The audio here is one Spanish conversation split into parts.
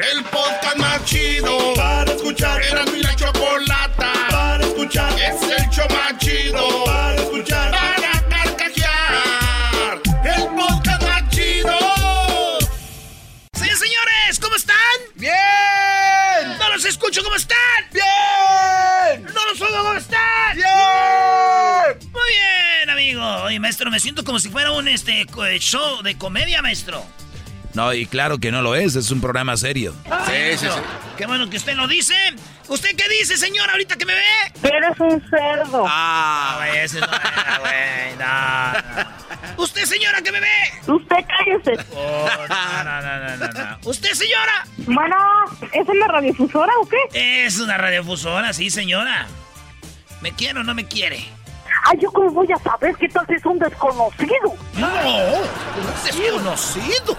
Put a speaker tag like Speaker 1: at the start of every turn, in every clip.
Speaker 1: El podcast más chido para escuchar. Era mi la chocolata para escuchar. Es el show más chido para escuchar. Para carcajear. El podcast más chido.
Speaker 2: Sí, señores, ¿cómo están?
Speaker 3: ¡Bien!
Speaker 2: No los escucho, ¿cómo están?
Speaker 3: ¡Bien!
Speaker 2: No los oigo, ¿cómo están?
Speaker 3: ¡Bien!
Speaker 2: Muy bien, amigo. Oye, maestro, me siento como si fuera un este show de comedia, maestro.
Speaker 4: No, y claro que no lo es, es un programa serio.
Speaker 3: Sí, sí, sí.
Speaker 2: Qué bueno que usted lo dice. ¿Usted qué dice, señor, ahorita que me ve?
Speaker 5: Eres un cerdo.
Speaker 2: Ah, güey, ese no era, güey, no, no. ¿Usted, señora, que me ve?
Speaker 5: Usted cállese.
Speaker 2: Oh, no, no, no, no, no, no. ¿Usted, señora?
Speaker 5: Bueno, ¿es en la radiodifusora o qué?
Speaker 2: Es una radiofusora, sí, señora. ¿Me quiere o no me quiere?
Speaker 5: Ay, ¿yo cómo voy a saber que tal es un desconocido?
Speaker 2: No, desconocido.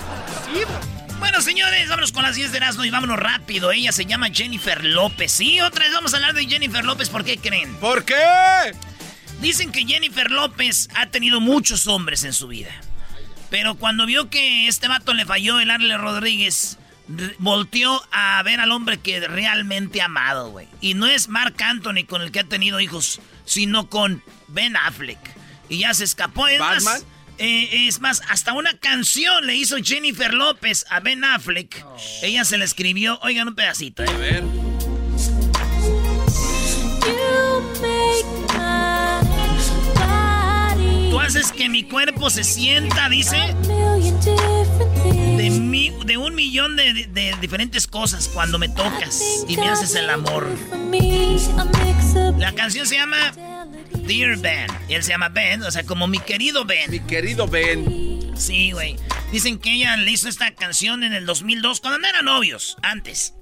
Speaker 2: Bueno, señores, vámonos con las 10 de Erasmo y vámonos rápido. Ella se llama Jennifer López. Sí, otra vez vamos a hablar de Jennifer López. ¿Por qué creen?
Speaker 3: ¿Por qué?
Speaker 2: Dicen que Jennifer López ha tenido muchos hombres en su vida. Pero cuando vio que este vato le falló, el Arle Rodríguez, volteó a ver al hombre que realmente ha amado, güey. Y no es Mark Anthony con el que ha tenido hijos, sino con Ben Affleck. Y ya se escapó. Es más, eh, es más, hasta una canción le hizo Jennifer López a Ben Affleck. Ella se la escribió. Oigan un pedacito.
Speaker 3: A
Speaker 2: eh.
Speaker 3: ver.
Speaker 2: Tú haces que mi cuerpo se sienta, dice. De, mi- de un millón de, de- de diferentes cosas cuando me tocas y me haces el amor. La canción se llama Dear Ben. Y él se llama Ben, o sea, como mi querido Ben.
Speaker 3: Mi querido Ben.
Speaker 2: Sí, güey. Dicen que ella le hizo esta canción en el 2002, cuando no eran novios, antes.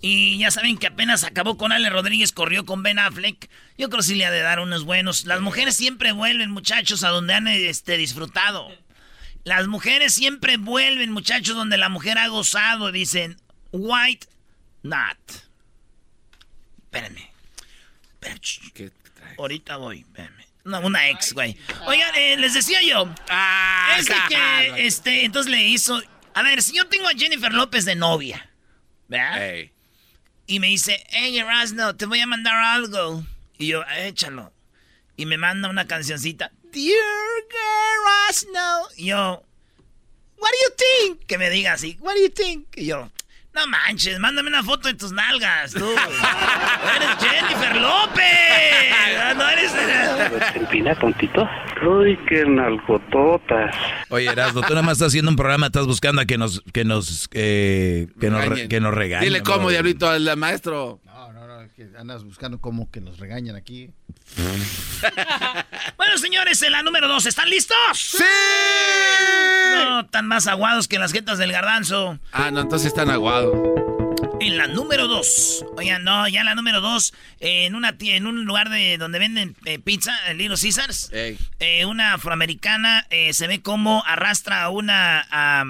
Speaker 2: Y ya saben que apenas acabó con Ale Rodríguez, corrió con Ben Affleck. Yo creo que sí le ha de dar unos buenos. Las mujeres siempre vuelven, muchachos, a donde han este, disfrutado. Las mujeres siempre vuelven, muchachos, donde la mujer ha gozado. Dicen, white not. Espérenme. Ahorita voy. Espérenme. No, una ex, güey. Oigan, eh, les decía yo.
Speaker 3: Ah,
Speaker 2: Es de que, este, entonces le hizo. A ver, si yo tengo a Jennifer López de novia, ¿verdad? Y me dice, hey, Erasno, te voy a mandar algo. Y yo, échalo. Y me manda una cancioncita. Dear Erasno. Y yo, what do you think? Que me diga así, what do you think? Y yo, no manches, mándame una foto de tus nalgas, tú. eres Jennifer López. No eres...
Speaker 6: empina, tontito? Uy, qué nalgototas.
Speaker 4: Oye, Erasmo, tú nada más estás haciendo un programa, estás buscando a que nos, que nos, eh, que nos, que nos regañen.
Speaker 3: Dile cómo, diablito, al maestro.
Speaker 7: No, no, que andas buscando como que nos regañan aquí.
Speaker 2: Bueno, señores, en la número dos, ¿están listos?
Speaker 3: ¡Sí!
Speaker 2: No, tan más aguados que las jetas del garbanzo.
Speaker 3: Ah, no, entonces están aguado.
Speaker 2: En la número 2. Oigan, no, ya la número 2. en, una en un lugar de donde venden eh, pizza, el Little Caesars. Eh, una afroamericana eh, se ve como arrastra a una, a,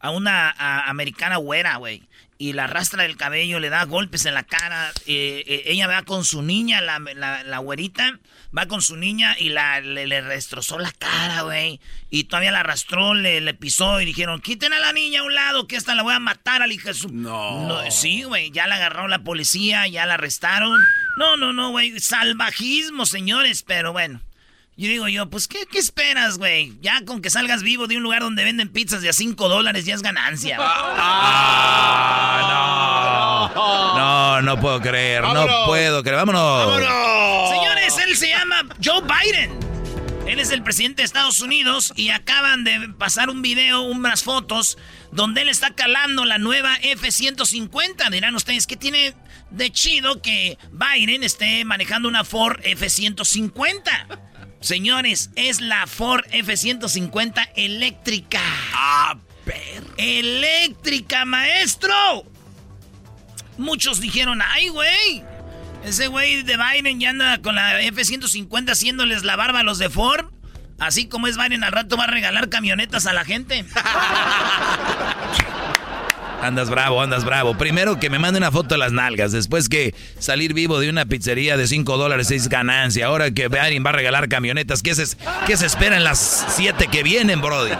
Speaker 2: a una a- americana güera, güey. Y la arrastra del cabello, le da golpes en la cara. eh, eh, ella va con su niña, la, la, la güerita, va con su niña y la, le, le destrozó la cara, güey. Y todavía la arrastró, le, le pisó y dijeron, quiten a la niña a un lado, que esta la voy a matar al de su...
Speaker 3: No.
Speaker 2: sí, güey, ya la agarró la policía, ya la arrestaron. No, no, no, güey, salvajismo, señores, pero bueno. Yo digo yo, pues, ¿qué, qué esperas, güey? Ya con que salgas vivo de un lugar donde venden pizzas de a 5 dólares ya es ganancia. güey.
Speaker 3: Ah,
Speaker 4: No, no puedo creer, no puedo creer. Vámonos.
Speaker 1: ¡Vámonos!
Speaker 2: Señores, él se llama Joe Biden. Él es el presidente de Estados Unidos y acaban de pasar un video, unas fotos, donde él está calando la nueva F-150. Dirán ustedes, ¿qué tiene de chido que Biden esté manejando una Ford F-150? Señores, es la Ford F-150 eléctrica.
Speaker 3: Ah, per.
Speaker 2: ¡Eléctrica, maestro! Muchos dijeron, ¡ay, güey! Ese güey de Biden ya anda con la F-150 haciéndoles la barba a los de Ford. Así como es Biden, al rato va a regalar camionetas a la gente.
Speaker 4: Andas bravo, andas bravo. Primero que me mande una foto de las nalgas. Después que salir vivo de una pizzería de 5 dólares es ganancia. Ahora que Biden va a regalar camionetas. ¿Qué se, qué se espera en las 7 que vienen, Brody?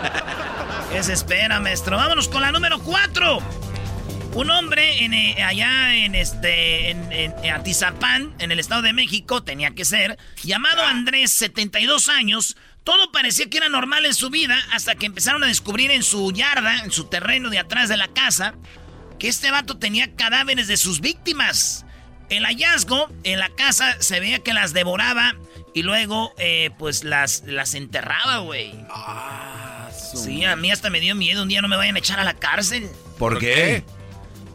Speaker 2: ¿Qué se espera, maestro? Vámonos con la número 4. Un hombre en, eh, allá este en- en Atizapán, en el Estado de México, tenía que ser, llamado Andrés, 72 años. Todo parecía que era normal en su vida hasta que empezaron a descubrir en su yarda, en su terreno de atrás de la casa, que este vato tenía cadáveres de sus víctimas. El hallazgo en la casa se veía que las devoraba y luego eh, pues las, las enterraba, güey. Sí, a mí hasta me dio miedo. Un día no me vayan a echar a la cárcel.
Speaker 4: ¿Por qué?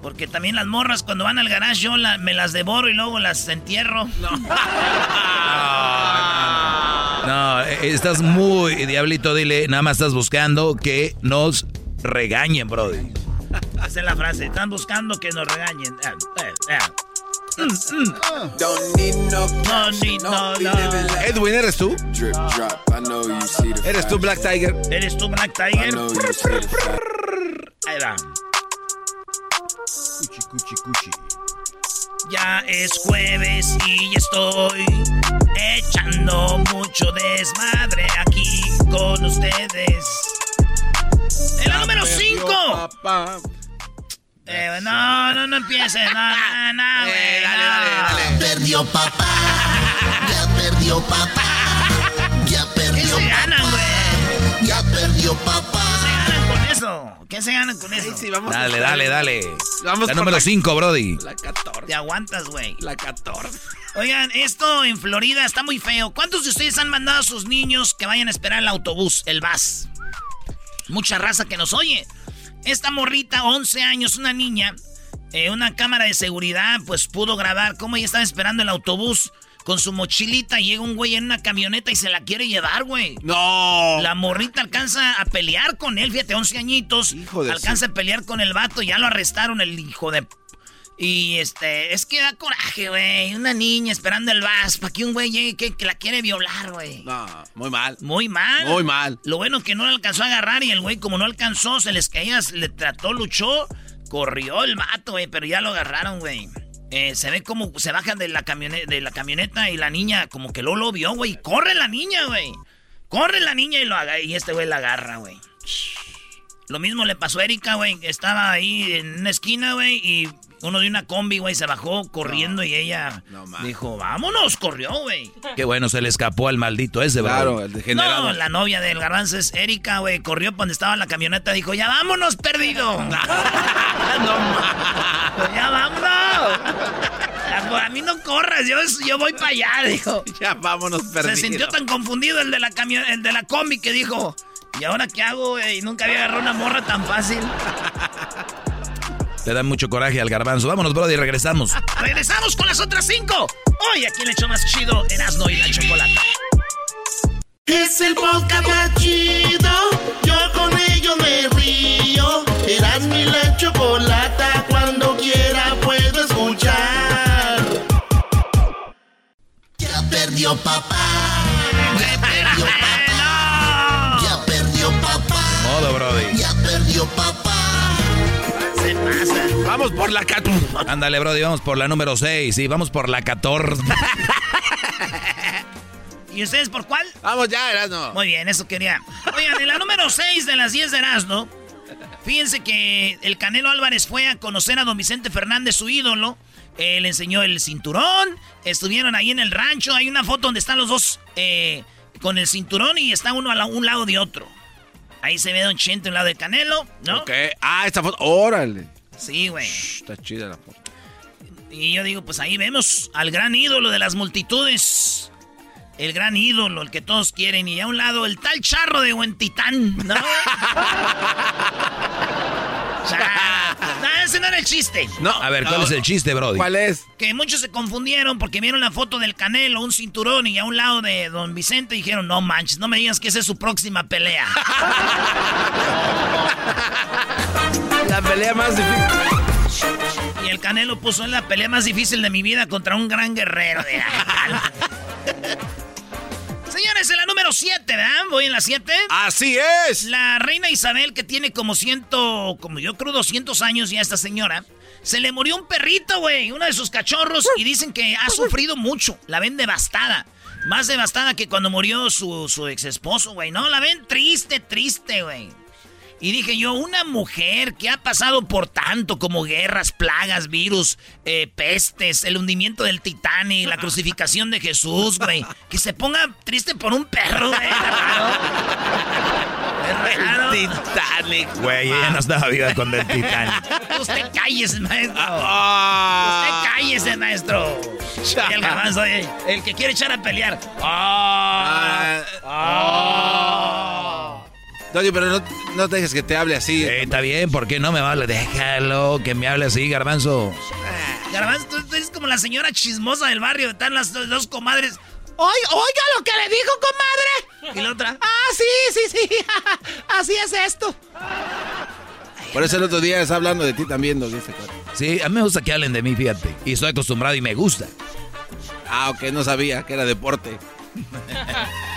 Speaker 2: Porque también las morras cuando van al garage yo la- me las devoro y luego las entierro.
Speaker 4: No, eh, estás muy diablito, dile, nada más estás buscando que nos regañen, Brody.
Speaker 2: Esa es la frase. Están buscando que nos regañen. No no.
Speaker 3: Edwin, ¿eres tú? ¿Eres tú, Black Tiger?
Speaker 2: ¿Eres tú, Black Tiger? Ahí va.
Speaker 7: Cuchi, cuchi, cuchi.
Speaker 2: Ya es jueves y ya estoy echando mucho desmadre aquí con ustedes. En la número 5. Eh, no, no, no empieces. No, no, no, güey, no.
Speaker 1: Perdió papá. Ya perdió papá. Ya
Speaker 2: ¿Qué
Speaker 1: perdió
Speaker 2: güey?
Speaker 1: Ya perdió papá.
Speaker 2: ¿Qué se ganan con eso?
Speaker 4: Dale, dale, dale.
Speaker 3: Vamos
Speaker 4: la número
Speaker 3: la-
Speaker 4: 5, Brody.
Speaker 3: La 14.
Speaker 2: Te aguantas, güey.
Speaker 3: La 14.
Speaker 2: Oigan, esto en Florida está muy feo. ¿Cuántos de ustedes han mandado a sus niños que vayan a esperar el autobús, el bus? Mucha raza que nos oye. Esta morrita, 11 años, una niña, eh, una cámara de seguridad, pues pudo grabar cómo ella estaba esperando el autobús con su mochilita. y Llega un güey en una camioneta y se la quiere llevar, güey.
Speaker 3: No.
Speaker 2: La morrita alcanza a pelear con él, fíjate, 11 añitos.
Speaker 3: Hijo de
Speaker 2: alcanza a pelear con el vato, ya lo arrestaron el hijo de... Y este, es que da coraje, güey. Una niña esperando el bus para que un güey llegue que, que la quiere violar, güey.
Speaker 3: No, muy mal.
Speaker 2: Muy mal.
Speaker 3: Muy mal.
Speaker 2: Lo bueno que no le alcanzó a agarrar y el güey, como no alcanzó, se les caía, le trató, luchó, corrió el vato, güey, pero ya lo agarraron, güey. Eh, se ve como se bajan de la, camioneta, y la niña como que lo lo vio, güey. Corre la niña, güey. Corre la niña y lo y este güey la agarra, güey. Lo mismo le pasó a Erika, güey. Estaba ahí en una esquina, güey, y uno de una combi, güey, se bajó corriendo y ella
Speaker 3: No,
Speaker 2: dijo, vámonos, corrió, güey.
Speaker 4: Qué bueno, se le escapó al maldito ese, Brody.
Speaker 3: Claro, el degenerado.
Speaker 2: No, la novia del garbanzo es Erika, güey. Corrió donde estaba la camioneta. Dijo, ya vámonos, perdido. no, ya vámonos. A, mí no corras, yo, yo voy para allá, dijo.
Speaker 3: Ya vámonos perdidos.
Speaker 2: Se sintió tan confundido el de la camion el de la combi que dijo, ¿y ahora qué hago, güey? Nunca había agarrado una morra tan fácil.
Speaker 4: Te da mucho coraje al garbanzo. Vámonos, Brody, regresamos.
Speaker 2: Regresamos con las otras cinco. Hoy aquí le echo más chido Erasmo y la chocolata.
Speaker 1: Es el podcast más chido. Yo con ello me río. Eras mi la chocolata. Cuando quiera puedo escuchar. Ya perdió papá. Ya perdió papá.
Speaker 2: ¡No!
Speaker 1: Ya perdió papá.
Speaker 4: Modo, Brody.
Speaker 1: Ya perdió papá.
Speaker 3: Vamos por la 14.
Speaker 4: Ándale, Brody, vamos por la número 6. Sí, vamos por la 14.
Speaker 2: ¿Y ustedes por cuál?
Speaker 3: Vamos ya, Erasno.
Speaker 2: Muy bien, eso quería. Oigan, en la número 6 de las 10 de Erasmo, fíjense que el Canelo Álvarez fue a conocer a don Vicente Fernández, su ídolo. Eh, le enseñó el cinturón. Estuvieron ahí en el rancho. Hay una foto donde están los dos eh, con el cinturón y está uno a la- un lado de otro. Ahí se ve Don Chente a un lado del Canelo, ¿no?
Speaker 3: Ok. Ah, esta foto. Órale.
Speaker 2: Sí, güey.
Speaker 3: Está chida la foto.
Speaker 2: Y yo digo, pues ahí vemos al gran ídolo de las multitudes. El gran ídolo, el que todos quieren. Y a un lado, el tal charro de Huentitán, ¿no? no, ese no era el chiste.
Speaker 4: No, a ver, ¿cuál
Speaker 3: no.
Speaker 4: es el chiste, Brody?
Speaker 3: ¿Cuál es?
Speaker 2: Que muchos se confundieron porque vieron la foto del Canelo, un cinturón, y a un lado de Don Vicente dijeron, no manches, no me digas que esa es su próxima pelea.
Speaker 3: La pelea más difícil.
Speaker 2: y el Canelo puso en la pelea más difícil de mi vida contra un gran guerrero. De... Señores, en la número 7, ¿verdad? Voy en la 7.
Speaker 3: Así es.
Speaker 2: La reina Isabel, que tiene como ciento, como yo creo 200 años ya esta señora, se le murió un perrito, güey, uno de sus cachorros, y dicen que ha sufrido mucho. La ven devastada. Más devastada que cuando murió su, su ex esposo, güey. No, la ven triste, triste, güey. Y dije yo, una mujer que ha pasado por tanto como guerras, plagas, virus, eh, pestes, el hundimiento del Titanic, la crucificación de Jesús, güey. Que se ponga triste por un perro, güey. Es raro.
Speaker 3: Titanic.
Speaker 4: Güey, ella no estaba viva con el Titanic.
Speaker 2: Usted cállese, maestro.
Speaker 3: Ah.
Speaker 2: Usted cállese, maestro. Y el garbanzo, oye, el que quiere echar a pelear. Ah, ah.
Speaker 3: Doggy, pero no, no te dejes que te hable así.
Speaker 4: Eh, está bien, ¿por qué no me vale? Déjalo, que me hable así, garbanzo.
Speaker 2: Garbanzo, tú, tú eres como la señora chismosa del barrio. Están las dos, dos comadres. Oiga, oiga lo que le dijo, comadre. Y la otra. Ah, sí, sí, sí. Así es esto.
Speaker 3: Por eso el otro día está hablando de ti también, Doggy.
Speaker 4: Sí, a mí me gusta que hablen de mí, fíjate. Y estoy acostumbrado y me gusta.
Speaker 3: Ah, ok, no sabía que era deporte.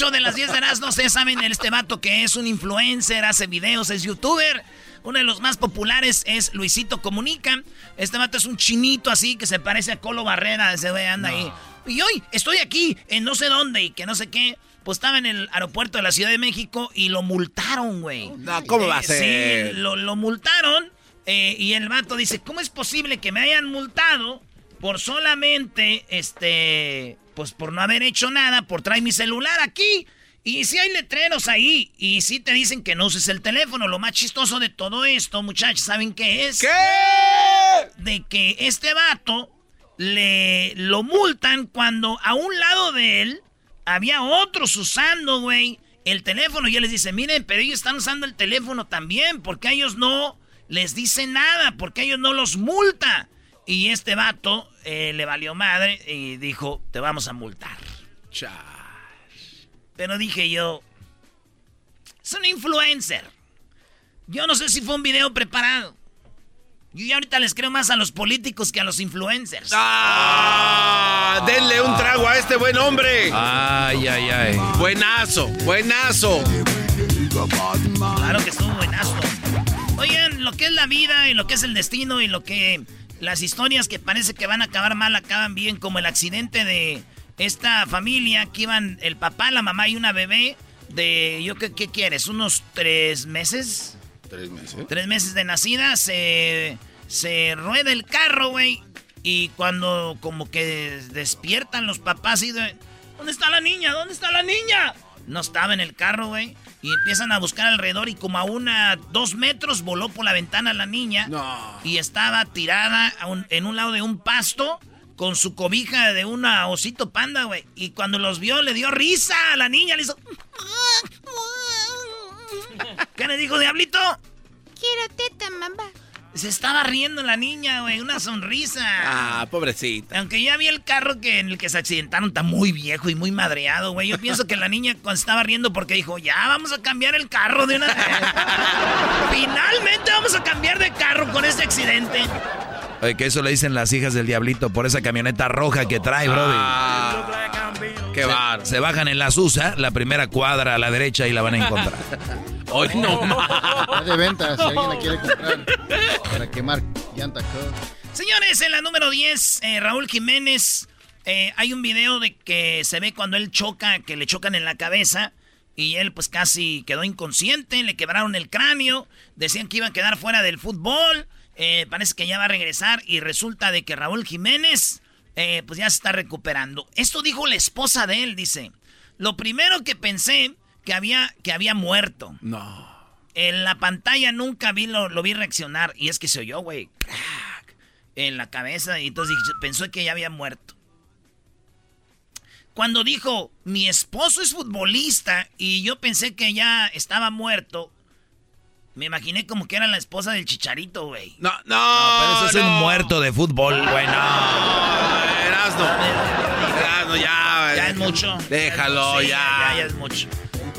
Speaker 2: En el número 8 de las 10 de las, no sé, saben este vato que es un influencer, hace videos, es youtuber. Uno de los más populares es Luisito Comunica. Este vato es un chinito así que se parece a Colo Barrera. Ese güey anda ahí. Y hoy estoy aquí en no sé dónde y que no sé qué. Pues estaba en el aeropuerto de la Ciudad de México y lo multaron, güey.
Speaker 3: No, ¿cómo va a
Speaker 2: Eh,
Speaker 3: ser?
Speaker 2: Sí, lo, lo multaron. eh, y el vato dice, ¿cómo es posible que me hayan multado por solamente, este, pues por no haber hecho nada, por traer mi celular aquí? Y si hay letreros ahí, y si te dicen que no uses el teléfono, lo más chistoso de todo esto, muchachos, ¿saben qué es?
Speaker 3: ¿Qué?
Speaker 2: De que este vato le lo multan cuando a un lado de él había otros usando, güey, el teléfono. Y él les dice, miren, pero ellos están usando el teléfono también, porque a ellos no les dice nada, porque a ellos no los multa. Y este vato eh, le valió madre y dijo, te vamos a multar. Pero dije yo, es un influencer. Yo no sé si fue un video preparado. Yo ya ahorita les creo más a los políticos que a los influencers.
Speaker 3: ¡Ah! Denle un trago a este buen hombre.
Speaker 4: Ay, ay, ay.
Speaker 3: Buenazo, buenazo.
Speaker 2: Claro que estuvo buenazo. Oigan, lo que es la vida y lo que es el destino y lo que las historias que parece que van a acabar mal acaban bien, como el accidente de esta familia que iban el papá, la mamá y una bebé de, yo qué, qué quieres, unos tres meses,
Speaker 3: Tres meses.
Speaker 2: tres meses de nacida, se, se rueda el carro, güey, y cuando como que despiertan los papás y de, ¿dónde está la niña? ¿Dónde está la niña? No estaba en el carro, güey. Y empiezan a buscar alrededor y como a una, dos metros voló por la ventana la niña.
Speaker 3: No.
Speaker 2: Y estaba tirada un- en un lado de un pasto con su cobija de una osito panda, güey. Y cuando los vio le dio risa a la niña, le hizo... ¿Qué le dijo, Diablito?
Speaker 8: Quiero teta, mamá.
Speaker 2: Se estaba riendo la niña, güey, una sonrisa.
Speaker 3: Ah, pobrecita.
Speaker 2: Aunque ya vi el carro que en el que se accidentaron, está muy viejo y muy madreado, güey. Yo pienso que la niña cuando estaba riendo porque dijo, ya vamos a cambiar el carro de una vez. Finalmente vamos a cambiar de carro con este accidente.
Speaker 4: Oye, que eso le dicen las hijas del diablito por esa camioneta roja que trae, brody.
Speaker 3: Ah, qué
Speaker 4: Se-
Speaker 3: bar.
Speaker 4: Se bajan en la Susa, la primera cuadra a la derecha y la van a encontrar.
Speaker 3: Hoy no más.
Speaker 7: De venta si alguien la quiere comprar para quemar llanta.
Speaker 2: Señores, en la número 10, eh, Raúl Jiménez, eh, hay un video de que se ve cuando él choca, que le chocan en la cabeza. Y él pues casi quedó inconsciente, le quebraron el cráneo, decían que iba a quedar fuera del fútbol, eh, parece que ya va a regresar y resulta de que Raúl Jiménez eh, pues ya se está recuperando. Esto dijo la esposa de él, dice, lo primero que pensé que había, que había muerto.
Speaker 3: No.
Speaker 2: En la pantalla nunca vi lo, lo vi reaccionar y es que se oyó, güey. en la cabeza y entonces pensó que ya había muerto. Cuando dijo, mi esposo es futbolista y yo pensé que ya estaba muerto, me imaginé como que era la esposa del chicharito, güey.
Speaker 3: No, no,
Speaker 4: pero eso es un muerto de fútbol, güey, no.
Speaker 3: Erasno, ya.
Speaker 2: Ya es mucho.
Speaker 3: Déjalo,
Speaker 2: Sí,
Speaker 3: ya.
Speaker 2: ya. Ya es mucho.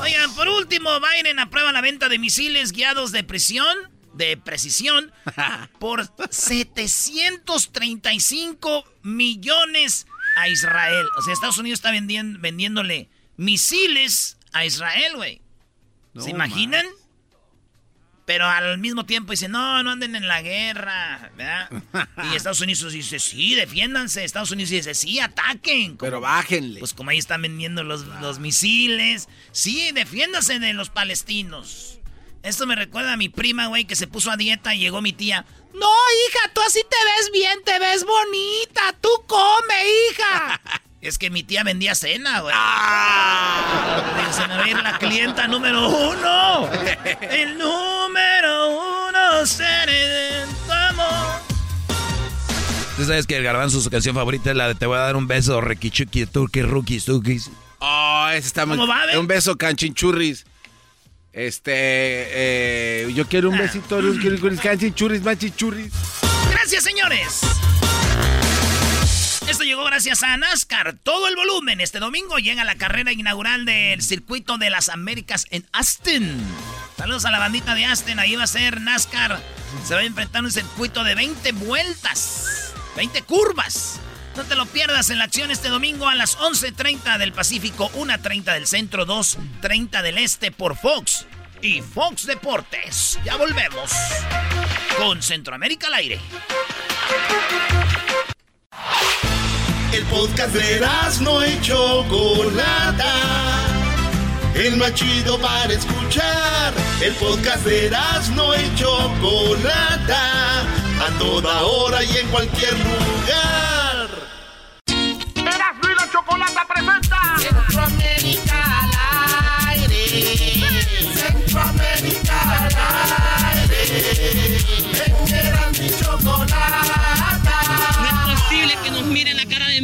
Speaker 2: Oigan, por último, Biden aprueba la venta de misiles guiados de presión, de precisión, por 735 millones a Israel. O sea, Estados Unidos está vendien- vendiéndole misiles a Israel, güey. ¿Se imaginan? Pero al mismo tiempo dice, no, no anden en la guerra, ¿verdad? Y Estados Unidos dice, sí, defiéndanse. Estados Unidos dice, sí, ataquen.
Speaker 3: Pero bájenle.
Speaker 2: Pues como ahí están vendiendo los, los misiles. Sí, defiéndase de los palestinos. Esto me recuerda a mi prima, güey, que se puso a dieta y llegó mi tía. No, hija, tú así te ves bien, te ves bonita. Tú come, hija. es que mi tía vendía cena, güey. Digo, Se me va a ir la clienta número uno. El número uno seré de tu amor.
Speaker 4: Tú sabes que el garbanzo, su canción favorita es la de Te voy a dar un beso, Rekichuki, Turki, Rookies, Tukis.
Speaker 3: Oh, ese está muy...
Speaker 2: ¿Cómo va?
Speaker 3: Un beso, canchinchurris. Este, eh, yo quiero un besito, los canchinchurris, machichurris.
Speaker 2: Gracias, señores. Esto llegó gracias a NASCAR. Todo el volumen. Este domingo llega la carrera inaugural del circuito de las Américas en Aston. Saludos a la bandita de Aston. Ahí va a ser NASCAR. Se va a enfrentar un circuito de 20 vueltas. 20 curvas. No te lo pierdas en la acción este domingo a las 11.30 del Pacífico, 1.30 del Centro, 2.30 del Este por Fox y Fox Deportes. Ya volvemos con Centroamérica al aire.
Speaker 1: El podcast de no y Chocolata. El más chido para escuchar. El podcast de no y Chocolata. A toda hora y en cualquier lugar.
Speaker 5: Erasmo y la Chocolata presenta
Speaker 1: Centroamérica al aire.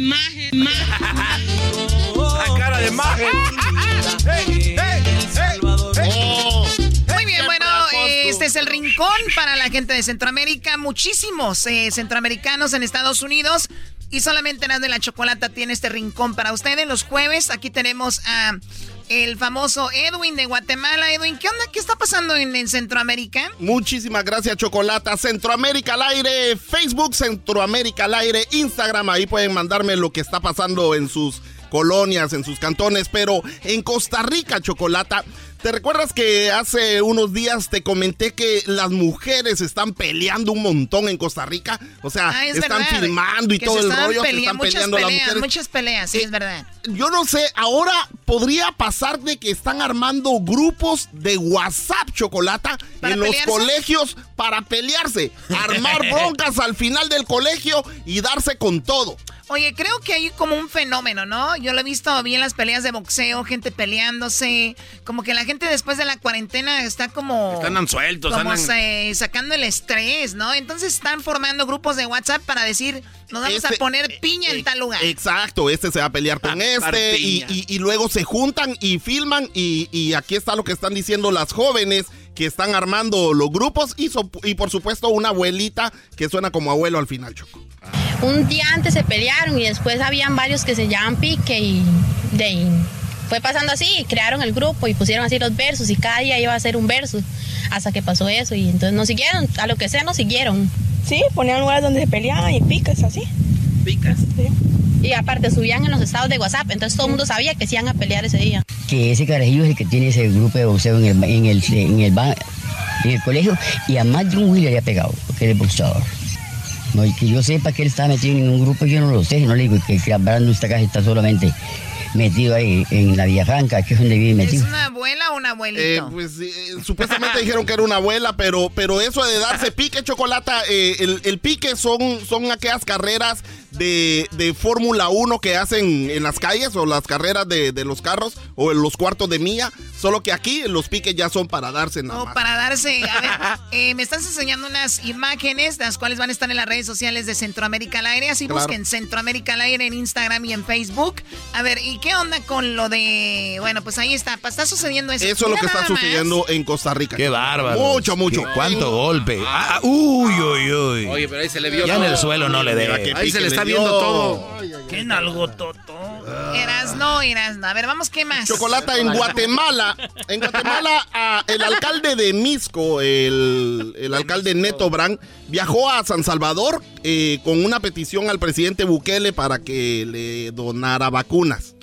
Speaker 9: Miren la cara de maje,
Speaker 3: La cara de maje.
Speaker 2: Muy bien, bueno, eh, este es el rincón para la gente de Centroamérica. Muchísimos eh, centroamericanos en Estados Unidos. Y solamente las de la Chocolata tiene este rincón para ustedes. Los jueves aquí tenemos a el famoso Edwin de Guatemala. Edwin, ¿qué onda? ¿Qué está pasando en, en Centroamérica?
Speaker 10: Muchísimas gracias, Chocolata. Centroamérica al aire, Facebook, Centroamérica al aire, Instagram. Ahí pueden mandarme lo que está pasando en sus colonias, en sus cantones. Pero en Costa Rica, Chocolata. ¿Te recuerdas que hace unos días te comenté que las mujeres están peleando un montón en Costa Rica? O sea,
Speaker 2: Ah, es
Speaker 10: están
Speaker 2: verdad,
Speaker 10: filmando y
Speaker 2: que
Speaker 10: todo el rollo, que
Speaker 2: pelea-
Speaker 10: están
Speaker 2: muchas
Speaker 10: peleando las
Speaker 2: peleas,
Speaker 10: mujeres.
Speaker 2: Muchas peleas, sí, es verdad.
Speaker 10: Yo no sé, ahora podría pasar de que están armando grupos de WhatsApp chocolata
Speaker 2: ¿Para
Speaker 10: en los
Speaker 2: pelearse?
Speaker 10: colegios para pelearse, armar broncas al final del colegio y darse con todo.
Speaker 2: Oye, creo que hay como un fenómeno, ¿no? Yo lo he visto bien en las peleas de boxeo, gente peleándose, como que la gente después de la cuarentena está como...
Speaker 3: Están sueltos,
Speaker 2: Como
Speaker 3: andan-
Speaker 2: se- sacando el estrés, ¿no? Entonces están formando grupos de WhatsApp para decir, nos vamos a
Speaker 10: Este-
Speaker 2: poner piña en tal lugar.
Speaker 10: Exacto, este se va a pelear con este y, y- y luego se juntan y filman y, y aquí está lo que están diciendo las jóvenes que están armando los grupos y, so- y por supuesto una abuelita que suena como abuelo al final, Choco.
Speaker 11: Un día antes se pelearon y después habían varios que se llaman pique y de ahí fue pasando así, crearon el grupo y pusieron así los versos y cada día iba a ser un verso hasta que pasó eso y entonces no siguieron, a lo que sea no siguieron.
Speaker 12: Sí, ponían lugares donde se peleaban y picas así.
Speaker 2: ¿Picas?
Speaker 11: Y aparte subían en los estados de WhatsApp, entonces todo el mundo sabía que se iban a pelear ese día.
Speaker 13: que ese carajillo es el que tiene ese grupo de boxeo en el, en el, en el, ba- en el colegio y a más de un le había pegado, porque él es boxeador. No, y que yo sepa que él está metido en un grupo, yo no lo sé, no le digo que, que Brandon esta casa está solamente metido ahí en la Villafranca, que es donde vive
Speaker 2: ¿Es
Speaker 13: metido.
Speaker 2: una abuela o un abuelito?
Speaker 10: Eh, pues eh, supuestamente dijeron que era una abuela, pero, pero eso de darse pique chocolate, eh, el, el pique son, son aquellas carreras de, de Fórmula 1 que hacen en las calles o las carreras de, de los carros o en los cuartos de milla. Solo que aquí los piques ya son para darse nada
Speaker 14: O
Speaker 10: más.
Speaker 14: para darse. A ver, eh, me estás enseñando unas imágenes, las cuales van a estar en las redes sociales de Centroamérica al aire. Así
Speaker 10: Claro.
Speaker 14: busquen Centroamérica al aire en Instagram y en Facebook. A ver, ¿y qué onda con lo de.? Bueno, pues ahí está. Está sucediendo eso.
Speaker 10: Eso es lo que está
Speaker 14: más.
Speaker 10: sucediendo en Costa Rica.
Speaker 4: Qué bárbaro.
Speaker 10: Mucho, mucho.
Speaker 4: ¿Cuánto golpe? Ah, ah, uy, uy, uy.
Speaker 3: Oye, pero ahí se le vio
Speaker 4: Ya en el suelo no le dé.
Speaker 3: Ahí se le está. Viendo todo.
Speaker 2: ¿Qué nalgototo?
Speaker 14: Eras no, eras no. A ver, vamos, ¿qué más?
Speaker 10: Chocolata en Guatemala. En Guatemala, el alcalde de Misco, el, el alcalde Neto Brand, viajó a San Salvador eh, con una petición al presidente Bukele para que le donara vacunas.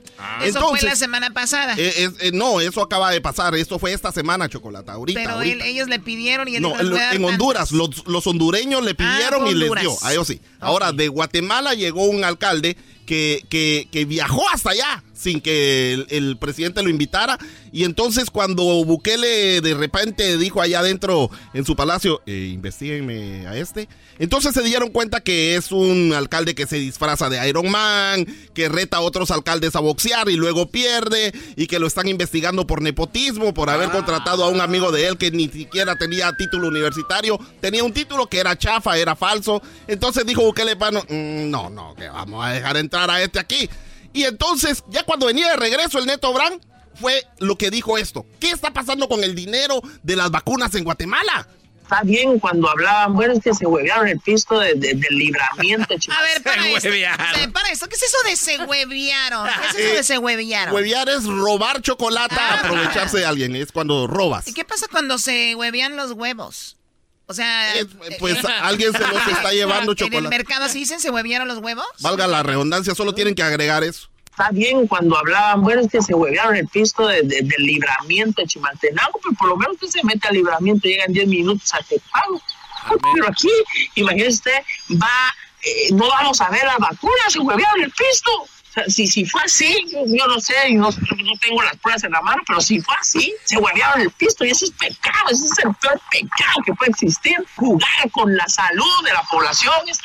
Speaker 14: Eso fue la semana pasada.
Speaker 10: eh, es- eh, no, eso acaba de pasar. Esto fue esta semana, Chocolata. Ahorita,
Speaker 14: pero
Speaker 10: ahorita.
Speaker 14: él- ellos le pidieron y él
Speaker 10: No,
Speaker 14: dijo, "Les
Speaker 10: en,
Speaker 14: voy a dar
Speaker 10: en
Speaker 14: tantas".
Speaker 10: Honduras, los, los hondureños le pidieron
Speaker 14: fue
Speaker 10: y les dio. A ellos sí. Ahora, de Guatemala llegó un alcalde que, que, que viajó hasta allá sin que el, presidente lo invitara. Y entonces cuando Bukele de repente dijo allá adentro en su palacio, eh, investiguenme a este. Entonces se dieron cuenta que es un alcalde que se disfraza de Iron Man, que reta a otros alcaldes a boxear y luego pierde, y que lo están investigando por nepotismo, por haber contratado a un amigo de él que ni siquiera tenía título universitario, tenía un título que era chafa, era falso. Entonces dijo Bukele Pano, "Mm, no, no, que vamos a dejar entrar a este aquí. Y entonces, ya cuando venía de regreso el Neto Brand, fue lo que dijo esto. ¿Qué está pasando con el dinero de las vacunas en Guatemala?
Speaker 15: Está bien cuando hablaban, bueno, es que se huevearon el pisto de- de- del libramiento, chicos.
Speaker 14: A ver, para esto. Se- para esto, ¿qué es eso de se huevearon? ¿Qué es eso de se huevearon?
Speaker 10: Huevear es robar chocolate,
Speaker 14: Ah.
Speaker 10: aprovecharse de alguien, es cuando robas.
Speaker 14: ¿Y qué pasa cuando se huevean los huevos? O sea,
Speaker 10: Pues alguien se los está llevando
Speaker 14: ¿En el
Speaker 10: chocolate.
Speaker 14: mercado así dicen se huevearon los huevos?
Speaker 10: Valga la redundancia, solo tienen que agregar eso.
Speaker 15: Está bien cuando hablaban, bueno, es que se huevearon el pisto de- de- del libramiento de Chimaltenango, pero por lo menos usted se mete al libramiento, llegan 10 minutos a Tepago. Pero aquí, imagínese usted, va, eh, no vamos a ver las vacunas, se huevearon el pisto. Si, si fue así, yo, no sé, no, no tengo las pruebas en la mano, pero si fue así, se huevearon el pisto y ese es pecado, ese es el peor pecado que puede existir. Jugar con la salud de la población es,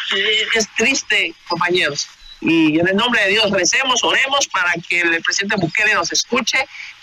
Speaker 15: es triste, compañeros. Y en el nombre de Dios recemos, oremos para que el presidente Bukele nos escuche,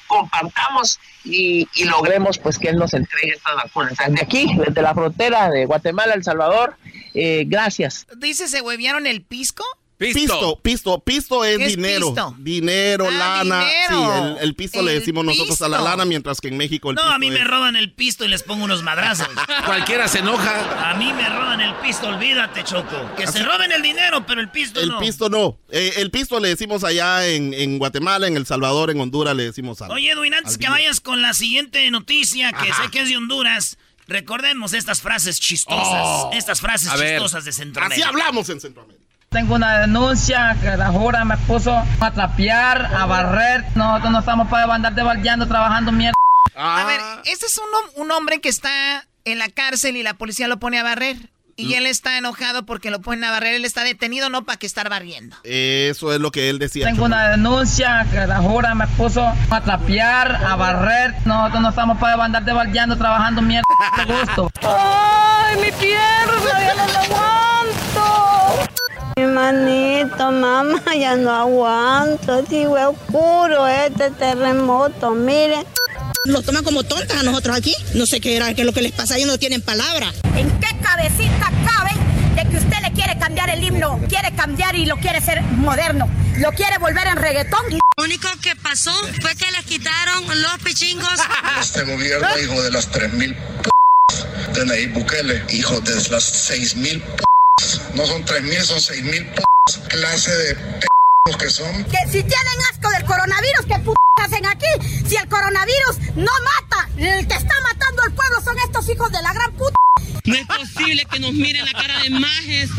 Speaker 15: compartamos y, y logremos pues que él nos entregue estas vacunas. De aquí, desde la frontera de Guatemala, El Salvador, eh, gracias.
Speaker 14: ¿Dice se huevearon el pisco?
Speaker 10: Pisto, pisto, pisto es
Speaker 14: ¿Qué es
Speaker 10: dinero.
Speaker 14: pisto?
Speaker 10: Dinero,
Speaker 14: Ah,
Speaker 10: lana.
Speaker 14: dinero.
Speaker 10: Sí, el, el pisto le
Speaker 14: El
Speaker 10: decimos nosotros a la lana, mientras que en México el
Speaker 2: No,
Speaker 10: pisto
Speaker 2: a mí me roban el pisto y les pongo unos madrazos.
Speaker 3: Cualquiera se enoja.
Speaker 2: A mí me roban el pisto, olvídate, Choco. Que se roben el dinero, pero el pisto
Speaker 10: El
Speaker 2: no.
Speaker 10: pisto no. Eh, el pisto le decimos allá en, en Guatemala, en El Salvador, en Honduras le decimos al.
Speaker 2: Oye, Edwin, antes que vayas con la siguiente noticia, que
Speaker 10: Ajá.
Speaker 2: sé que es de Honduras, recordemos estas frases chistosas.
Speaker 10: Oh.
Speaker 2: Estas frases
Speaker 10: A ver.
Speaker 2: chistosas de Centroamérica.
Speaker 10: Así hablamos en Centroamérica.
Speaker 16: Tengo una denuncia que la jura me puso a trapear, a barrer. Nosotros no estamos para andar baldeando, trabajando mierda.
Speaker 14: A ver, este es un, un hombre que está en la cárcel y la policía lo pone a barrer. Y él está enojado porque lo ponen a barrer. Él está detenido no para que estar barriendo.
Speaker 10: Eso es lo que él decía.
Speaker 16: Tengo una denuncia que la jura me puso a trapear, a barrer. Nosotros no estamos para andar baldeando, trabajando mierda. De gusto.
Speaker 17: ¡Ay, mi pierna! ¡Ya no la aguanto! Mi manito, mamá, ya no aguanto. Digo, es oscuro este terremoto, miren.
Speaker 18: Nos toman como tontas a nosotros aquí. No sé qué era, qué es lo que les pasa, ellos no tienen palabra.
Speaker 19: ¿En qué cabecita cabe de que usted le quiere cambiar el himno? Quiere cambiar y lo quiere hacer moderno. Lo quiere volver en reggaetón.
Speaker 20: Lo único que pasó fue que les quitaron los pichingos.
Speaker 21: Este gobierno, hijo de las 3.000 p de Nayib Bukele, hijo de las 6.000 p no son 3.000, son 6.000 p clase de p que son.
Speaker 19: Que si tienen asco del coronavirus, ¿qué p hacen aquí? Si el coronavirus no mata, el que está matando al pueblo son estos hijos de la gran puta.
Speaker 9: No es posible que nos miren la cara de majes.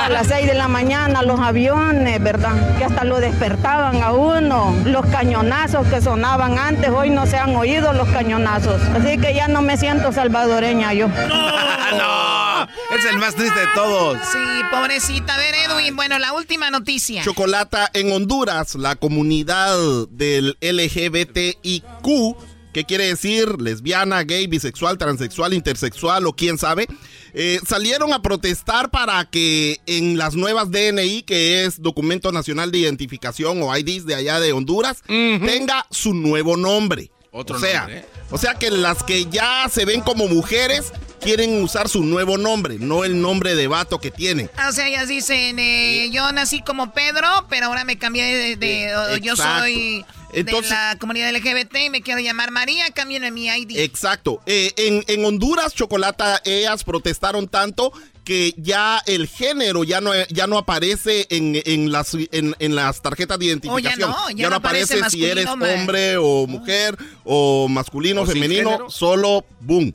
Speaker 17: A las 6 de la mañana los aviones, ¿verdad? Que hasta lo despertaban a uno. Los cañonazos que sonaban antes, hoy no se han oído los cañonazos. Así que ya no me siento salvadoreña yo.
Speaker 3: no, es el más triste de todos.
Speaker 14: Sí, pobrecita. A ver, Edwin, bueno, la última noticia.
Speaker 10: Chocolata en Honduras, la comunidad del LGBTIQ ¿Qué quiere decir? Lesbiana, gay, bisexual, transexual, intersexual o quién sabe. Eh, salieron a protestar para que en las nuevas DNI, que es Documento Nacional de Identificación o IDs de allá de Honduras, tenga su nuevo nombre.
Speaker 3: Otro
Speaker 10: o sea,
Speaker 3: nombre, ¿eh?
Speaker 10: o sea que las que ya se ven como mujeres quieren usar su nuevo nombre, no el nombre de vato que tienen.
Speaker 14: Ah, O sea, ellas dicen, eh, yo nací como Pedro, pero ahora me cambié de... yo soy
Speaker 10: Entonces-
Speaker 14: de la comunidad LGBT y me quiero llamar María, cambien mi ID.
Speaker 10: Exacto. Eh, en, en Honduras, Chocolata, ellas protestaron tanto que ya el género ya no, ya no aparece en, en las, en, en las tarjetas de identificación.
Speaker 14: no, ya no aparece
Speaker 10: si eres hombre o mujer o masculino,
Speaker 3: O
Speaker 10: femenino, solo boom.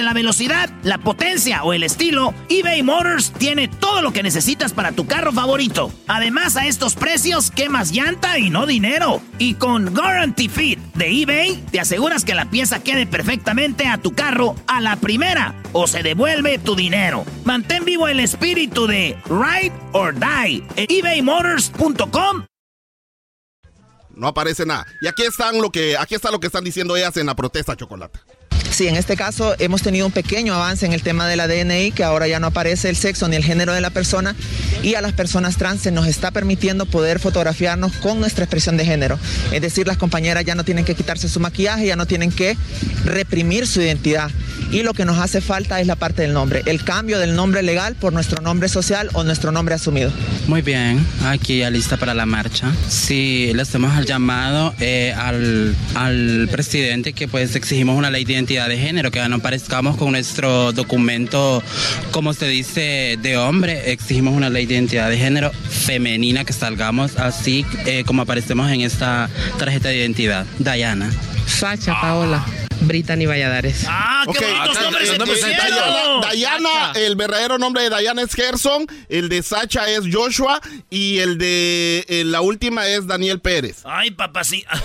Speaker 2: la velocidad, la potencia o el estilo, eBay Motors tiene todo lo que necesitas para tu carro favorito. Además, a estos precios, quemas llanta y no dinero. Y con Guarantee Fit de eBay, te aseguras que la pieza quede perfectamente a tu carro a la primera o se devuelve tu dinero. Mantén vivo el espíritu de Ride or Die en ebaymotors.com
Speaker 10: No aparece nada. Y aquí están lo que, aquí está lo que están diciendo ellas en la protesta, Chocolata.
Speaker 22: Sí, en este caso hemos tenido un pequeño avance en el tema de la DNI, que ahora ya no aparece el sexo ni el género de la persona, y a las personas trans se nos está permitiendo poder fotografiarnos con nuestra expresión de género. Es decir, las compañeras ya no tienen que quitarse su maquillaje, ya no tienen que reprimir su identidad. Y lo que nos hace falta es la parte del nombre, el cambio del nombre legal por nuestro nombre social o nuestro nombre asumido.
Speaker 23: Muy bien, aquí ya lista para la marcha. Sí, le hacemos el llamado eh, al, al presidente que pues exigimos una ley de identidad de género, que no parezcamos con nuestro documento, como se dice, de hombre, exigimos una ley de identidad de género femenina, que salgamos así eh, como aparecemos en esta tarjeta de identidad. Dayana.
Speaker 24: Sacha, Paola, Brittany Valladares.
Speaker 2: ¡Ah,
Speaker 10: Ok, eh, eh, Dayana, Dayana, el verdadero nombre de Dayana es Gerson, el de Sacha es Joshua y el de eh, la última es Daniel Pérez.
Speaker 2: Ay, papacito.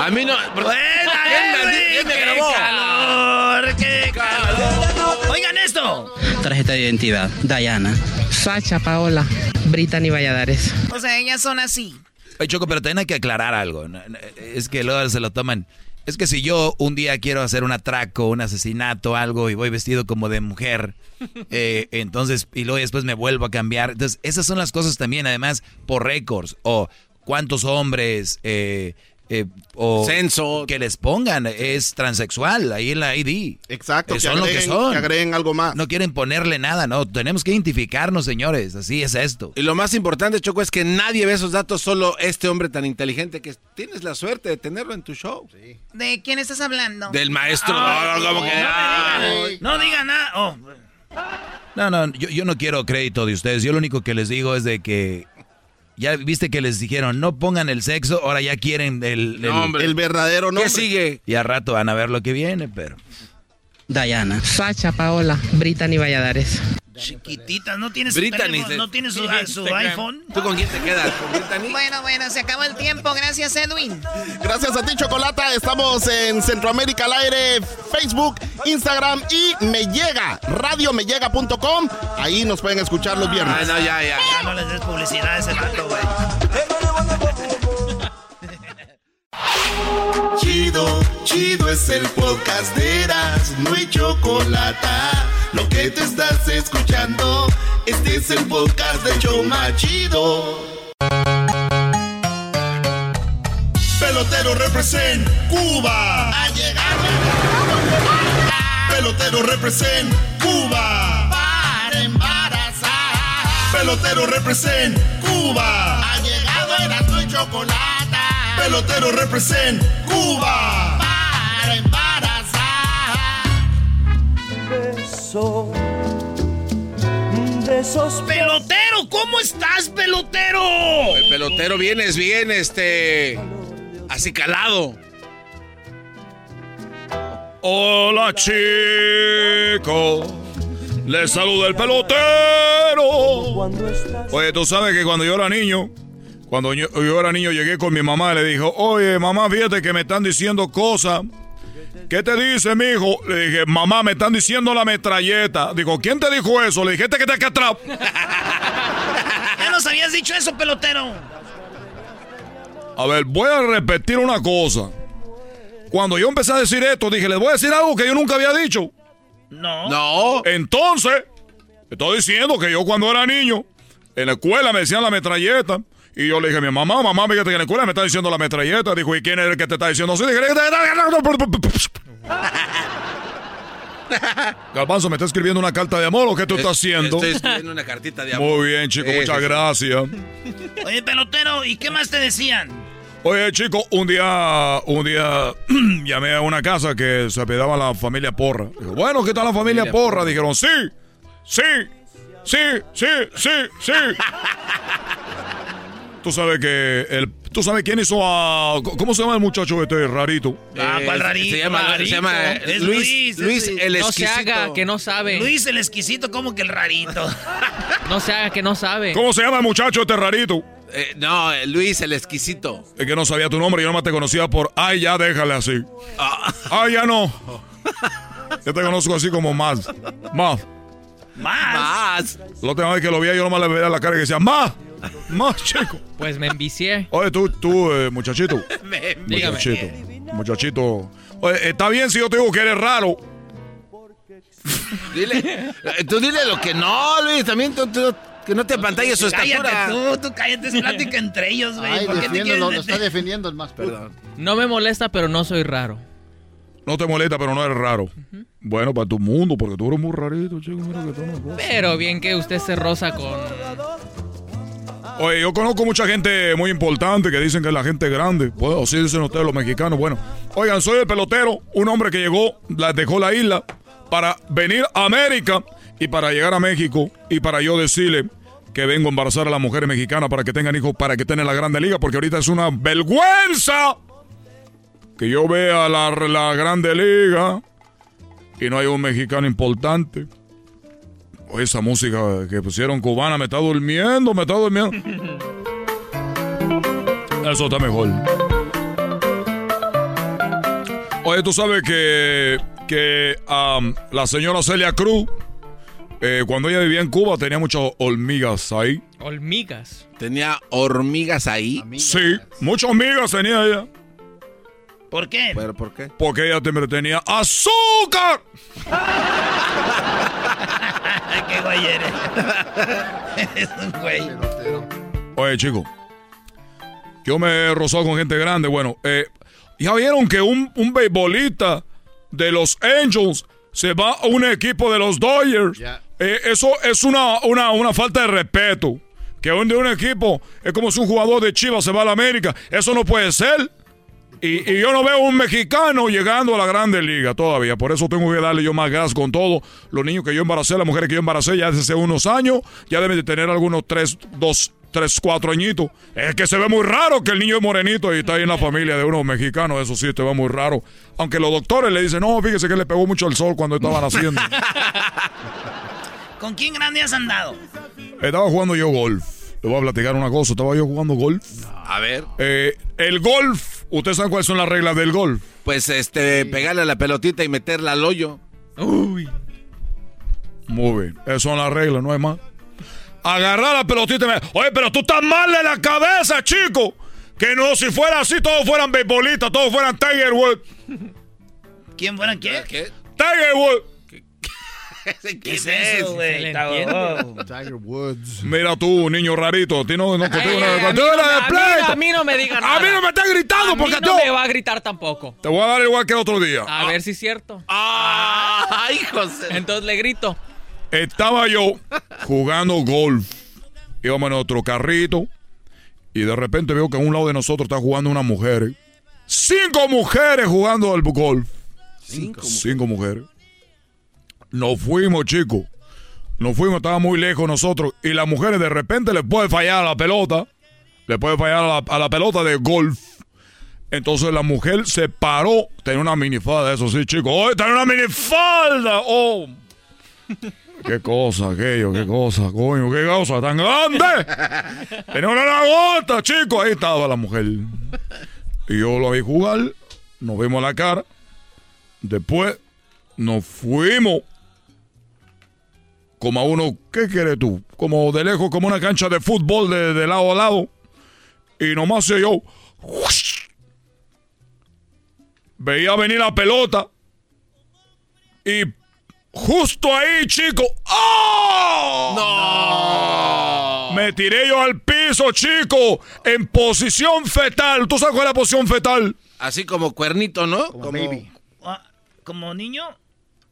Speaker 3: A mí no. ¿Quién me- quién me grabó?
Speaker 2: calor, qué calor. Oigan esto.
Speaker 23: Tarjeta de identidad. Dayana.
Speaker 24: Sacha, Paola, Brittany Valladares.
Speaker 14: O sea, ellas son así.
Speaker 4: Oye, Choco, pero también hay que aclarar algo. Es que luego se lo toman. Es que si yo un día quiero hacer un atraco, un asesinato, algo, y voy vestido como de mujer, eh, entonces, y luego después me vuelvo a cambiar. Entonces, esas son las cosas también, además, por récords, o cuántos hombres, eh, eh, o
Speaker 3: Censo.
Speaker 4: que les pongan, es transexual, ahí en la ID.
Speaker 10: Exacto,
Speaker 4: Eh,
Speaker 10: que
Speaker 4: son lo que son.
Speaker 10: que agreguen algo más.
Speaker 4: No quieren ponerle nada, no. Tenemos que identificarnos, señores. Así es esto.
Speaker 3: Y lo más importante, Choco, es que nadie ve esos datos, solo este hombre tan inteligente que tienes la suerte de tenerlo en tu show.
Speaker 14: ¿De quién estás hablando?
Speaker 3: Del maestro.
Speaker 2: Ay,
Speaker 3: no, como que-
Speaker 2: Ay, No digan nada. Oh.
Speaker 4: No, no, yo, yo no quiero crédito de ustedes. Yo lo único que les digo es de que ya viste que les dijeron no pongan el sexo, ahora ya quieren el, el,
Speaker 3: Nombre.
Speaker 10: El verdadero nombre.
Speaker 3: ¿Qué sigue?
Speaker 4: Y a rato van a ver lo que viene, pero.
Speaker 23: Dayana.
Speaker 24: Sacha, Paola, Brittany Valladares.
Speaker 2: Chiquititas, no tienes su teléfono, no tienes su, iPhone.
Speaker 3: ¿Tú con quién te quedas? ¿Con Brittany?
Speaker 14: Bueno, bueno, se acabó el tiempo. Gracias, Edwin.
Speaker 10: Gracias a ti, Chocolata. Estamos en Centroamérica al aire, Facebook, Instagram y me llega, radiomellega.com. Ahí nos pueden escuchar los viernes.
Speaker 3: Ah, no, ya, ya.
Speaker 2: Ya no les des publicidad a ese rato, güey.
Speaker 1: Chido, chido es el podcast de Eras, no hay chocolate. Lo que te estás escuchando, este es el podcast de Choma Chido. Pelotero represent Cuba. Ha llegado Pelotero represent Cuba. Para embarazar. Pelotero represent Cuba. Ha llegado Erasmo y Chocolata. Pelotero represent Cuba. Para embarazar.
Speaker 25: Beso de esos
Speaker 2: Pelotero, ¿cómo estás, pelotero?
Speaker 3: El pelotero vienes bien, este. acicalado.
Speaker 26: Hola chicos, les saluda el pelotero. Oye, tú sabes que cuando yo era niño, cuando yo, yo era niño llegué con mi mamá y le dijo, oye mamá, fíjate que me están diciendo cosas. ¿Qué te dice, mijo? Le dije, mamá, me están diciendo la metralleta. Digo, ¿quién te dijo eso? Le dije, este que acá atrás.
Speaker 2: Ya nos habías dicho eso, pelotero.
Speaker 26: A ver, voy a repetir una cosa. Cuando yo empecé a decir esto, dije, les voy a decir algo que yo nunca había dicho.
Speaker 2: No.
Speaker 26: No. Entonces, estoy diciendo que yo cuando era niño, en la escuela me decían la metralleta. Y yo le dije a mi mamá, mamá, fíjate que en la escuela me está diciendo la metralleta. Dijo, ¿y quién es el que te está diciendo así? Dije, Galbanzo, ¿me está escribiendo una carta de amor o qué tú estás haciendo?
Speaker 3: Estoy escribiendo una cartita de amor.
Speaker 26: Muy bien, chico,
Speaker 3: Sí,
Speaker 26: muchas
Speaker 3: sí, sí.
Speaker 26: gracias.
Speaker 2: Oye, pelotero, ¿y qué más te decían?
Speaker 26: Oye, chico, un día, un día llamé a una casa que se pedaba la familia Porra. Digo, bueno, ¿qué tal la familia
Speaker 3: Familia
Speaker 26: Porra?
Speaker 3: Porra.
Speaker 26: Dijeron, sí, sí, sí, sí, sí, sí. Tú sabes que el, tú sabes quién hizo a, ¿cómo se llama el muchacho este rarito?
Speaker 2: Ah, ¿cuál
Speaker 3: Eh,
Speaker 2: rarito?
Speaker 3: se llama- se
Speaker 2: Rarito.
Speaker 3: llama
Speaker 2: Es
Speaker 3: Luis- Luis el
Speaker 27: No se haga, que no sabe.
Speaker 2: Luis el exquisito, como que el rarito.
Speaker 27: No se haga, que no sabe.
Speaker 26: ¿Cómo se llama el muchacho este rarito?
Speaker 3: Eh, no, eh, Luis el exquisito.
Speaker 26: Es que no sabía tu nombre, yo nomás te conocía por, ay, ya déjale así. Ay, ya no. Yo te conozco así como más, más.
Speaker 2: Más.
Speaker 3: Más.
Speaker 26: La última vez que lo vi, yo nomás le veía la cara y decía, más, más, chico.
Speaker 27: Pues me envicié.
Speaker 26: Oye, tú, tú, eh, muchachito.
Speaker 27: Dígame.
Speaker 26: Muchachito. Muchachito. Oye, está bien si yo te digo que eres raro.
Speaker 3: Dile, eh, tú dile lo que no, Luis. También tú, tú- que no te apantalles su estatura.
Speaker 2: Cállate tú, tú cállate, es plática entre ellos, güey.
Speaker 28: Ay,
Speaker 2: ¿Por qué te quieres
Speaker 28: lo está defendiendo el más. Perdón.
Speaker 27: No me molesta, pero no soy raro.
Speaker 26: No te molesta, pero no eres raro. Bueno, para tu mundo, porque tú eres muy rarito, chico. Mira que tú no
Speaker 27: Pero bien que usted se roza con...
Speaker 26: Oye, yo conozco mucha gente muy importante que dicen que es la gente grande. Pues, así dicen ustedes los mexicanos. Bueno, oigan, soy el pelotero, un hombre que llegó, dejó la isla para venir a América y para llegar a México y para yo decirle que vengo a embarazar a las mujeres mexicanas para que tengan hijos, para que tengan la grande liga, porque ahorita es una vergüenza que yo vea la, la grande liga y no hay un mexicano importante. Oye, esa música que pusieron cubana me está durmiendo, me está durmiendo. Eso está mejor. Oye, tú sabes que, que la señora Celia Cruz, eh, cuando ella vivía en Cuba, tenía muchas hormigas ahí.
Speaker 27: Hormigas.
Speaker 3: Tenía hormigas ahí.
Speaker 26: Sí, muchas hormigas tenía ella.
Speaker 2: ¿Por qué?
Speaker 3: ¿Pero por qué?
Speaker 26: Porque ella tenía azúcar.
Speaker 2: qué güey eres. eres un güey.
Speaker 26: Oye, chico. Yo me he rozado con gente grande. Bueno, eh, ya vieron que un, un beisbolista de los Angels se va a un equipo de los Dodgers. Eh, eso es una, una, una falta de respeto. Que un de un equipo es como si un jugador de Chivas se va a la América. Eso no puede ser. Y, y yo no veo un mexicano llegando a la Grande Liga todavía. Por eso tengo que darle yo más gas con todo. Los niños que yo embaracé, las mujeres que yo embaracé ya desde hace unos años, ya deben de tener algunos tres, dos, tres, cuatro añitos. Es que se ve muy raro que el niño es morenito y está ahí en la familia de unos mexicanos. Eso sí, te ve muy raro. Aunque los doctores le dicen, no, fíjese que le pegó mucho el sol cuando estaban haciendo.
Speaker 2: ¿Con quién grande has andado?
Speaker 26: Estaba jugando yo golf. Le voy a platicar una cosa. Estaba yo jugando golf.
Speaker 3: A ver.
Speaker 26: Eh, el golf. ¿Ustedes saben cuáles son las reglas del golf?
Speaker 3: Pues este, pegarle a la pelotita y meterla al hoyo.
Speaker 27: Uy.
Speaker 26: Muy bien. Esas son las reglas, no hay más. Agarrar la pelotita y me... Oye, pero tú estás mal de la cabeza, chico. Que no, si fuera así, todos fueran beisbolistas, todos fueran Tiger Woods.
Speaker 2: ¿Quién fuera quién?
Speaker 3: ¿Qué?
Speaker 26: Tiger Woods.
Speaker 2: ¿Qué es eso, güey?
Speaker 3: Tiger Woods.
Speaker 26: Mira tú, niño rarito. A ti no, no contigo
Speaker 27: Ey,
Speaker 26: nada.
Speaker 27: a, mí
Speaker 26: Contigo
Speaker 27: no,
Speaker 26: nada de
Speaker 27: me- a mí-
Speaker 26: pleito.
Speaker 27: a mí no me digan nada.
Speaker 26: A mí no me estás gritando
Speaker 27: A mí
Speaker 26: porque
Speaker 27: no
Speaker 26: tú.
Speaker 27: me va a gritar tampoco.
Speaker 26: Te voy a dar igual que el otro día.
Speaker 27: A ver si es cierto.
Speaker 2: ¡Ay, José!
Speaker 27: Entonces le grito.
Speaker 26: Estaba yo jugando golf. Íbamos en nuestro carrito. Y de repente veo que a un lado de nosotros está jugando una mujer. Cinco mujeres jugando al golf.
Speaker 3: Cinco.
Speaker 26: Cinco mujeres. Nos fuimos, chicos. Nos fuimos, estaba muy lejos nosotros. Y las mujeres de repente les puede fallar a la pelota. Le puede fallar a la, a la pelota de golf. Entonces la mujer se paró. Tenía una minifalda, eso sí, chicos. ¡Oh, tenía una minifalda! ¡Oh! ¡Qué cosa, aquello! ¡Qué cosa, coño! ¡Qué cosa tan grande! Tenía una gota, chicos. Ahí estaba la mujer. Y yo lo vi jugar. Nos vimos la cara. Después nos fuimos. Como a uno, ¿qué quieres tú? Como de lejos, como una cancha de fútbol de, de lado a lado. Y nomás se yo. Veía venir la pelota. Y justo ahí, chico. ¡Oh! ¡No! Me tiré yo al piso, chico. En posición fetal. ¿Tú sabes cuál es la posición fetal?
Speaker 3: Así como cuernito, ¿no? Como,
Speaker 2: Ah, ¿Como niño?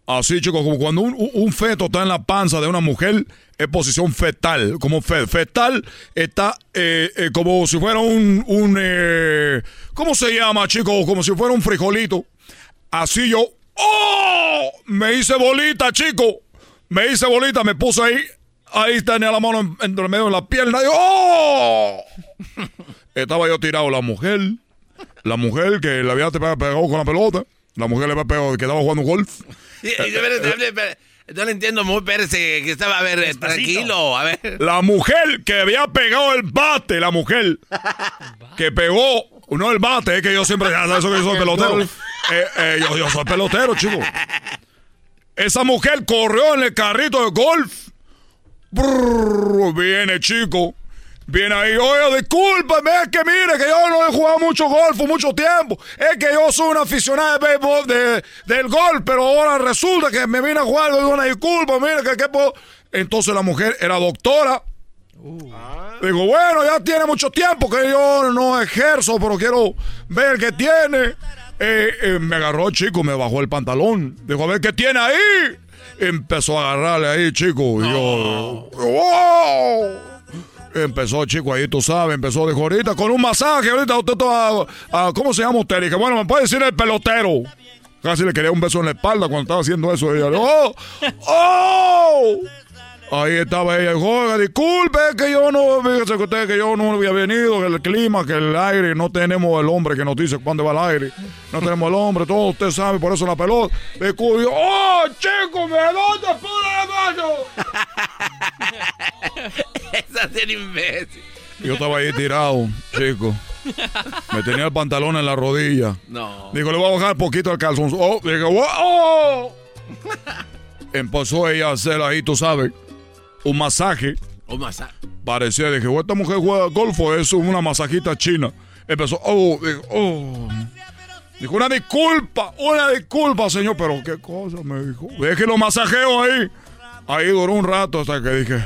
Speaker 26: Así, chicos, como cuando un, un- feto está en la panza de una mujer, es posición fetal. Como fe- fetal está eh, eh, como si fuera un... un eh, ¿Cómo se llama, chicos? Como si fuera un frijolito. Así yo... ¡Oh! Me hice bolita, chico. Me hice bolita, me puse ahí. Ahí tenía la mano en- entre medio de la pierna. y ¡Oh! Estaba yo tirado. La mujer, la mujer que le había pegado con la pelota. La mujer le había pegado, que estaba jugando golf.
Speaker 3: Sí, sí, espérate, espérate, espérate. No le entiendo muy, Pérez, que estaba, a ver, eh, tranquilo, a ver.
Speaker 26: La mujer que había pegado el bate, la mujer que pegó, no el bate, es que yo siempre, ya sabes eso que yo soy pelotero. Eh, eh, yo, yo soy pelotero, chico. Esa mujer corrió en el carrito de golf. Brrr, viene, chico. Viene ahí, oye, discúlpame, es que mire que yo no he jugado mucho golf mucho tiempo. Es que yo soy un aficionado de béisbol, de, del golf, pero ahora resulta que me vine a jugar, le doy una disculpa, mire que qué puedo. Entonces la mujer era doctora. Digo, bueno, ya tiene mucho tiempo que yo no ejerzo, pero quiero ver qué tiene. Eh, eh, me agarró, chico, me bajó el pantalón. Dijo, a ver qué tiene ahí. Empezó a agarrarle ahí, chico. Y yo, ¡wow! Empezó, chico, ahí tú sabes, empezó, dijo, ahorita con un masaje, ahorita usted está, ah, ¿cómo se llama usted? Dije, bueno, me puede decir el pelotero. Casi le quería un beso en la espalda cuando estaba haciendo eso. Ella, ¡oh! ¡Oh! Ahí estaba ella, oiga, disculpe que yo no, fíjese que usted que yo no había venido, que el clima, que el aire, no tenemos el hombre que nos dice cuándo va el aire, no tenemos el hombre, todo usted sabe, por eso la pelota. Disculpe, ¡oh, chico, me dónde pude mano!
Speaker 3: Esa es imbécil.
Speaker 26: Yo estaba ahí tirado, chico. Me tenía el pantalón en la rodilla.
Speaker 3: No.
Speaker 26: Digo, le voy a bajar poquito el calzón. Oh, digo, ¡oh! Empezó ella a hacer ahí, tú sabes, un masaje.
Speaker 3: Un masaje.
Speaker 26: Parecía, dije, "Oh, esta mujer juega golf o es una masajita china. Empezó, oh, digo, oh. Dijo, una disculpa, una disculpa, señor, pero qué cosa me dijo. Es que lo masajeo ahí. Ahí duró un rato hasta que dije,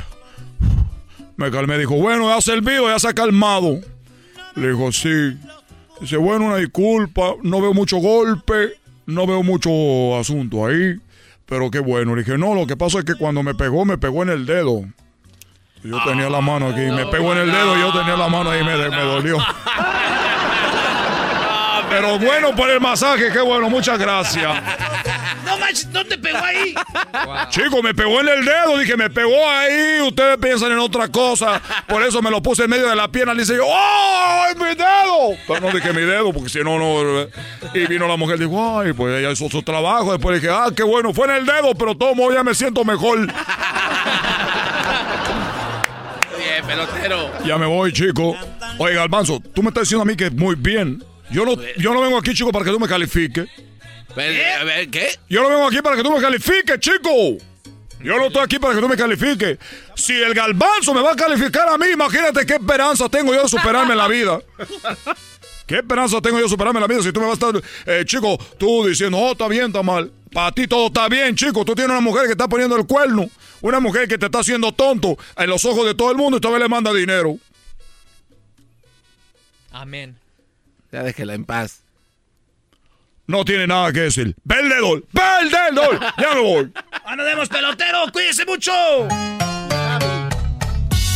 Speaker 26: me calmé. Dijo, bueno, ya ha servido, ya se ha calmado. Le dijo, sí. Dice, bueno, una disculpa, no veo mucho golpe, no veo mucho asunto ahí, pero qué bueno. Le dije, no, lo que pasa es que cuando me pegó, me pegó en el dedo. Yo tenía la mano aquí, me pegó en el dedo y yo tenía la mano ahí, me, me dolió. Pero bueno por el masaje, qué bueno, muchas gracias.
Speaker 2: No manches, ¿no te pegó ahí?
Speaker 26: Chico, me pegó en el dedo, dije, me pegó ahí, ustedes piensan en otra cosa, por eso me lo puse en medio de la pierna, le dice yo, ¡oh, es mi dedo! Pero no dije mi dedo, porque si no, no... Y vino la mujer, dijo, ay, pues ella hizo su trabajo, después dije, ah, qué bueno, fue en el dedo, pero todo modo ya me siento mejor.
Speaker 3: Bien, pelotero.
Speaker 26: Ya me voy, chico. Oiga, Almanzo, tú me estás diciendo a mí que muy bien. Yo no, yo no vengo aquí, chico, para que tú me califiques.
Speaker 3: A ver, ¿qué?
Speaker 26: Yo no vengo aquí para que tú me califiques, chico. Yo no estoy aquí para que tú me califiques. Si el galbanzo me va a calificar a mí, imagínate qué esperanza tengo yo de superarme en la vida. ¿Qué esperanza tengo yo de superarme en la vida si tú me vas a estar, eh, chico, tú diciendo, oh, está bien, está mal? Para ti todo está bien, chico. Tú tienes una mujer que está poniendo el cuerno. Una mujer que te está haciendo tonto en los ojos de todo el mundo y todavía le manda dinero.
Speaker 27: Amén.
Speaker 3: Ya déjela en paz.
Speaker 26: No tiene nada que decir. ¡Perdedor! ¡Perdedor! ¡Ya me voy!
Speaker 2: ¡Ah, nos vemos, pelotero! ¡Cuídense mucho!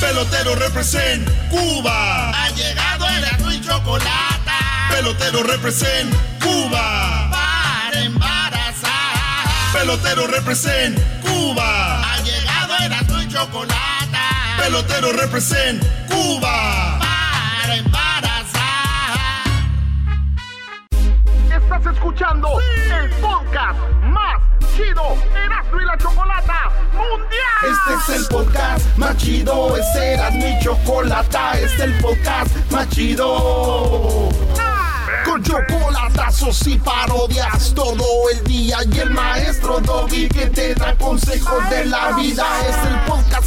Speaker 1: Pelotero represent Cuba.
Speaker 10: Ha llegado el y chocolate.
Speaker 1: Pelotero represent Cuba.
Speaker 10: Para embarazar.
Speaker 1: Pelotero represent Cuba.
Speaker 10: Ha llegado el y chocolate.
Speaker 1: Pelotero represent Cuba. Estás escuchando el podcast más chido Erasmo y la Chocolata Mundial.
Speaker 10: Este es el podcast más chido, este era mi chocolata, este es el podcast más chido. Con chocolatazos y parodias todo el día y el maestro Doggy que te da consejos de la vida es el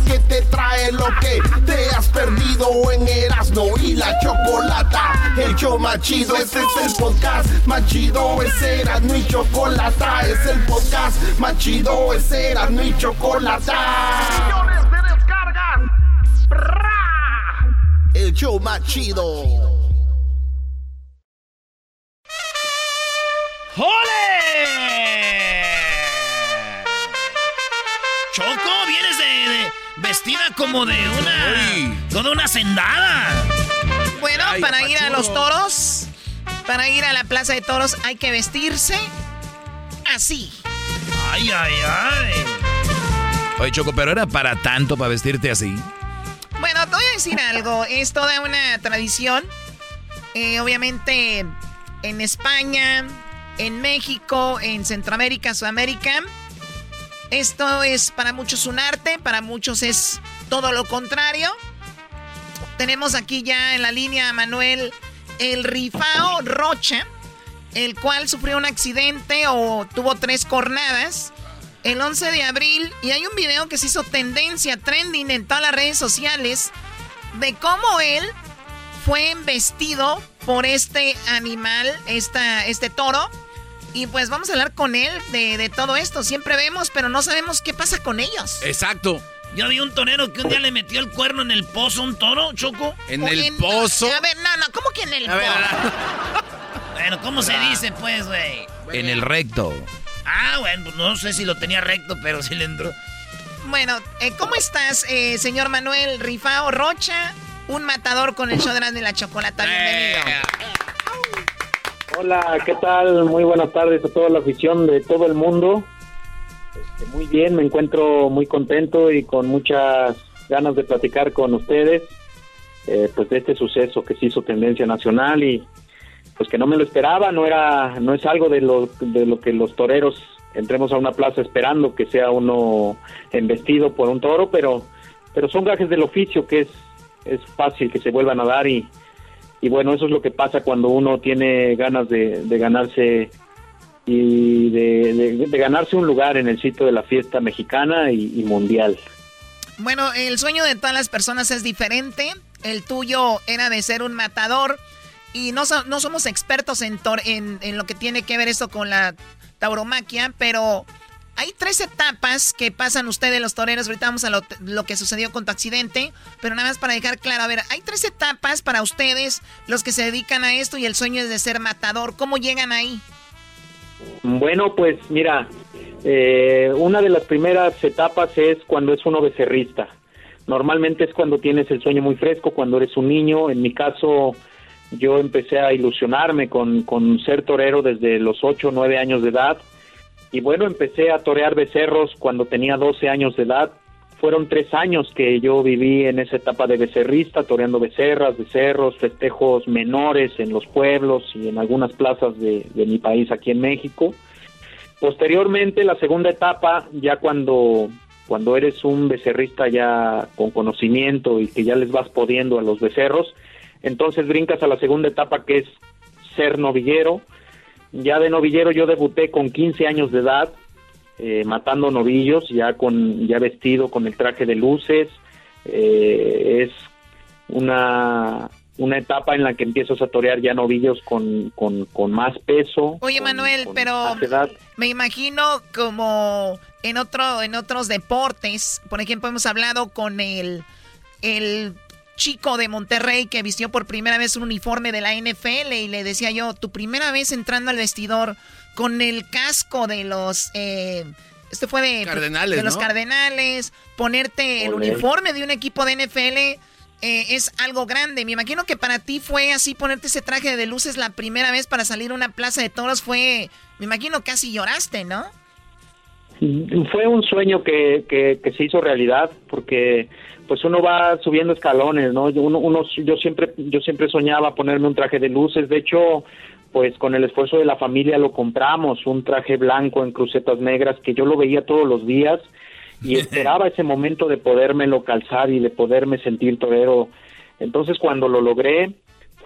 Speaker 10: que te trae lo que te has perdido en Erasmo y la Chocolata. El show más chido, este es el podcast más chido, ese era mi chocolata, es el podcast más chido, ese era mi chocolata.
Speaker 1: Millones de descargas.
Speaker 10: El show más chido.
Speaker 2: Vestida como de una. toda una sendada.
Speaker 14: Bueno,
Speaker 2: Ay,
Speaker 14: para ir a los toros, para ir a la plaza de toros hay que vestirse así.
Speaker 2: Ay, ay, ay.
Speaker 4: Oye, Choco, pero era para tanto para vestirte así.
Speaker 14: Bueno, te voy a decir algo. Es toda una tradición. Eh, obviamente en España, en México, en Centroamérica, Sudamérica. Esto es para muchos un arte, para muchos es todo lo contrario. Tenemos aquí ya en la línea a Manuel el Rifao Rocha, el cual sufrió un accidente o tuvo tres cornadas el 11 de abril y hay un video que se hizo tendencia, trending en todas las redes sociales de cómo él fue embestido por este animal, esta, este toro. Y pues vamos a hablar con él de, de todo esto. Siempre vemos, pero no sabemos qué pasa con ellos.
Speaker 3: Exacto.
Speaker 2: Yo vi un torero que un día le metió el cuerno en el pozo a un toro, Choco.
Speaker 3: En
Speaker 14: O
Speaker 3: el pozo.
Speaker 14: A ver, no, no, ¿cómo que en el
Speaker 2: A ver,
Speaker 14: pozo?
Speaker 2: Bueno, ¿cómo se dice, pues, güey?
Speaker 4: En el recto.
Speaker 2: Ah, bueno, pues no sé si lo tenía recto, pero sí le entró.
Speaker 14: Bueno, eh, ¿cómo estás, eh, señor Manuel Rifao Rocha? Un matador con el show de la Chocolata. Bienvenido.
Speaker 25: Hola, ¿qué tal? Muy buenas tardes a toda la afición de todo el mundo. Este, muy bien, me encuentro muy contento y con muchas ganas de platicar con ustedes eh, pues de este suceso que se hizo tendencia nacional y pues que no me lo esperaba, no era no es algo de lo, de lo que los toreros entremos a una plaza esperando que sea uno embestido por un toro, pero pero son gajes del oficio que es es fácil que se vuelvan a dar y y bueno, eso es lo que pasa cuando uno tiene ganas de, ganarse y de, ganarse un lugar en el sitio de la fiesta mexicana y, y mundial.
Speaker 14: Bueno, el sueño de todas las personas es diferente. El tuyo era de ser un matador. Y no, so- no somos expertos en, en, en lo que tiene que ver esto con la tauromaquia, pero hay tres etapas que pasan ustedes los toreros. Ahorita vamos a lo, que sucedió con tu accidente, pero nada más para dejar claro, a ver, hay tres etapas para ustedes, los que se dedican a esto y el sueño es de ser matador. ¿Cómo llegan ahí?
Speaker 25: Bueno, pues mira, eh, una de las primeras etapas es cuando es uno becerrista. Normalmente es cuando tienes el sueño muy fresco, cuando eres un niño. En mi caso, yo empecé a ilusionarme con, con ser torero desde los 8 o 9 años de edad. Y bueno, empecé a torear becerros cuando tenía 12 años de edad. Fueron tres años que yo viví en esa etapa de becerrista, toreando becerras, becerros, festejos menores en los pueblos y en algunas plazas de, de mi país aquí en México. Posteriormente, la segunda etapa, ya cuando, cuando eres un becerrista ya con conocimiento y que ya les vas podiendo a los becerros, entonces brincas a la segunda etapa que es ser novillero. Ya de novillero yo debuté con 15 años de edad, eh, matando novillos, ya con ya vestido con el traje de luces. Eh, es una una etapa en la que empiezas a torear ya novillos con, con, con más peso.
Speaker 14: Oye,
Speaker 25: con-
Speaker 14: Manuel,
Speaker 25: con
Speaker 14: pero me imagino como en otro en otros deportes, por ejemplo, hemos hablado con el el chico de Monterrey que vistió por primera vez un uniforme de la NFL y le decía yo, tu primera vez entrando al vestidor con el casco de los eh, este fue de,
Speaker 3: Cardenales,
Speaker 14: de los
Speaker 3: ¿no?
Speaker 14: Cardenales, ponerte el uniforme de un equipo de NFL eh, es algo grande. Me imagino que para ti fue así ponerte ese traje de luces la primera vez para salir a una plaza de toros fue, me imagino casi lloraste, ¿no?
Speaker 25: Fue un sueño que, que, que se hizo realidad porque pues uno va subiendo escalones, ¿no? Yo- Uno, uno- yo siempre yo siempre soñaba ponerme un traje de luces, de hecho, pues con el esfuerzo de la familia lo compramos, un traje blanco en crucetas negras que yo lo veía todos los días y esperaba ese momento de podérmelo calzar y de poderme sentir torero. Entonces cuando lo logré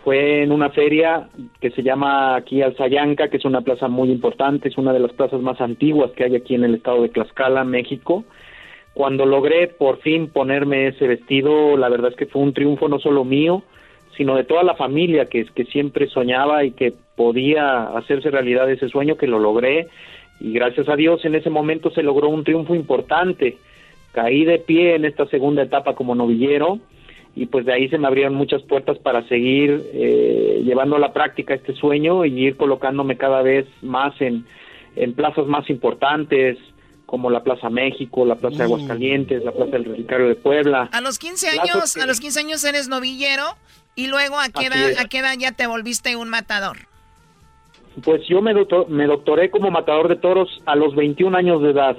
Speaker 25: fue en una feria que se llama aquí Alzayanca, que es una plaza muy importante, es una de las plazas más antiguas que hay aquí en el estado de Tlaxcala, México. Cuando logré por fin ponerme ese vestido, la verdad es que fue un triunfo no solo mío, sino de toda la familia que, que siempre soñaba y que podía hacerse realidad ese sueño, que lo logré. Y gracias a Dios en ese momento se logró un triunfo importante. Caí de pie en esta segunda etapa como novillero y pues de ahí se me abrieron muchas puertas para seguir eh, llevando a la práctica este sueño y ir colocándome cada vez más en, en plazas más importantes como la Plaza México, la Plaza de Aguascalientes, la Plaza del Relicario de Puebla.
Speaker 14: A los 15
Speaker 25: Plazas
Speaker 14: años,
Speaker 25: que-
Speaker 14: a los 15 años eres novillero y luego a qué edad, a qué edad ya te volviste un matador.
Speaker 25: Pues yo me, doctor- me doctoré como matador de toros a los 21 años de edad.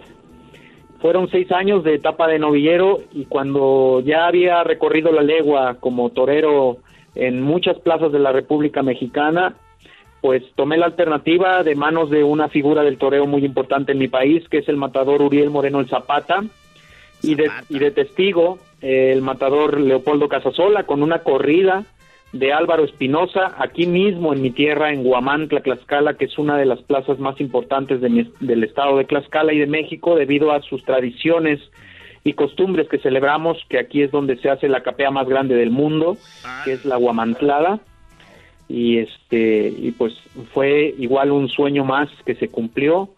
Speaker 25: Fueron seis años de etapa de novillero y cuando ya había recorrido la legua como torero en muchas plazas de la República Mexicana, pues tomé la alternativa de manos de una figura del toreo muy importante en mi país, que es el matador Uriel Moreno el Zapata, y de, y de testigo eh, el matador Leopoldo Casasola con una corrida de Álvaro Espinosa aquí mismo en mi tierra, en Huamantla, Tlaxcala, que es una de las plazas más importantes de mi- del estado de Tlaxcala y de México debido a sus tradiciones y costumbres que celebramos, que aquí es donde se hace la capea más grande del mundo, que es la Huamantlada. Y este y pues fue igual un sueño más que se cumplió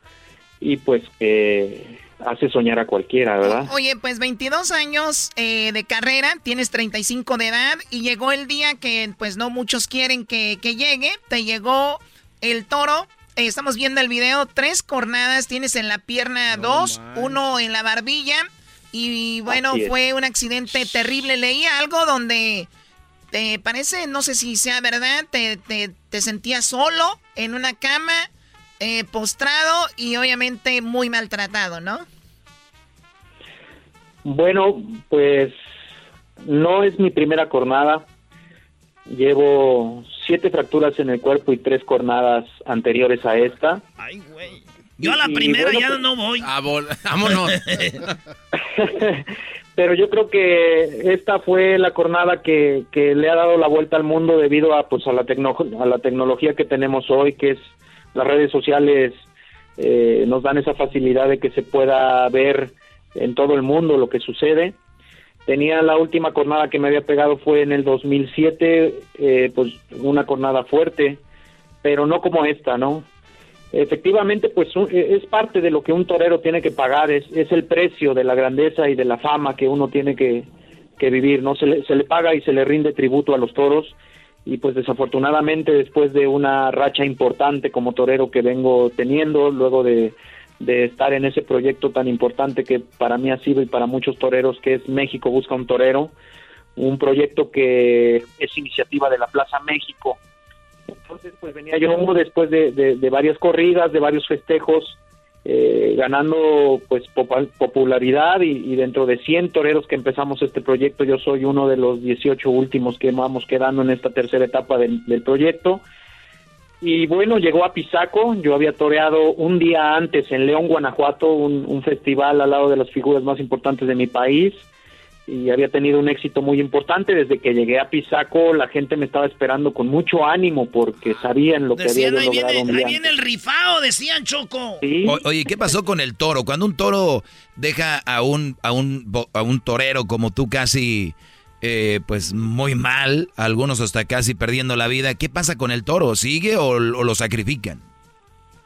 Speaker 25: y pues que hace soñar a cualquiera, ¿verdad?
Speaker 14: Oye, pues 22 años eh, de carrera, tienes 35 de edad y llegó el día que pues no muchos quieren que, que llegue, te llegó el toro. eh, estamos viendo el video, tres cornadas tienes en la pierna dos, uno en la barbilla y bueno, fue un accidente terrible. Leí algo donde te parece, no sé si sea verdad, te, te, te sentías solo en una cama, eh, postrado y obviamente muy maltratado, ¿no?
Speaker 25: Bueno, pues no es mi primera cornada. Llevo siete fracturas en el cuerpo y tres cornadas anteriores a esta.
Speaker 2: Yo a la
Speaker 25: Y- y
Speaker 2: primera
Speaker 25: bueno,
Speaker 2: ya
Speaker 25: pues-
Speaker 2: no voy.
Speaker 3: vámonos.
Speaker 25: Pero yo creo que esta fue la cornada que, que le ha dado la vuelta al mundo debido a pues a la tecno- a la tecnología que tenemos hoy, que es las redes sociales eh, nos dan esa facilidad de que se pueda ver en todo el mundo lo que sucede. Tenía la última cornada que me había pegado fue en el 2007, eh, pues una cornada fuerte, pero no como esta, ¿no? Efectivamente, pues un- e, es parte de lo que un torero tiene que pagar, es, es el precio de la grandeza y de la fama que uno tiene que, vivir, ¿no? Se le, se le paga y se le rinde tributo a los toros y pues desafortunadamente después de una racha importante como torero que vengo teniendo, luego de, de estar en ese proyecto tan importante que para mí ha sido y para muchos toreros que es México Busca un Torero, un proyecto que es iniciativa de la Plaza México, entonces, pues venía yo después de, de- varias corridas, de varios festejos, eh, ganando pues popularidad y, dentro de 100 toreros que empezamos este proyecto, yo soy uno de los 18 últimos que vamos quedando en esta tercera etapa del, proyecto. Y bueno, llegó a Pisaco, yo había toreado un día antes en León, Guanajuato, un festival al lado de las figuras más importantes de mi país y había tenido un éxito muy importante. Desde que llegué a Pisaco, la gente me estaba esperando con mucho ánimo porque sabían lo que
Speaker 2: Decían,
Speaker 25: había yo
Speaker 2: viene,
Speaker 25: logrado. un
Speaker 2: ahí viene el rifao, decían Choco.
Speaker 4: O- oye, ¿qué pasó con el toro? Cuando un toro deja a un, a un, bo- a un torero como tú casi eh, pues muy mal, algunos hasta casi perdiendo la vida. ¿Qué pasa con el toro? ¿Sigue o, lo sacrifican?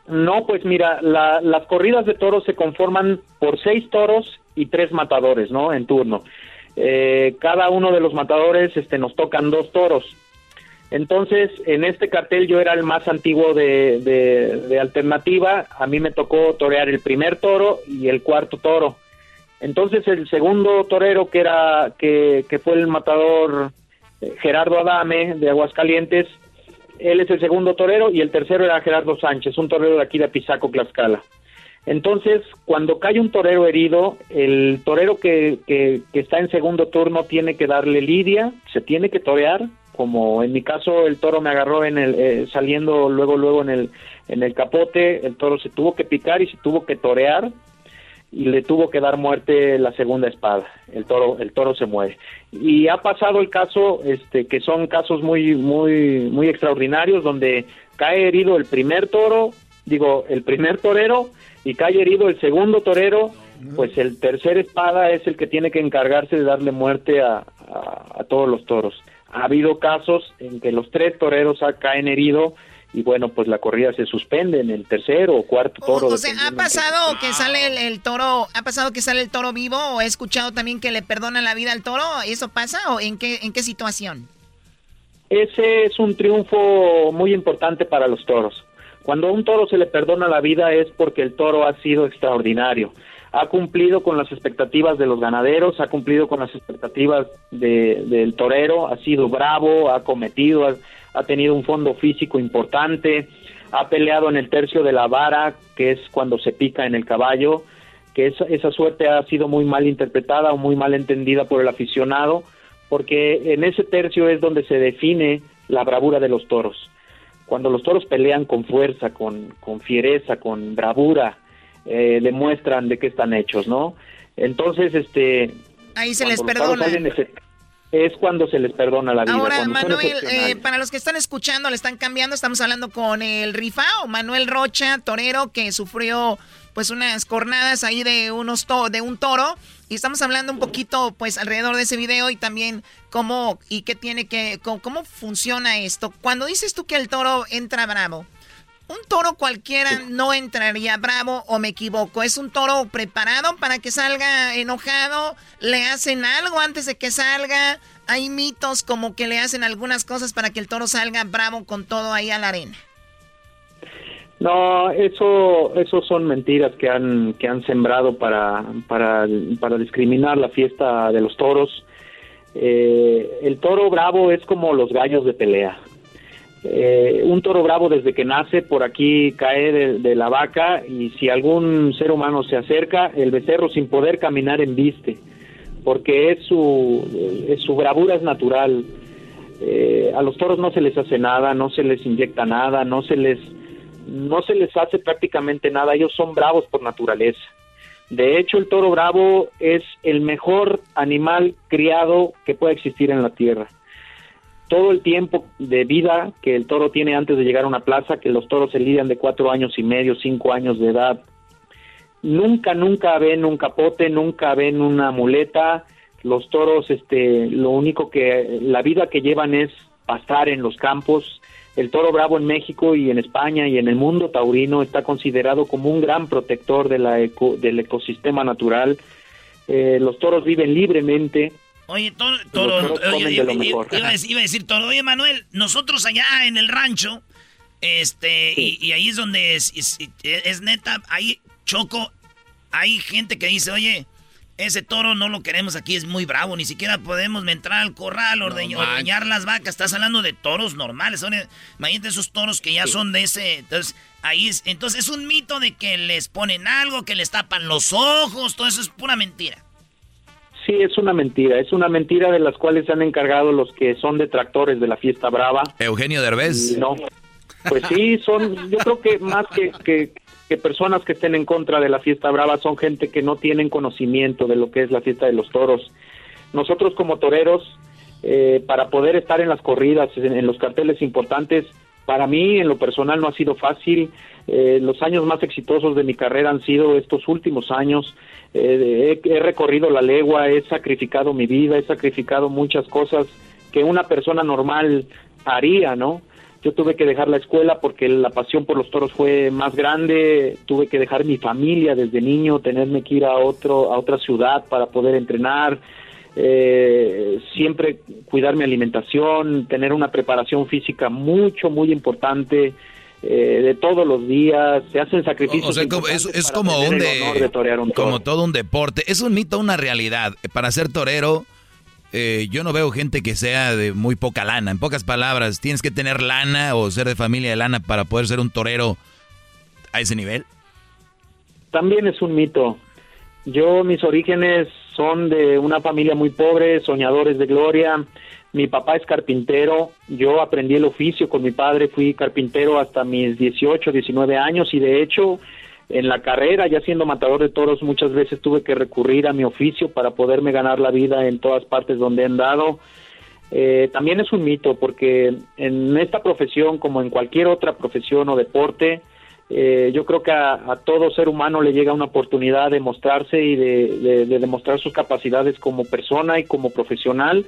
Speaker 25: No, pues mira, las corridas de toros se conforman por seis toros y tres matadores, ¿no? En turno. Eh, cada uno de los matadores este, nos tocan dos toros. Entonces, en este cartel yo era el más antiguo de, de, alternativa. A mí me tocó torear el primer toro y el cuarto toro. Entonces, el segundo torero, que, era, que, que fue el matador eh, Gerardo Adame de Aguascalientes, él es el segundo torero y el tercero era Gerardo Sánchez, un torero de aquí de Pisaco, Tlaxcala. Entonces, cuando cae un torero herido, el torero que, que, está en segundo turno tiene que darle lidia, se tiene que torear, como en mi caso el toro me agarró en el eh, saliendo luego luego en el en el capote, el toro se tuvo que picar y se tuvo que torear y le tuvo que dar muerte la segunda espada. El toro el toro se muere. Y ha pasado el caso este que son casos muy muy muy extraordinarios donde cae herido el primer toro, digo, el primer torero y cae herido el segundo torero, pues el tercer espada es el que tiene que encargarse de darle muerte a, a, todos los toros. Ha habido casos en que los tres toreros caen heridos y bueno, pues la corrida se suspende en el tercero o cuarto toro.
Speaker 14: O, sea, ¿ha pasado que sale el, toro, ha pasado que sale el toro vivo o he escuchado también que le perdonan la vida al toro? ¿Eso pasa o en qué, en qué situación?
Speaker 25: Ese es un triunfo muy importante para los toros. Cuando a un toro se le perdona la vida es porque el toro ha sido extraordinario. Ha cumplido con las expectativas de los ganaderos, ha cumplido con las expectativas del torero, ha sido bravo, ha cometido, ha, tenido un fondo físico importante, ha peleado en el tercio de la vara, que es cuando se pica en el caballo, que esa, esa suerte ha sido muy mal interpretada o muy mal entendida por el aficionado, porque en ese tercio es donde se define la bravura de los toros cuando los toros pelean con fuerza, con, con fiereza, con bravura, eh, demuestran de qué están hechos, ¿no? Entonces, este...
Speaker 14: Ahí se les perdona.
Speaker 25: es cuando se les perdona la vida.
Speaker 14: Ahora, Manuel, eh, para los que están escuchando, le están cambiando, estamos hablando con el rifao, Manuel Rocha, torero, que sufrió pues unas cornadas ahí de unos de un toro y estamos hablando un poquito pues alrededor de ese video y también cómo y qué tiene que cómo, funciona esto. Cuando dices tú que el toro entra bravo, un toro cualquiera no entraría bravo o me equivoco. Es un toro preparado para que salga enojado. Le hacen algo antes de que salga. Hay mitos como que le hacen algunas cosas para que el toro salga bravo con todo ahí a la arena.
Speaker 25: No, eso, eso son mentiras que han, que han sembrado para, para, para discriminar la fiesta de los toros. Eh, el toro bravo es como los gallos de pelea. Eh, un toro bravo desde que nace por aquí cae de, la vaca y si algún ser humano se acerca, el becerro sin poder caminar embiste, porque es su, es su bravura es natural. Eh, a los toros no se les hace nada, no se les inyecta nada, no se les no se les hace prácticamente nada, ellos son bravos por naturaleza. De hecho, el toro bravo es el mejor animal criado que pueda existir en la tierra. Todo el tiempo de vida que el toro tiene antes de llegar a una plaza, que los toros se lidian de cuatro años y medio, cinco años de edad, nunca, nunca ven un capote, nunca ven una muleta. Los toros, este, lo único que, la vida que llevan es pasar en los campos, el toro bravo en México y en España y en el mundo taurino está considerado como un gran protector de la del ecosistema natural. Eh, los toros viven libremente.
Speaker 2: Oye, toro, iba, a decir, toro. Oye, Manuel, nosotros allá en el rancho, este, y, ahí es donde es, es, neta, ahí choco, hay gente que dice, oye, ese toro no lo queremos aquí, es muy bravo. Ni siquiera podemos entrar al corral, o ordeñar las vacas. Estás hablando de toros normales. Son, imagínate esos toros que ya son de ese. Entonces, ahí es, entonces es un mito de que les ponen algo, que les tapan los ojos. Todo eso es pura mentira.
Speaker 25: Sí, es una mentira. Es una mentira de las cuales se han encargado los que son detractores de la fiesta brava.
Speaker 4: Eugenio Derbez.
Speaker 25: No. Pues sí, son. Yo creo que más que, que que personas que estén en contra de la fiesta brava son gente que no tienen conocimiento de lo que es la fiesta de los toros. Nosotros como toreros, eh, para poder estar en las corridas, en, los carteles importantes, para mí, en lo personal, no ha sido fácil. Eh, los años más exitosos de mi carrera han sido estos últimos años. Eh, he, he recorrido la legua, he sacrificado mi vida, he sacrificado muchas cosas que una persona normal haría, ¿no? Yo tuve que dejar la escuela porque la pasión por los toros fue más grande, tuve que dejar mi familia desde niño, tenerme que ir a otro a otra ciudad para poder entrenar, eh, siempre cuidar mi alimentación, tener una preparación física mucho muy importante eh, de todos los días, se hacen sacrificios.
Speaker 4: O sea, como- es, es como un
Speaker 25: de un
Speaker 4: de,
Speaker 25: toro.
Speaker 4: como todo un deporte. Es un mito, una realidad. Para ser torero, eh, yo no veo gente que sea de muy poca lana. En pocas palabras, tienes que tener lana o ser de familia de lana para poder ser un torero a ese nivel.
Speaker 25: También es un mito. Yo, mis orígenes son de una familia muy pobre, soñadores de gloria. Mi papá es carpintero. Yo aprendí el oficio con mi padre, fui carpintero hasta mis 18, 19 años y de hecho en la carrera, ya siendo matador de toros, muchas veces tuve que recurrir a mi oficio para poderme ganar la vida en todas partes donde he andado. Eh, también es un mito porque en esta profesión, como en cualquier otra profesión o deporte, eh, yo creo que a, todo ser humano le llega una oportunidad de mostrarse y de, de- de demostrar sus capacidades como persona y como profesional.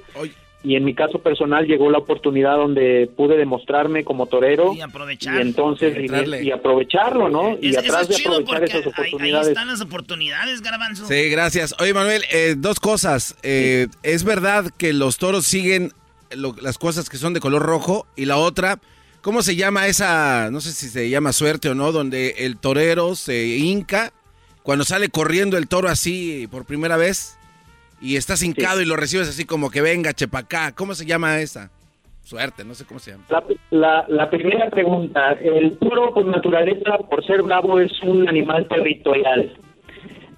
Speaker 25: Y en mi caso personal llegó la oportunidad donde pude demostrarme como torero
Speaker 2: Y aprovechar.
Speaker 25: y entonces y, aprovecharlo, ¿no? y
Speaker 2: Es-
Speaker 25: atrás
Speaker 2: es
Speaker 25: de
Speaker 2: chido
Speaker 25: aprovechar
Speaker 2: porque
Speaker 25: esas
Speaker 2: ahí, ahí
Speaker 25: oportunidades.
Speaker 2: están las oportunidades, Garbanzo.
Speaker 3: Sí, gracias. Oye, Manuel, eh, dos cosas. Eh, ¿Es verdad que los toros siguen lo- las cosas que son de color rojo? Y la otra, ¿cómo se llama esa, no sé si se llama suerte o no, donde el torero se hinca cuando sale corriendo el toro así por primera vez y estás hincado y lo recibes así como que venga, chepacá? ¿Cómo se llama esa? Suerte, no sé cómo se llama.
Speaker 25: La, la, la primera pregunta, el toro por naturaleza, por ser bravo, es un animal territorial.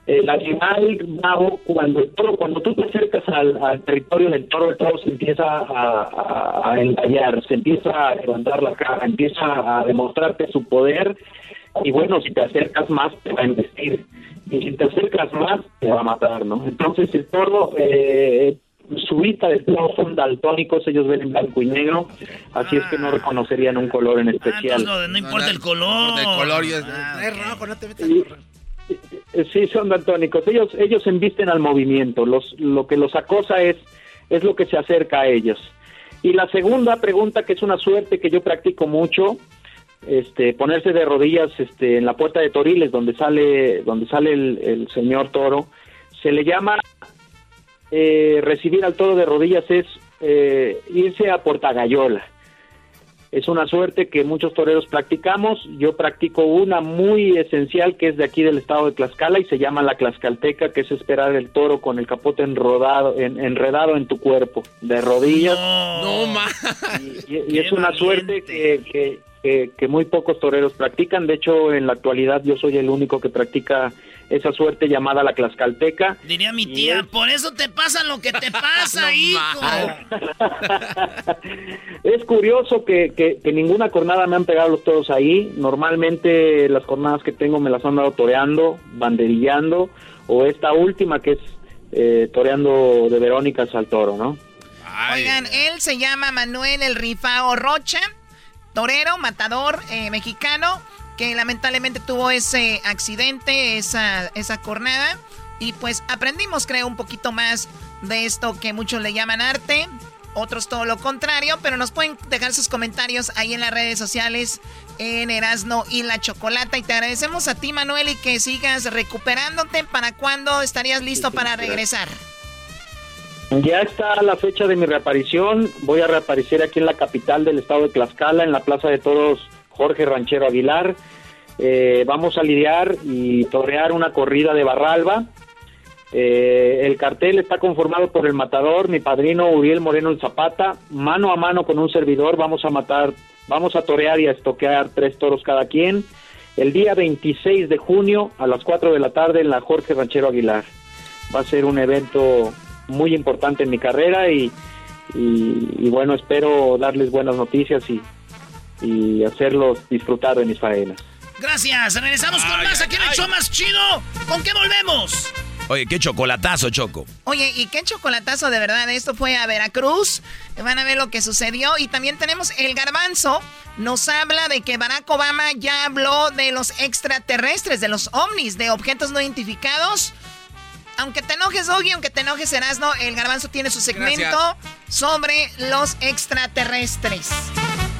Speaker 25: El animal bravo, cuando el toro, cuando tú te acercas al, al territorio del toro, el toro se empieza a, a, a se empieza a levantar la cara, empieza a demostrarte su poder y bueno, si te acercas más te va a investir y si te acercas más te va a matar, ¿no? Entonces el toro, eh, su vista de toro son daltónicos, ellos ven en blanco y negro, así es que no reconocerían un color en especial.
Speaker 2: No, no importa el color.
Speaker 3: El color y es,
Speaker 2: Ah,
Speaker 3: es rojo, no te metas
Speaker 25: Y- Sí, son daltónicos. Ellos, ellos embisten al movimiento. Los, lo que los acosa es, es lo que se acerca a ellos. Y la segunda pregunta, que es una suerte que yo practico mucho, este, ponerse de rodillas este, en la puerta de Toriles, donde sale, donde sale el, el señor toro, se le llama eh, recibir al toro de rodillas es eh, irse a Portagayola. Es una suerte que muchos toreros practicamos. Yo practico una muy esencial que es de aquí del estado de Tlaxcala y se llama la Tlaxcalteca, que es esperar el toro con el capote enrodado, en- enredado en tu cuerpo, de rodillas.
Speaker 3: No,
Speaker 25: Y, y es una suerte que, que- que- que muy pocos toreros practican. De hecho, en la actualidad yo soy el único que practica esa suerte llamada la Tlaxcalteca.
Speaker 2: Diría mi tía, por eso te pasa lo que te pasa, hijo.
Speaker 25: Es curioso que, que, que ninguna cornada me han pegado los toros ahí. Normalmente las jornadas que tengo me las han dado toreando, banderillando, o esta última que es eh, toreando de Verónicas al toro, ¿no?
Speaker 14: Oigan, él se llama Manuel El Rifao Rocha, torero, matador eh, mexicano, que lamentablemente tuvo ese accidente, esa, esa cornada. Y pues aprendimos, creo, un poquito más de esto que muchos le llaman arte, otros todo lo contrario, pero nos pueden dejar sus comentarios ahí en las redes sociales, en Erasno y la Chocolata. Y te agradecemos a ti, Manuel, y que sigas recuperándote. ¿Para cuándo estarías listo para regresar?
Speaker 25: Ya está la fecha de mi reaparición. Voy a reaparecer aquí en la capital del estado de Tlaxcala, en la Plaza de Toros Jorge Ranchero Aguilar. Eh, vamos a lidiar y torear una corrida de Barralba. Eh, el cartel está conformado por el matador, mi padrino Uriel Moreno el Zapata, mano a mano con un servidor. Vamos a matar, vamos a torear y a estoquear tres toros cada quien. El día 26 de junio a las 4 de la tarde en la Jorge Ranchero Aguilar. Va a ser un evento muy importante en mi carrera y, y- y bueno, espero darles buenas noticias y, y hacerlos disfrutar de mis faenas.
Speaker 2: Gracias, regresamos con más aquí en el show más chido. ¿Con qué volvemos?
Speaker 4: Oye, qué chocolatazo, Choco.
Speaker 14: Oye, ¿y qué chocolatazo de verdad? Esto fue a Veracruz. Van a ver lo que sucedió. Y también tenemos el garbanzo. Nos habla de que Barack Obama ya habló de los extraterrestres, de los ovnis, de objetos no identificados. Aunque te enojes, Ogi, aunque te enojes, Erasno, el garbanzo tiene su segmento sobre los extraterrestres.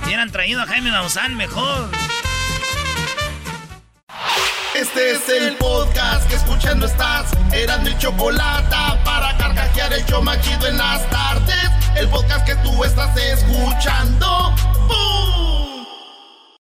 Speaker 2: Hubieran traído a Jaime Maussan mejor.
Speaker 1: Este es el podcast que escuchando estás. Eran mi chocolate para carcajear el show machido en las tardes. El podcast que tú estás escuchando. ¡Bum!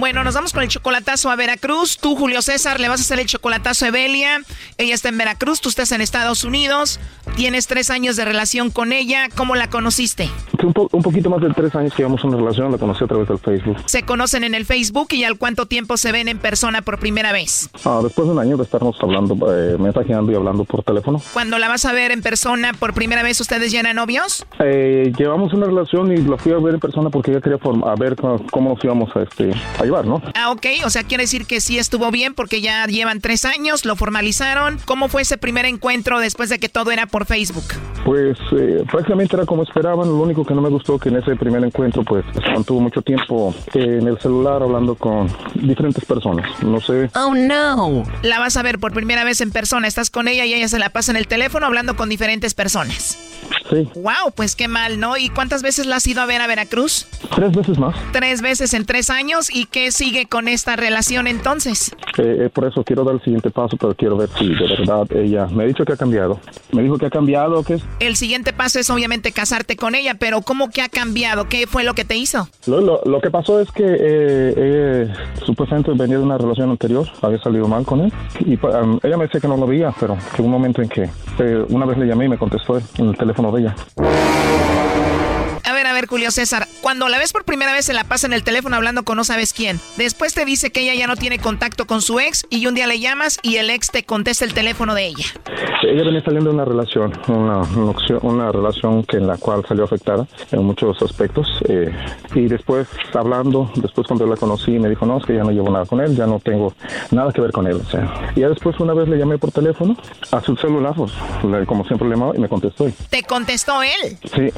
Speaker 14: Bueno, nos vamos con el chocolatazo a Veracruz. Tú, Julio César, le vas a hacer el chocolatazo a Evelia. Ella está en Veracruz, tú estás en Estados Unidos. Tienes tres años de relación con ella. ¿Cómo la conociste?
Speaker 29: Un, po- un poquito más de tres años que llevamos una relación, la conocí a través del Facebook.
Speaker 14: Se conocen en el Facebook y al cuánto tiempo se ven en persona por primera vez.
Speaker 29: Ah, después de un año de estarnos hablando, eh, mensajeando y hablando por teléfono,
Speaker 14: Cuando la vas a ver en persona por primera vez, ¿ustedes ya eran novios?
Speaker 29: eh, llevamos una relación y la fui a ver en persona porque ella quería a ver cómo, cómo nos íbamos a, este, a llevar, ¿no?
Speaker 14: Ah, ok. O sea, quiere decir que sí estuvo bien porque ya llevan tres años, lo formalizaron. ¿Cómo fue ese primer encuentro después de que todo era por Facebook?
Speaker 29: Pues eh, prácticamente era como esperaban, lo único que no me gustó que en ese primer encuentro pues se mantuvo mucho tiempo en el celular hablando con diferentes personas, no sé.
Speaker 14: Oh, no. La vas a ver por primera vez en persona. Estás con ella y ella se la pasa en el teléfono hablando con diferentes personas.
Speaker 29: Sí,
Speaker 14: Wow, pues qué mal, ¿no? ¿Y cuántas veces la has ido a ver a Veracruz?
Speaker 29: tres veces más.
Speaker 14: Tres veces en tres años. ¿Y qué sigue con esta relación entonces?
Speaker 29: Eh, eh, por eso quiero dar el siguiente paso, pero quiero ver si de verdad ella me ha dicho que ha cambiado. Me dijo que ha cambiado, es
Speaker 14: El siguiente paso es obviamente casarte con ella, pero ¿cómo que ha cambiado? ¿Qué fue lo que te hizo?
Speaker 29: Lo, lo- lo que pasó es que eh, eh, supuestamente venía de una relación anterior, había salido mal con él y um, ella me decía que no lo veía, pero que un momento en que eh, una vez le llamé y me contestó en el teléfono de ella.
Speaker 14: A ver, Julio César, cuando la ves por primera vez se la pasa en el teléfono hablando con no sabes quién. Después te dice que ella ya no tiene contacto con su ex y un día le llamas y el ex te contesta el teléfono de ella.
Speaker 29: Ella venía saliendo de una relación, una, una, relación que en la cual salió afectada en muchos aspectos. eh, y después, hablando, después cuando la conocí, me dijo, no, es que ya no llevo nada con él, ya no tengo nada que ver con él. O sea, y ya después una vez le llamé por teléfono a su celular, pues, como siempre le llamaba y me contestó.
Speaker 14: ¿Te contestó él?
Speaker 29: Sí,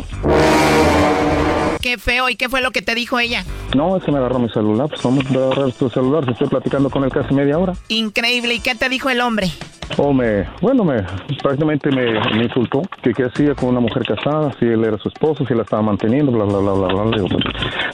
Speaker 14: Qué feo. ¿Y qué fue lo que te dijo ella?
Speaker 29: no, es que me agarró mi celular, pues vamos a agarrar tu celular, si estoy platicando con él casi media hora.
Speaker 14: Increíble. ¿Y qué te dijo el hombre?
Speaker 29: O me, bueno, me prácticamente me, me insultó que qué hacía con una mujer casada, si él era su esposo, si la estaba manteniendo, bla, bla, bla, bla, bla. Pues,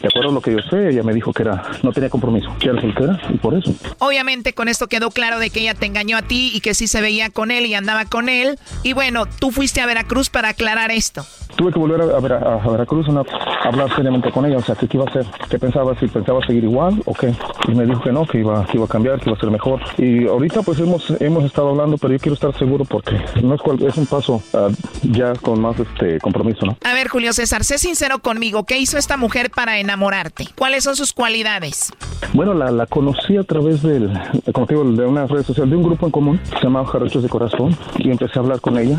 Speaker 29: de acuerdo a lo que yo sé, ella me dijo que era, no tenía compromiso, que era soltera y por eso.
Speaker 14: Obviamente con esto quedó claro de que ella te engañó a ti y que sí se veía con él y andaba con él. Y bueno, tú fuiste a Veracruz para aclarar esto.
Speaker 29: Tuve que volver a, a Vera- a Veracruz a, a hablar seriamente con ella, o sea, que qué iba a hacer, qué pensaba, si pensaba seguir igual o qué. Y me dijo que no, que iba, que iba a cambiar, que iba a ser mejor. Y ahorita pues hemos, hemos estado hablando, pero yo quiero estar seguro porque no es, cual- es un paso ah, ya con más este compromiso, ¿no?
Speaker 14: A ver, Julio César, sé sincero conmigo. ¿Qué hizo esta mujer para enamorarte? ¿Cuáles son sus cualidades?
Speaker 29: Bueno, la, la conocí a través del, como te digo, de una red social, de un grupo en común, se llamaba Jarochos de Corazón, y empecé a hablar con ella.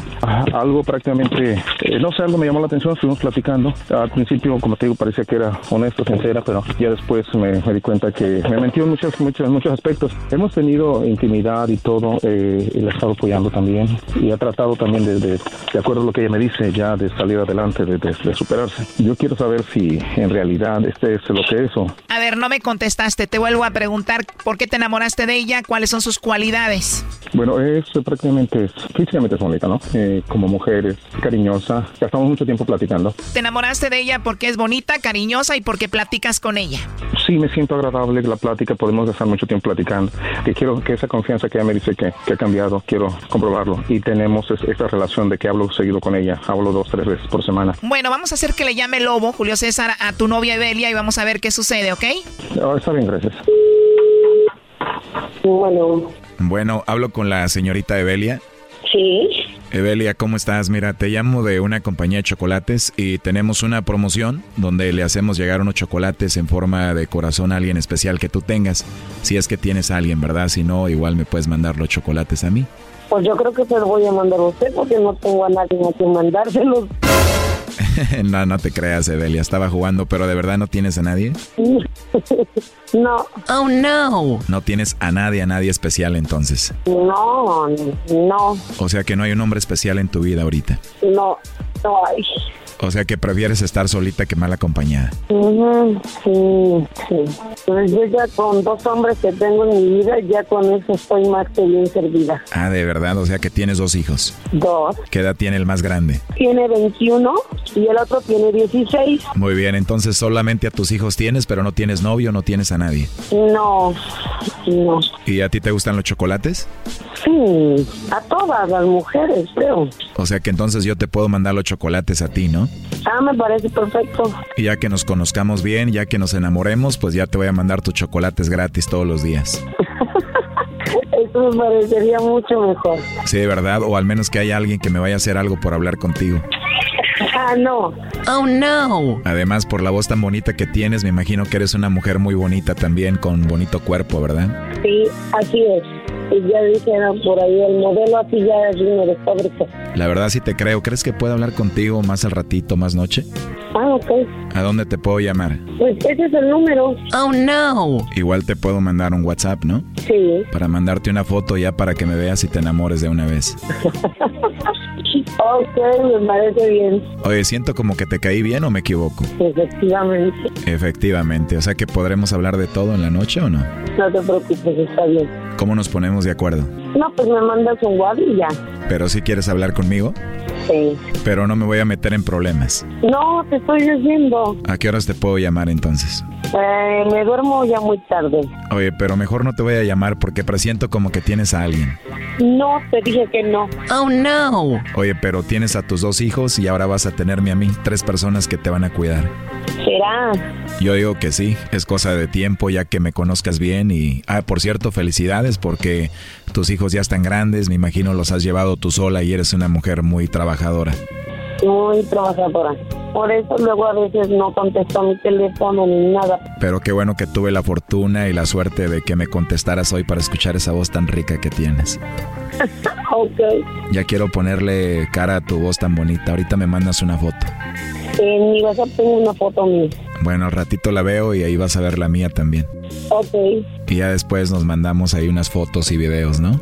Speaker 29: Algo prácticamente, eh, no sé, algo me llamó la atención, estuvimos platicando. Al principio, como te digo, parecía que era honesta, sincera, pero ya después me, me di cuenta que me mentió en muchos, muchos, muchos aspectos. Hemos tenido intimidad y todo, eh, y la he estado apoyando también, y ha tratado también de, de, de acuerdo a lo que ella me dice, ya de salir adelante, de, de- de superarse. Yo quiero saber si en realidad este es lo que es o
Speaker 14: A ver, no me contestaste. Te vuelvo a preguntar por qué te enamoraste de ella, cuáles son sus cualidades.
Speaker 29: Bueno, es prácticamente, es- físicamente es bonita, ¿no? Eh, como mujer es cariñosa, gastamos mucho tiempo platicando.
Speaker 14: Te enamoraste de ella porque es bonita, cariñosa y porque platicas con ella.
Speaker 29: Sí, me siento agradable la plática, podemos gastar mucho tiempo platicando. Que quiero que esa confianza que ella me dice que, que ha cambiado, quiero comprobarlo. Y tenemos es- esta relación de que hablo seguido con ella, hablo dos, tres veces por semana.
Speaker 14: Bueno, vamos a hacer que le llame Lobo, Julio César, a tu novia Evelia y vamos a ver qué sucede, ¿ok?
Speaker 29: Ah, está bien, gracias.
Speaker 4: Bueno, hablo con la señorita Evelia.
Speaker 30: Sí.
Speaker 4: Evelia, ¿cómo estás? Mira, te llamo de una compañía de chocolates y tenemos una promoción donde le hacemos llegar unos chocolates en forma de corazón a alguien especial que tú tengas. Si es que tienes a alguien, ¿verdad? Si no, igual me puedes mandar los chocolates a mí.
Speaker 30: Pues yo creo que se lo voy a mandar a usted porque no tengo a nadie a quien mandárselos.
Speaker 4: no, no te creas, Evelia. Estaba jugando, pero ¿de verdad no tienes a nadie?
Speaker 30: no.
Speaker 4: Oh, no. No tienes a nadie, a nadie especial entonces.
Speaker 30: No, no,
Speaker 4: O sea que no hay un hombre especial en tu vida ahorita.
Speaker 30: no, no hay.
Speaker 4: O sea que prefieres estar solita que mal acompañada.
Speaker 30: Sí, sí. Pues yo ya con dos hombres que tengo en mi vida, ya con eso estoy más que bien servida.
Speaker 4: Ah, de verdad, o sea que tienes dos hijos.
Speaker 30: Dos.
Speaker 4: ¿Qué edad tiene el más grande?
Speaker 30: Tiene 21 y el otro tiene 16.
Speaker 4: Muy bien, entonces solamente a tus hijos tienes, pero no tienes novio, no tienes a nadie.
Speaker 30: No, no.
Speaker 4: ¿Y a ti te gustan los chocolates?
Speaker 30: Sí, a todas las mujeres, creo.
Speaker 4: O sea que entonces yo te puedo mandar los chocolates a ti, ¿no?
Speaker 30: Ah, me parece perfecto.
Speaker 4: Y ya que nos conozcamos bien, ya que nos enamoremos, pues ya te voy a mandar tus chocolates gratis todos los días.
Speaker 30: Eso me parecería mucho mejor.
Speaker 4: Sí, de verdad, o al menos que haya alguien que me vaya a hacer algo por hablar contigo.
Speaker 30: Ah, no.
Speaker 4: Oh, no. Además, por la voz tan bonita que tienes, me imagino que eres una mujer muy bonita también, con bonito cuerpo, ¿verdad?
Speaker 30: Sí, así es. Y ya dijeron por ahí, el modelo así ya es uno de fábrica.
Speaker 4: La verdad sí te creo. ¿Crees que puedo hablar contigo más al ratito, más noche?
Speaker 30: Ah, ok.
Speaker 4: ¿A dónde te puedo llamar?
Speaker 30: Pues ese es el número.
Speaker 4: Oh, no. Igual te puedo mandar un WhatsApp, ¿no?
Speaker 30: Sí.
Speaker 4: Para mandarte una foto ya para que me veas y te enamores de una vez.
Speaker 30: ok, me parece bien.
Speaker 4: Oye, siento como que te caí bien o me equivoco.
Speaker 30: Efectivamente.
Speaker 4: Efectivamente, o sea que podremos hablar de todo en la noche o no?
Speaker 30: No te preocupes, está bien.
Speaker 4: ¿Cómo nos ponemos de acuerdo?
Speaker 30: No, pues me mandas un WhatsApp y ya.
Speaker 4: Pero si quieres hablar conmigo,
Speaker 30: Sí.
Speaker 4: pero no me voy a meter en problemas.
Speaker 30: No, te estoy diciendo.
Speaker 4: ¿A qué horas te puedo llamar entonces?
Speaker 30: Eh, me duermo ya muy tarde.
Speaker 4: Oye, pero mejor no te voy a llamar porque presiento como que tienes a alguien.
Speaker 30: No, te dije que no.
Speaker 4: Oh, no. Oye, pero tienes a tus dos hijos y ahora vas a tenerme a mí, tres personas que te van a cuidar.
Speaker 30: Será.
Speaker 4: Yo digo que sí, es cosa de tiempo ya que me conozcas bien y... Ah, por cierto, felicidades porque tus hijos ya están grandes, me imagino los has llevado tú sola y eres una mujer muy trabajadora.
Speaker 30: Muy trabajadora. Por eso luego a veces no contesto mi teléfono ni nada.
Speaker 4: Pero qué bueno que tuve la fortuna y la suerte de que me contestaras hoy para escuchar esa voz tan rica que tienes.
Speaker 30: ok.
Speaker 4: Ya quiero ponerle cara a tu voz tan bonita. Ahorita me mandas una foto.
Speaker 30: En mi WhatsApp tengo una foto mía.
Speaker 4: Bueno, al ratito la veo y ahí vas a ver la mía también.
Speaker 30: Ok.
Speaker 4: Y ya después nos mandamos ahí unas fotos y videos, ¿no?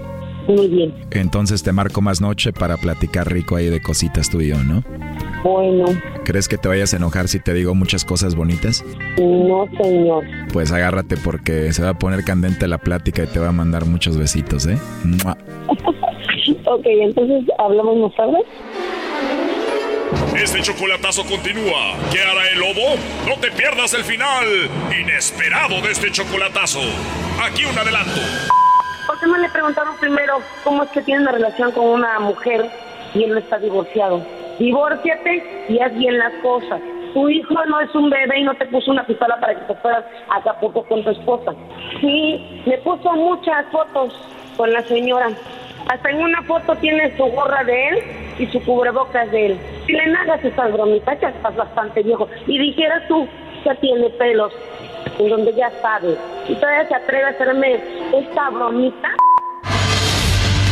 Speaker 30: Muy bien.
Speaker 4: Entonces te marco más noche para platicar rico ahí de cositas tú y yo, ¿no?
Speaker 30: Bueno.
Speaker 4: ¿Crees que te vayas a enojar si te digo muchas cosas bonitas?
Speaker 30: No, señor.
Speaker 4: Pues agárrate porque se va a poner candente la plática y te va a mandar muchos besitos, ¿eh?
Speaker 30: Ok, entonces hablamos más tarde.
Speaker 31: Este chocolatazo continúa. ¿Qué hará el lobo? No te pierdas el final inesperado de este chocolatazo. Aquí un adelanto.
Speaker 32: ¿Por qué no le preguntaron primero cómo es que tiene una relación con una mujer y él no está divorciado? Divórciate y haz bien las cosas. Tu hijo no es un bebé y no te puso una pistola para que te fueras a Acapulco con tu esposa. Sí, me puso muchas fotos con la señora. Hasta en una foto tiene su gorra de él y su cubrebocas de él. Si le hagas esas bromitas, ya estás bastante viejo. Y dijeras tú, ya tiene pelos, en donde ya sabe. Y todavía se atreve a hacerme esta bromita.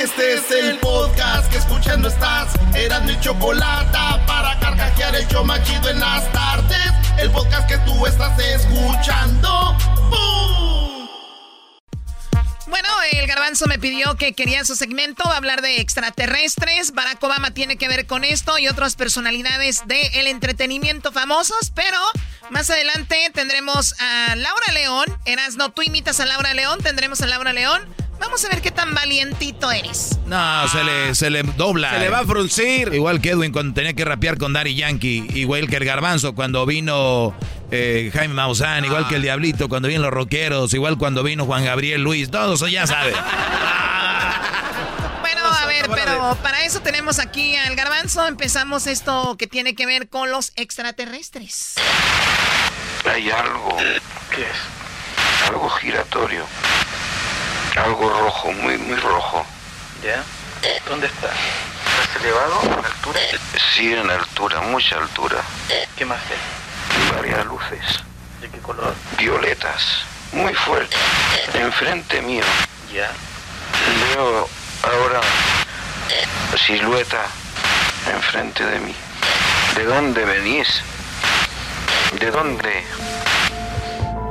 Speaker 10: Este es el podcast que escuchando estás. Eran mi chocolate para carcajear el show más chido en las tardes. El podcast que tú estás escuchando. ¡Bum!
Speaker 14: Bueno, el garbanzo me pidió que quería su segmento, hablar de extraterrestres. Barack Obama tiene que ver con esto y otras personalidades del entretenimiento famosos, pero más adelante tendremos a Laura León. Eras, no, tú imitas a Laura León, tendremos a Laura León Vamos a ver qué tan valientito eres.
Speaker 4: No, se, le, se le dobla.
Speaker 3: Se le va a fruncir.
Speaker 4: Igual que Edwin cuando tenía que rapear con Daddy Yankee. Igual que el Garbanzo cuando vino eh, Jaime Maussan. Igual que el Diablito cuando vino los rockeros. Igual cuando vino Juan Gabriel Luis. Todos, ya sabe.
Speaker 14: Bueno, a ver, pero para eso tenemos aquí al Garbanzo. Empezamos esto que tiene que ver con los extraterrestres.
Speaker 33: Hay algo. ¿Qué es? Algo giratorio. Algo rojo, muy, muy rojo.
Speaker 34: ¿Ya? ¿Dónde está? ¿Estás elevado? ¿En altura?
Speaker 33: Sí, en altura, mucha altura.
Speaker 34: ¿Qué más ves?
Speaker 33: Varias luces.
Speaker 34: ¿De qué color?
Speaker 33: Violetas. Muy fuertes. Enfrente mío.
Speaker 34: ¿Ya?
Speaker 33: Veo ahora silueta enfrente de mí. ¿De dónde venís? ¿De dónde?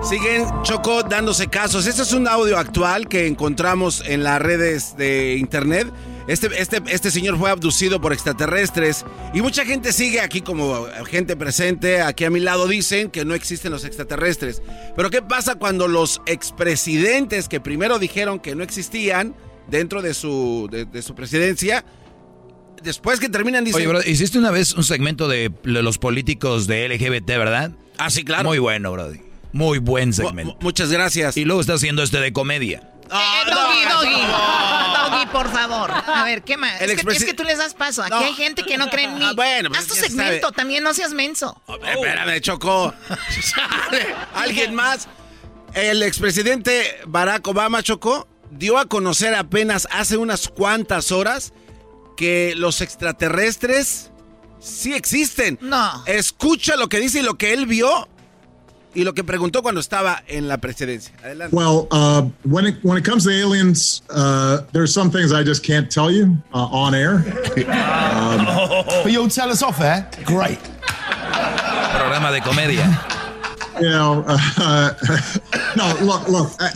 Speaker 3: Siguen Choco dándose casos. Este es un audio actual que encontramos en las redes de internet. Este, este, este señor fue abducido por extraterrestres y mucha gente sigue aquí como gente presente. Aquí a mi lado dicen que no existen los extraterrestres. Pero ¿qué pasa cuando los expresidentes que primero dijeron que no existían dentro de su, de, de su presidencia, después que terminan dicen...
Speaker 4: Oye, bro, hiciste una vez un segmento de los políticos de LGBT, ¿verdad?
Speaker 3: Ah, sí, claro.
Speaker 4: Muy bueno, brody. Muy buen segmento.
Speaker 3: muchas gracias.
Speaker 4: Y luego está haciendo este de comedia.
Speaker 14: Eh, doggy, doggy. Doggy, por favor. A ver, ¿qué más?
Speaker 3: El
Speaker 14: Es que, es que tú les das paso. Aquí
Speaker 3: No.
Speaker 14: hay gente que no cree en mí.
Speaker 3: Ah, bueno, pues
Speaker 14: Haz tu segmento,
Speaker 3: sabe.
Speaker 14: también no seas menso.
Speaker 3: Espérame, Choco. ¿Alguien más? El expresidente Barack Obama, Choco, dio a conocer apenas hace unas cuantas horas que los extraterrestres sí existen.
Speaker 14: No.
Speaker 3: Escucha lo que dice y lo que él vio y lo que preguntó cuando estaba en la presidencia. Adelante.
Speaker 35: Well, uh, when it when it comes to aliens, uh, there's some things I just can't tell you uh, on air. Um,
Speaker 36: But you'll tell us off air? Great.
Speaker 4: Programa de comedia.
Speaker 35: you know, uh, no, look, look. Uh, uh,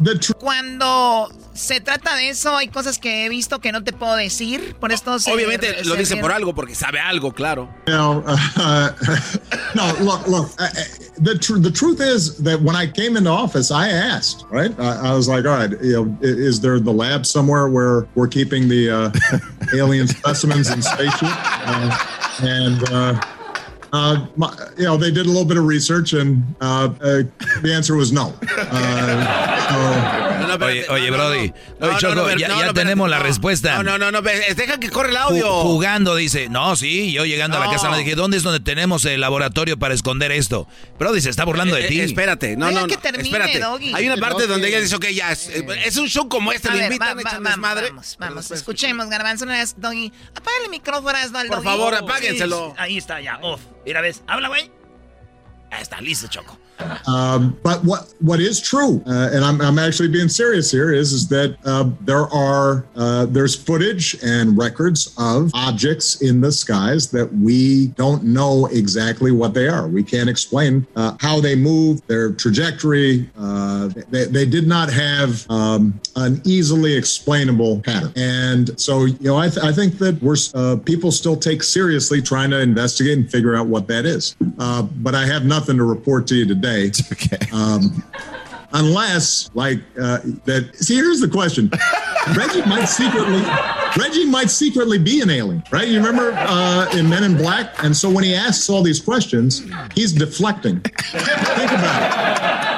Speaker 35: the
Speaker 14: Cuando se trata de eso, hay cosas que he visto que no te puedo decir. Por esto se-
Speaker 3: Obviamente lo
Speaker 14: se
Speaker 3: dice por algo, porque sabe algo, claro.
Speaker 35: you know, uh, no, look, look. The tr- the truth is that when I came into office, I asked, right? I, I was like, all right, you know, is there the lab somewhere where we're keeping the uh, alien specimens in spaceship? Uh, and uh, uh, my, you know, they did a little bit of research, and uh, uh, the answer was no. Uh,
Speaker 4: Oye, oye, Brody.
Speaker 3: No,
Speaker 4: Oye, Choco, ya,
Speaker 3: no,
Speaker 4: ya
Speaker 3: no,
Speaker 4: tenemos la respuesta.
Speaker 3: No, no, no, deja que corre el audio.
Speaker 4: Ju- Jugando, dice. No, sí, yo llegando a la casa le dije, ¿dónde es donde tenemos el laboratorio para esconder esto? Brody, se está burlando de
Speaker 3: Eh,
Speaker 4: ti.
Speaker 3: eh, espérate, no, no, no.
Speaker 14: que termine,
Speaker 3: espérate.
Speaker 14: Doggy.
Speaker 3: Hay una parte
Speaker 14: Doggy.
Speaker 3: donde ella dice, ok, ya, es, eh, es un show como este,
Speaker 14: A
Speaker 3: le
Speaker 14: ver,
Speaker 3: invitan,
Speaker 14: va-
Speaker 3: echan
Speaker 14: va-
Speaker 3: desmadre.
Speaker 14: Vamos, vamos, escuchemos, Garbanzo. No es Doggy. Apaga el micrófono,
Speaker 3: Por favor, apáguenselo.
Speaker 2: Ahí está, ya, off. Mira, ves, habla, güey. Ahí está, listo, Choco.
Speaker 35: Um, but what what is true, uh, and I'm, I'm actually being serious here, is is that uh, there are uh, there's footage and records of objects in the skies that we don't know exactly what they are. We can't explain uh, how they move, their trajectory. Uh, they, they did not have um, an easily explainable pattern, and so you know I, th- I think that we're uh, people still take seriously trying to investigate and figure out what that is. But I have nothing to report to you today. Okay. Um, unless, like, uh, that. See, here's the question: Reggie might secretly, Reggie might secretly be an alien, right? You remember uh, in Men in Black, and so when he asks all these questions, he's deflecting. Think about it.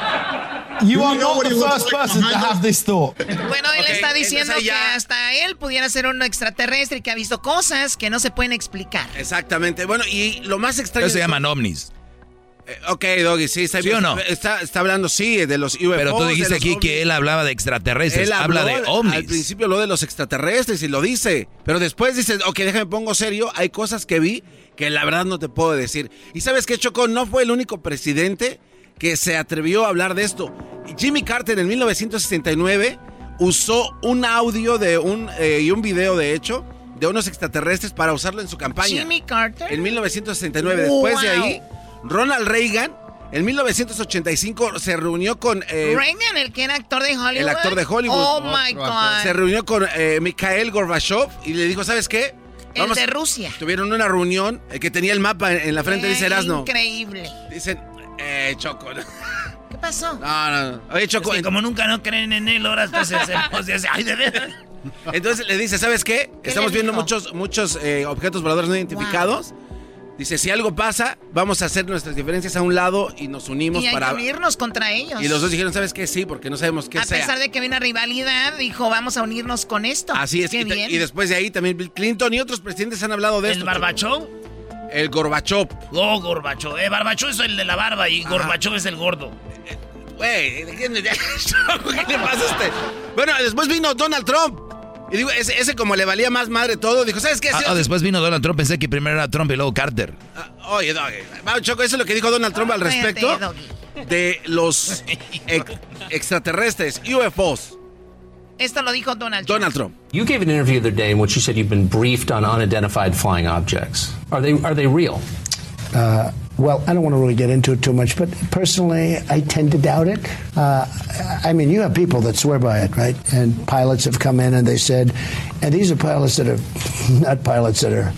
Speaker 36: You are not the first person to have this thought.
Speaker 14: Bueno, él
Speaker 3: Ok,
Speaker 14: está diciendo
Speaker 3: entonces
Speaker 14: que
Speaker 3: ya-
Speaker 14: hasta él pudiera ser un extraterrestre que ha visto cosas que no se pueden explicar.
Speaker 3: Exactamente. Bueno, y lo más extraño.
Speaker 4: Eso se llaman ovnis.
Speaker 3: Eh, ok, Doggy, sí, está
Speaker 4: ¿Sí o no?
Speaker 3: Está, está hablando, sí, de los UFOs.
Speaker 4: Pero tú dijiste aquí
Speaker 3: ovnis.
Speaker 4: que él hablaba de extraterrestres.
Speaker 3: Él
Speaker 4: Habla de
Speaker 3: Al
Speaker 4: ovnis.
Speaker 3: principio habló de los extraterrestres y lo dice. Pero después dice, ok, déjame pongo serio. Hay cosas que vi que la verdad no te puedo decir. Y sabes qué, Choco, no fue el único presidente que se atrevió a hablar de esto. Jimmy Carter en 1969 usó un audio de un, eh, y un video, de hecho, de unos extraterrestres para usarlo en su campaña.
Speaker 14: Jimmy Carter.
Speaker 3: En 1969. Después de ahí, Ronald Reagan, en 1985, se reunió con... eh,
Speaker 14: Reagan, el que era actor de Hollywood.
Speaker 3: el actor de Hollywood.
Speaker 14: Oh my God.
Speaker 3: Se reunió con eh, Mikhail Gorbachev y le dijo, ¿sabes qué?
Speaker 14: El de Rusia.
Speaker 3: Tuvieron una reunión eh, que tenía el mapa en, la frente, dice
Speaker 14: Eh,
Speaker 3: Erasno.
Speaker 14: Increíble.
Speaker 3: Dicen, eh, Choco.
Speaker 14: ¿Qué pasó?
Speaker 3: No, no, no. Oye, Choco.
Speaker 2: Es que como nunca no creen en él, ahora entonces se dice, ay, de veras.
Speaker 3: Entonces le dice, ¿sabes qué?
Speaker 14: ¿Qué
Speaker 3: Estamos viendo muchos, muchos eh, objetos voladores no identificados. Dice, si algo pasa, vamos a hacer nuestras diferencias a un lado y nos unimos
Speaker 14: Y hay
Speaker 3: para...
Speaker 14: unirnos contra ellos.
Speaker 3: Y los dos dijeron, ¿sabes qué? Sí, porque no sabemos qué
Speaker 14: A
Speaker 3: sea.
Speaker 14: pesar de que había una rivalidad, dijo, vamos a unirnos con esto.
Speaker 3: Así es.
Speaker 14: Qué
Speaker 3: Y,
Speaker 14: bien.
Speaker 3: y después de ahí también Bill Clinton y otros presidentes han hablado de
Speaker 2: ¿El
Speaker 3: esto.
Speaker 2: Barbachov?
Speaker 3: El Gorbachov.
Speaker 2: Oh, Gorbachov. Eh, Barbachov es el de la barba y Gorbachov es el gordo.
Speaker 3: Güey, ¿de quién- de- ¿qué le pasa a este? Bueno, después vino Donald Trump. Y digo, ese, ese como le valía más madre todo, dijo, ¿sabes qué?
Speaker 4: Ah, ah, después vino Donald Trump, pensé que primero era Trump y luego Carter.
Speaker 3: Oye, Doggy. Choco, eso es lo que dijo Donald Trump al
Speaker 14: Cállate,
Speaker 3: respecto de los ex- extraterrestres, UFOs.
Speaker 14: Esto lo dijo Donald Trump.
Speaker 3: Donald Trump.
Speaker 37: You gave an interview the other day in which you said you've been briefed on unidentified flying objects. Are they are they real?
Speaker 38: Uh, well, I don't want to really get into it too much, but personally, I tend to doubt it. Uh, I mean, you have people that swear by it, right? And pilots have come in and they said, and these are pilots that are not pilots that are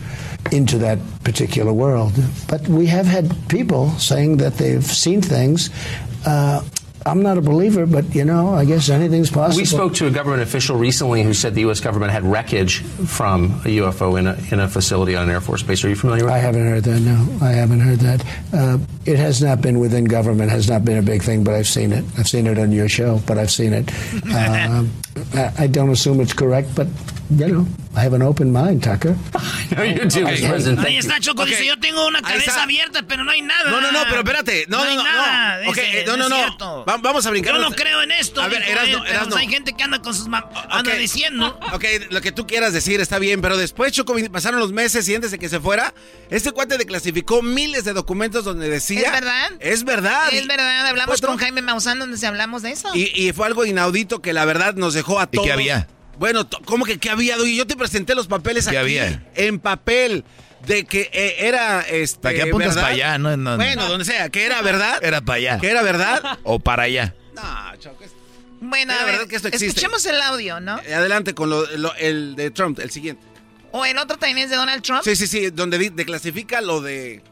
Speaker 38: into that particular world, but we have had people saying that they've seen things. Uh, I'm not a believer, but you know, I guess anything's possible.
Speaker 37: We spoke to a government official recently who said the U.S. government had wreckage from a UFO in a, in a facility on an Air Force base. Are you familiar with
Speaker 38: I
Speaker 37: that?
Speaker 38: haven't heard that. No, I haven't heard that. Uh, it has not been within government. Has not been a big thing, but I've seen it. I've seen it on your show, but I've seen it. Um, I, I don't assume it's correct, but you know, I have an open mind, Tucker.
Speaker 37: No, you do,
Speaker 3: Ok.
Speaker 37: Mr. President.
Speaker 2: Ahí está Choco, dice, yo tengo una cabeza abierta, pero no hay nada.
Speaker 3: No, no, no, pero espérate. No,
Speaker 2: no
Speaker 3: no,
Speaker 2: hay
Speaker 3: no.
Speaker 2: nada.
Speaker 3: no. Ok,
Speaker 2: dice,
Speaker 3: eh, no, no, no. Va- vamos a brincar.
Speaker 2: Yo no creo en esto.
Speaker 3: A ver,
Speaker 2: él, pero,
Speaker 3: Erasno.
Speaker 2: pues, hay gente que anda con sus... ma- Anda diciendo.
Speaker 3: Ok, lo que tú quieras decir está bien, pero después, Choco, pasaron los meses y antes de que se fuera, este cuate declasificó miles de documentos donde decía...
Speaker 14: ¿Es verdad?
Speaker 3: Es verdad.
Speaker 14: Es verdad, hablamos
Speaker 3: Fue
Speaker 14: con
Speaker 3: Trump.
Speaker 14: Jaime Maussan donde se hablamos de eso.
Speaker 3: Y, y fue algo inaudito que la verdad nos dejó a
Speaker 4: ¿Y
Speaker 3: todos.
Speaker 4: qué había?
Speaker 3: Bueno, ¿cómo que qué había? Yo te presenté los papeles
Speaker 4: ¿Qué
Speaker 3: aquí.
Speaker 4: había?
Speaker 3: En papel. De que eh, era este.
Speaker 4: ¿Para qué apuntas
Speaker 3: verdad.
Speaker 4: para allá? No, no, no.
Speaker 3: Bueno, donde sea, que era verdad.
Speaker 4: Era para allá.
Speaker 3: Que era verdad.
Speaker 4: O para allá.
Speaker 3: No, Choco. es-
Speaker 14: bueno,
Speaker 3: Es
Speaker 14: a
Speaker 3: la
Speaker 14: ver,
Speaker 3: verdad que esto existe.
Speaker 14: escuchemos el audio, ¿no?
Speaker 3: Eh, Adelante con lo, lo- el de Trump, el siguiente.
Speaker 14: O el otro también es de Donald Trump.
Speaker 3: Sí, sí, sí, donde declasifica lo de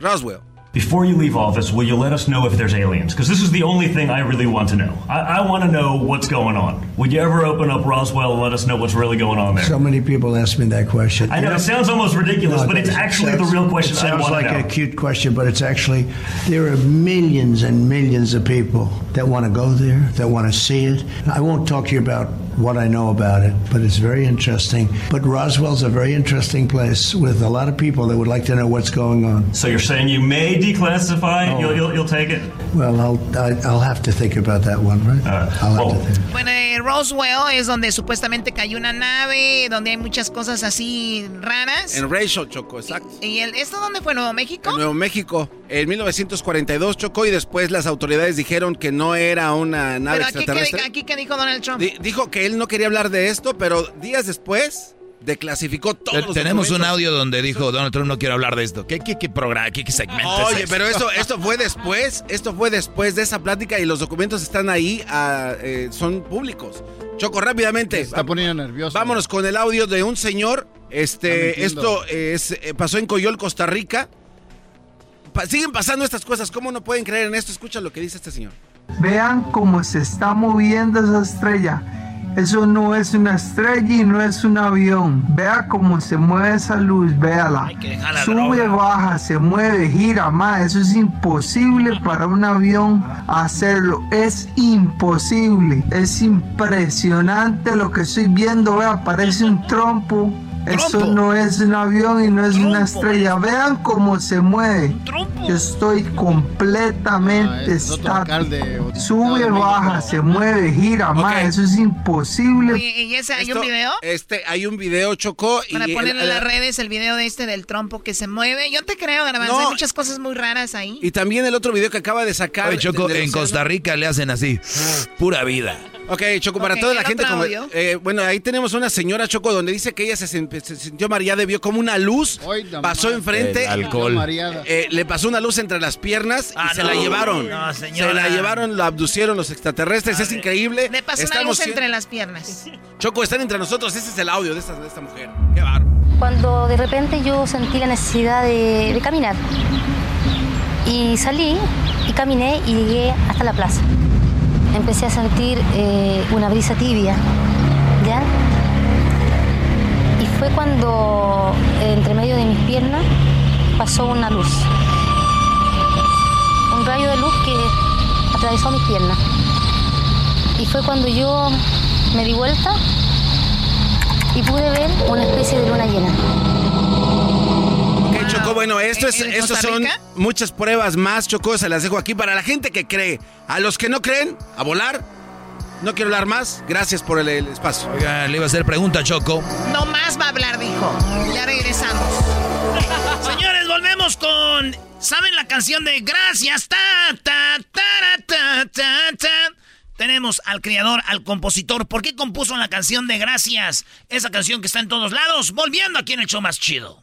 Speaker 3: Roswell.
Speaker 39: Before you leave office, will you let us know if there's aliens? Because this is the only thing I really want to know. I, I want to know what's going on. Would you ever open up Roswell and let us know what's really going on there?
Speaker 38: So many people ask me that question.
Speaker 39: I know, it sounds almost ridiculous,
Speaker 38: No,
Speaker 39: but it's actually the real question
Speaker 38: It sounds like
Speaker 39: know.
Speaker 38: a cute question, but it's actually there are millions and millions of people that want to go there, that want to see it. I won't talk to you about what I know about it, but it's very interesting. But Roswell's a very interesting place with a lot of people that would like to know what's going on.
Speaker 39: So you're saying you may declassify?
Speaker 38: Oh.
Speaker 39: You'll, you'll, you'll take it?
Speaker 38: Well, I'll I, I'll have to think about that one, right? I'll have to think.
Speaker 14: Bueno, eh, Roswell es donde supuestamente cayó una nave, donde hay muchas cosas así raras.
Speaker 3: En Rachel, Choco, exacto.
Speaker 14: ¿Y el, esto dónde fue? ¿Nuevo México?
Speaker 3: En Nuevo México, en 1942 chocó y después las autoridades dijeron que no era una nave
Speaker 14: Pero aquí que,
Speaker 3: extraterrestre.
Speaker 14: aquí que dijo Donald Trump.
Speaker 3: Di- dijo que él no quería hablar de esto, pero días después declasificó todos los
Speaker 4: Tenemos un audio donde dijo Donald Trump no quiero hablar de esto. ¿Qué, qué, qué programa, qué, qué segmento es
Speaker 3: Oye, pero esto, esto fue después, esto fue después de esa plática y los documentos están ahí, ah, eh, son públicos. Choco, rápidamente. Se está
Speaker 40: poniendo nervioso.
Speaker 3: Vámonos con el audio de un señor. Este, esto es, eh, pasó en Coyol, Costa Rica. Pa- siguen pasando estas cosas. ¿Cómo no pueden creer en esto? Escucha lo que dice este señor.
Speaker 41: Vean cómo se está moviendo esa estrella. Eso no es una estrella y no es un avión. Vea cómo se mueve esa luz, véala. Sube, baja, se mueve, gira más. Eso es imposible para un avión hacerlo. Es imposible. Es impresionante lo que estoy viendo. Vea, parece un trompo. Eso no es un avión y no es una estrella. Vean cómo se mueve. Yo estoy completamente estático. Sube, baja, se mueve, gira más. Eso es imposible.
Speaker 14: Oye, ¿y ese hay un video?
Speaker 3: Este, hay un video, Chocó.
Speaker 14: Para
Speaker 3: y
Speaker 14: ponerle
Speaker 3: el-
Speaker 14: en las redes el video de este del trompo que se mueve. Yo te creo, Garbanzo.
Speaker 3: No.
Speaker 14: Hay muchas cosas muy raras ahí.
Speaker 3: Y también el otro video que acaba de sacar.
Speaker 4: Oye, Choco, en. Costa Rica le hacen así. Pura vida.
Speaker 3: Ok, Choco, para toda la
Speaker 14: ¿el
Speaker 3: gente como... eh, bueno, ahí tenemos una señora, Choco, donde dice que ella se, se sintió mareada, vio como una luz pasó enfrente.
Speaker 4: El alcohol.
Speaker 3: Eh, le pasó una luz entre las piernas y
Speaker 2: Ah,
Speaker 3: se
Speaker 2: no.
Speaker 3: la llevaron.
Speaker 2: No,
Speaker 3: se la llevaron, la abducieron los extraterrestres, es increíble.
Speaker 14: Le pasó una
Speaker 3: Estamos
Speaker 14: luz
Speaker 3: si-
Speaker 14: entre las piernas.
Speaker 3: Choco, están entre nosotros, ese es el audio de esta, de esta mujer. Qué bárbaro.
Speaker 42: Cuando de repente yo sentí la necesidad de, de caminar.
Speaker 43: Y salí y caminé y llegué hasta la plaza. Empecé a sentir eh, una brisa tibia, ¿ya? Y fue cuando eh, entre medio de mis piernas pasó una luz. Un rayo de luz que atravesó mis piernas. Y fue cuando yo me di vuelta y pude ver una especie de luna llena.
Speaker 3: Choco, bueno, esto es,
Speaker 14: ¿En
Speaker 3: estos son muchas pruebas más, Choco, se las dejo aquí para la gente que cree. A los que no creen, a volar. No quiero hablar más. Gracias por el, el espacio.
Speaker 4: Oiga, le iba a hacer pregunta a Choco.
Speaker 14: No más va a hablar, dijo. Ya regresamos.
Speaker 2: Señores, volvemos con. ¿Saben la canción de Gracias? Ta, ta, tara, ta, ta, ta. Tenemos al creador, al compositor. ¿Por qué compuso la canción de Gracias? Esa canción que está en todos lados. Volviendo aquí en el show más chido.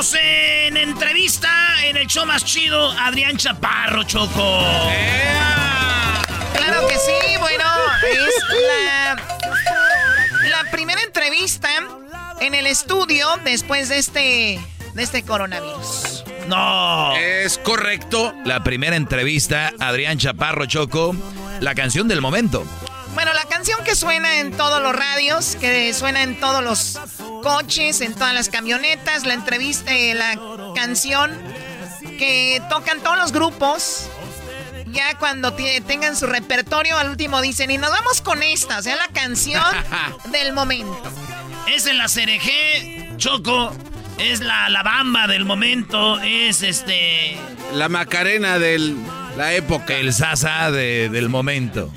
Speaker 2: Tenemos en entrevista en el show más chido Adrián Chaparro, Choco.
Speaker 14: Claro que sí, bueno, es la, la primera entrevista en el estudio después de este, de este coronavirus.
Speaker 4: No. Es correcto. La primera entrevista, Adrián Chaparro Choco, la canción del momento.
Speaker 14: Bueno, la canción que suena en todos los radios, que suena en todos los coches, en todas las camionetas, la entrevista, eh, la canción que tocan todos los grupos. Ya cuando tengan su repertorio, al último dicen, y nos vamos con esta, o sea, la canción del momento.
Speaker 2: Es en la CRG, Choco. Es la, la bamba del momento. Es este.
Speaker 3: La Macarena de la época.
Speaker 4: El sasa de- del momento.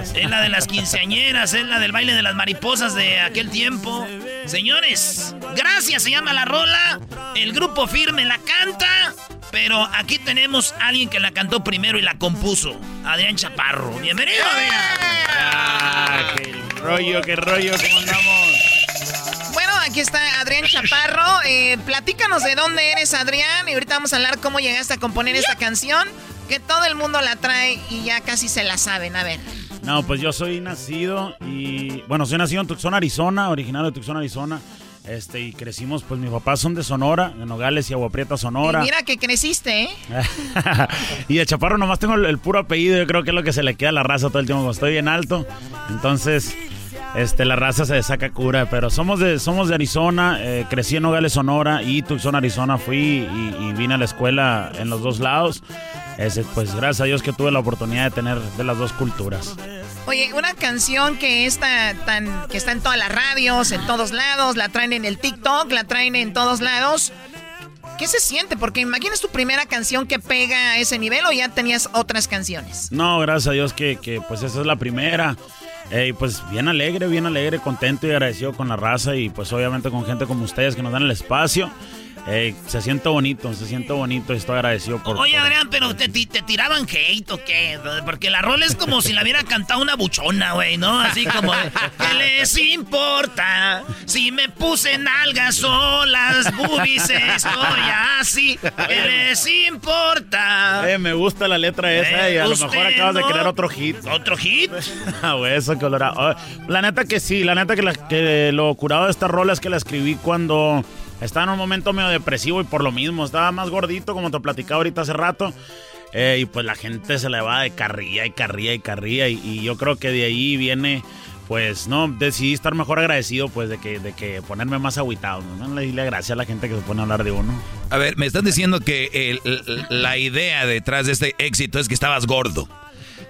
Speaker 2: Es la de las quinceañeras, es la del baile de las mariposas de aquel tiempo. Señores, gracias, se llama la rola. El grupo firme la canta. Pero aquí tenemos a alguien que la cantó primero y la compuso. Adrián Chaparro. Bienvenido, Adrián.
Speaker 44: Ah, qué rollo, qué rollo, ¿cómo andamos?
Speaker 14: Bueno, aquí está Adrián Chaparro. Eh, platícanos de dónde eres, Adrián. Y ahorita vamos a hablar cómo llegaste a componer esta canción. Que todo el mundo la trae y ya casi se la saben. A ver.
Speaker 44: No, pues yo soy nacido y. Bueno, soy nacido en Tucson, Arizona, originario de Tucson, Arizona. Este, y crecimos, pues mis papás son de Sonora, de Nogales y Agua Prieta, Sonora.
Speaker 14: Y mira que creciste, ¿eh?
Speaker 44: y de Chaparro nomás tengo el, el puro apellido, yo creo que es lo que se le queda a la raza todo el tiempo, como estoy bien alto. Entonces, este, la raza se saca cura, pero somos de, somos de Arizona, eh, crecí en Nogales, Sonora y Tucson, Arizona fui y, y vine a la escuela en los dos lados. Ese, pues gracias a Dios que tuve la oportunidad de tener de las dos culturas.
Speaker 14: Oye, una canción que está tan que está en todas las radios, en todos lados, la traen en el TikTok, la traen en todos lados. ¿Qué se siente? Porque imaginas tu primera canción que pega a ese nivel o ya tenías otras canciones.
Speaker 44: No, gracias a Dios que, que, pues esa es la primera. Eh, y pues bien alegre, bien alegre, contento y agradecido con la raza y pues obviamente con gente como ustedes que nos dan el espacio. Eh, se siente bonito, se siente bonito y estoy agradecido por...
Speaker 2: Oye,
Speaker 44: por-
Speaker 2: Adrián, pero te, te tiraban hate o qué? Porque la rola es como si la hubiera cantado una buchona, güey, ¿no? Así como, ¿qué les importa? Si me puse nalgas o las boobies estoy así. ¿Qué les importa?
Speaker 44: Eh, me gusta la letra esa
Speaker 2: Eh,
Speaker 44: y a lo
Speaker 2: usted
Speaker 44: mejor acabas de crear otro hit.
Speaker 2: ¿Otro hit?
Speaker 44: Ah, güey, eso colorado. Oh, La neta que sí, la neta que, la- que lo curado de esta rola es que la escribí cuando estaba en un momento medio depresivo y por lo mismo estaba más gordito, como te platicaba ahorita hace rato. Eh, y pues la gente se le va de carrilla y carrilla y carrilla. Y, yo creo que de ahí viene, pues, no, decidí estar mejor agradecido, pues, de que, de que ponerme más agüitado. ¿no? Le dile gracias a la gente que se pone a hablar de uno.
Speaker 4: A ver, me están diciendo que la idea detrás de este éxito es que estabas gordo.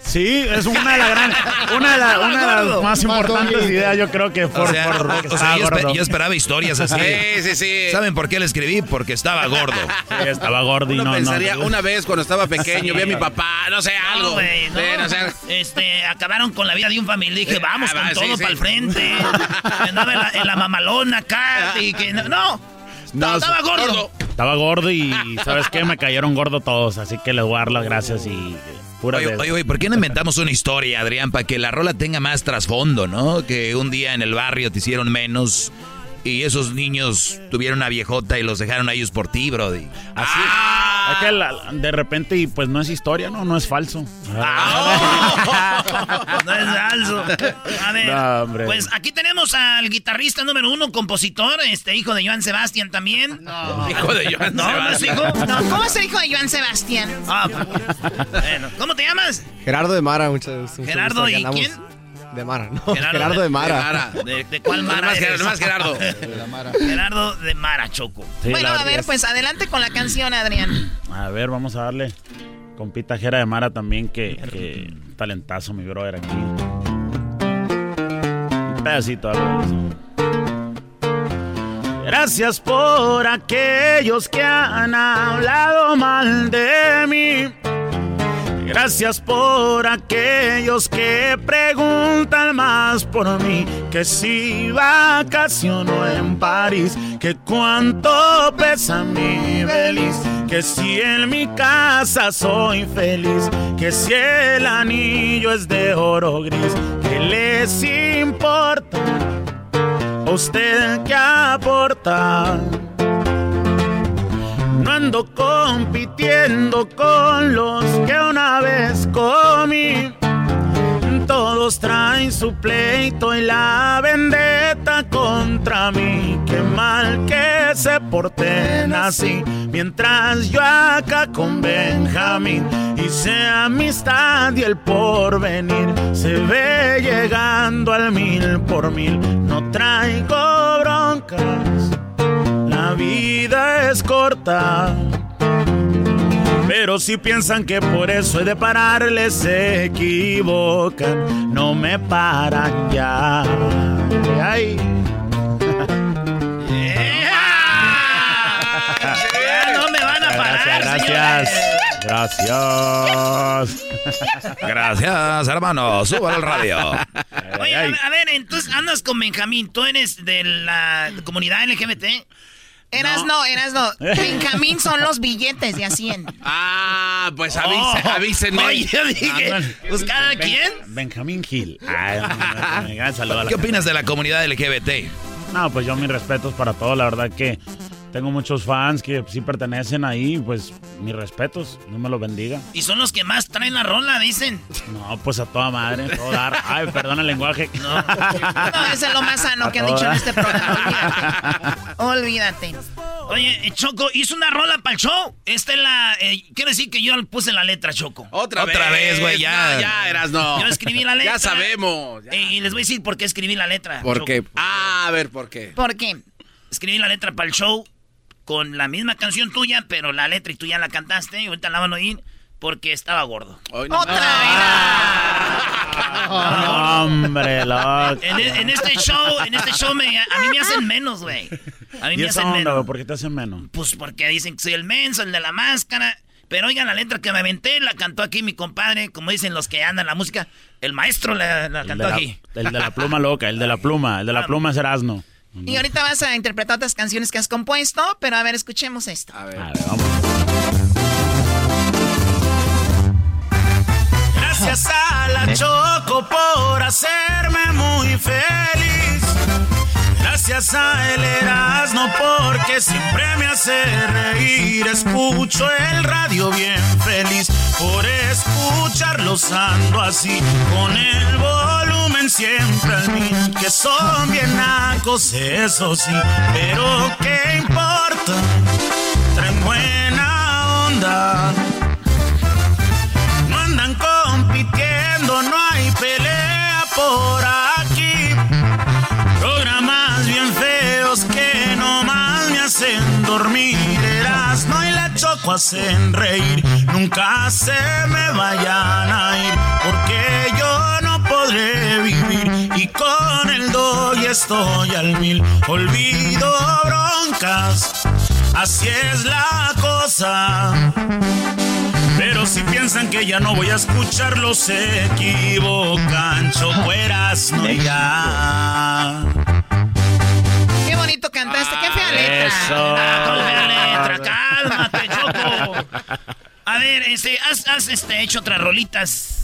Speaker 44: Sí, es una de las gran- una de, la- una de las más importantes ideas, yo creo que por,
Speaker 4: O sea,
Speaker 44: por-
Speaker 4: o yo, yo esperaba historias así.
Speaker 3: Sí, sí, sí.
Speaker 4: ¿Saben por qué le escribí? Porque estaba gordo.
Speaker 44: Sí, estaba gordo y
Speaker 3: Uno
Speaker 44: no, no.
Speaker 3: pensaría, una vez cuando estaba pequeño, vi a mi papá, no sé, algo.
Speaker 2: No, güey, no.
Speaker 3: Sí, no sé.
Speaker 2: Este, acabaron con la vida de un familiar. Dije, vamos
Speaker 3: ah,
Speaker 2: con
Speaker 3: va, sí,
Speaker 2: todo
Speaker 3: sí.
Speaker 2: para el frente. Andaba en la, en la mamalona acá. Y que no. no,
Speaker 44: No,
Speaker 2: estaba gordo.
Speaker 44: Estaba gordo y ¿sabes qué? Me cayeron gordo todos, así que les voy a dar las gracias y
Speaker 4: oye,
Speaker 44: de-
Speaker 4: oye, oye, ¿por qué no inventamos una historia, Adrián, para que la rola tenga más trasfondo, ¿no? Que un día en el barrio te hicieron menos y esos niños tuvieron una viejota y los dejaron a ellos por ti, Brody.
Speaker 44: Así. Es que la- de repente, y pues no es historia, ¿no? No es falso.
Speaker 2: No es falso. A ver,
Speaker 44: No, hombre.
Speaker 2: pues aquí tenemos al guitarrista número uno, compositor, este hijo de Joan Sebastián también.
Speaker 3: Hijo de Joan
Speaker 2: no, No, es hijo.
Speaker 14: No, ¿cómo es el hijo de Joan Sebastián?
Speaker 2: Ah, bueno. ¿Cómo te llamas?
Speaker 45: Gerardo de Mara, muchas mucho
Speaker 2: Gerardo,
Speaker 45: gusto,
Speaker 2: ¿y quién?
Speaker 45: De Mara, no. Gerardo, de Mara.
Speaker 2: ¿De, de cuál Mara eres?
Speaker 3: Gerardo, nomás Gerardo.
Speaker 2: Gerardo de Mara, Choco.
Speaker 44: Sí,
Speaker 14: bueno,
Speaker 44: la
Speaker 14: a ver,
Speaker 44: es-
Speaker 14: pues adelante con la canción, Adrián.
Speaker 44: A ver, vamos a darle. Compita Jera de Mara también, que, que talentazo, mi brother, aquí. Un pedacito, a ver. Gracias por aquellos que han hablado mal de mí. Gracias por aquellos que preguntan más por mí. Que si vacaciono en París, que cuánto pesa mi feliz. Que si en mi casa soy feliz, que si el anillo es de oro gris, que les importa a usted que aporta. No ando compitiendo con los que una vez comí. Todos traen su pleito y la vendetta contra mí. Qué mal que se porten así. Mientras yo acá con Benjamín hice amistad y el porvenir se ve llegando al mil por mil. No traigo broncas, la vida es corta. Pero si piensan que por eso he de pararles, se equivocan. No me paran ya. Ay.
Speaker 2: No me van a parar,
Speaker 44: Gracias, gracias.
Speaker 4: Gracias, hermano. Suba al radio.
Speaker 2: Oye, a, a ver, entonces andas con Benjamín. ¿Tú eres de la comunidad LGBT?
Speaker 14: Eras no, eras no. Benjamín son los billetes de a 100.
Speaker 3: Ah, pues avise-
Speaker 2: Oh.
Speaker 3: avísenme.
Speaker 2: Oye, dije, ¿pues cada quien?
Speaker 44: Benjamín Gil. Ay, me- me- me- saludo a la
Speaker 4: ¿Qué
Speaker 44: gente.
Speaker 4: opinas de la comunidad LGBT?
Speaker 44: No, pues yo mis respetos para todo. La verdad que tengo muchos fans que sí pertenecen ahí. Pues mis respetos. No me lo bendiga.
Speaker 2: Y son los que más traen la rola, dicen.
Speaker 44: No, pues a toda madre, todo dar. Ay, perdón el lenguaje.
Speaker 14: No, ese es lo más sano que han dicho en este programa. Olvídate. Olvídate.
Speaker 2: Oye, eh, Choco, hizo una rola para el show. Esta es la. eh, quiero decir que yo puse la letra, Choco.
Speaker 3: Otra,
Speaker 4: Otra vez, güey, ya.
Speaker 3: No, ya eras no.
Speaker 2: Yo escribí la letra.
Speaker 3: Ya sabemos. ya.
Speaker 2: Eh, y les voy a decir por qué escribí la letra.
Speaker 3: ¿Por
Speaker 2: Choco.
Speaker 3: qué? Ah, a ver, ¿por qué?
Speaker 14: ¿Por qué?
Speaker 2: Escribí la letra para el show con la misma canción tuya, pero la letra y tú ya la cantaste y ahorita la van a oír porque estaba gordo.
Speaker 14: ¡Otra
Speaker 44: Hombre, loco.
Speaker 2: En, e- en este show, en este show me- a mí me hacen menos, güey. A mí
Speaker 44: ¿Y
Speaker 2: me
Speaker 44: esa
Speaker 2: hacen
Speaker 44: onda,
Speaker 2: menos.
Speaker 44: ¿Por qué te hacen menos?
Speaker 2: Pues porque dicen que soy el menso, el de la máscara. Pero oigan, la letra que me aventé la cantó aquí mi compadre, como dicen los que andan la música. El maestro la, cantó
Speaker 44: la,
Speaker 2: aquí.
Speaker 44: el de la pluma loca, el de la pluma. El de la pluma es Erasmo.
Speaker 14: Y ahorita vas a interpretar otras canciones que has compuesto, pero a ver, escuchemos esto.
Speaker 3: A ver.
Speaker 44: A ver, vamos. Gracias a la Choco por hacerme muy feliz. Gracias a el Erasmo porque siempre me hace reír. Escucho el radio bien feliz. Por escucharlos ando así. Con el siempre al mil. Que son bien nacos, eso sí. Pero qué importa. Traen buena onda. No andan compitiendo, no hay pelea por aquí. Programas bien feos que nomás me hacen dormir. Erasmo y la choco hacen reír. Nunca se me vayan a ir, porque no podré vivir. Y con el doy estoy al mil. Olvido broncas, así es la cosa. Pero si piensan que ya no voy a escucharlos, se equivocan. Choco Erasmo ya.
Speaker 14: Qué bonito cantaste, qué fea letra.
Speaker 44: Eso.
Speaker 2: Ah, la letra, cálmate, Choco. A ver, este, has, este, hecho otras rolitas.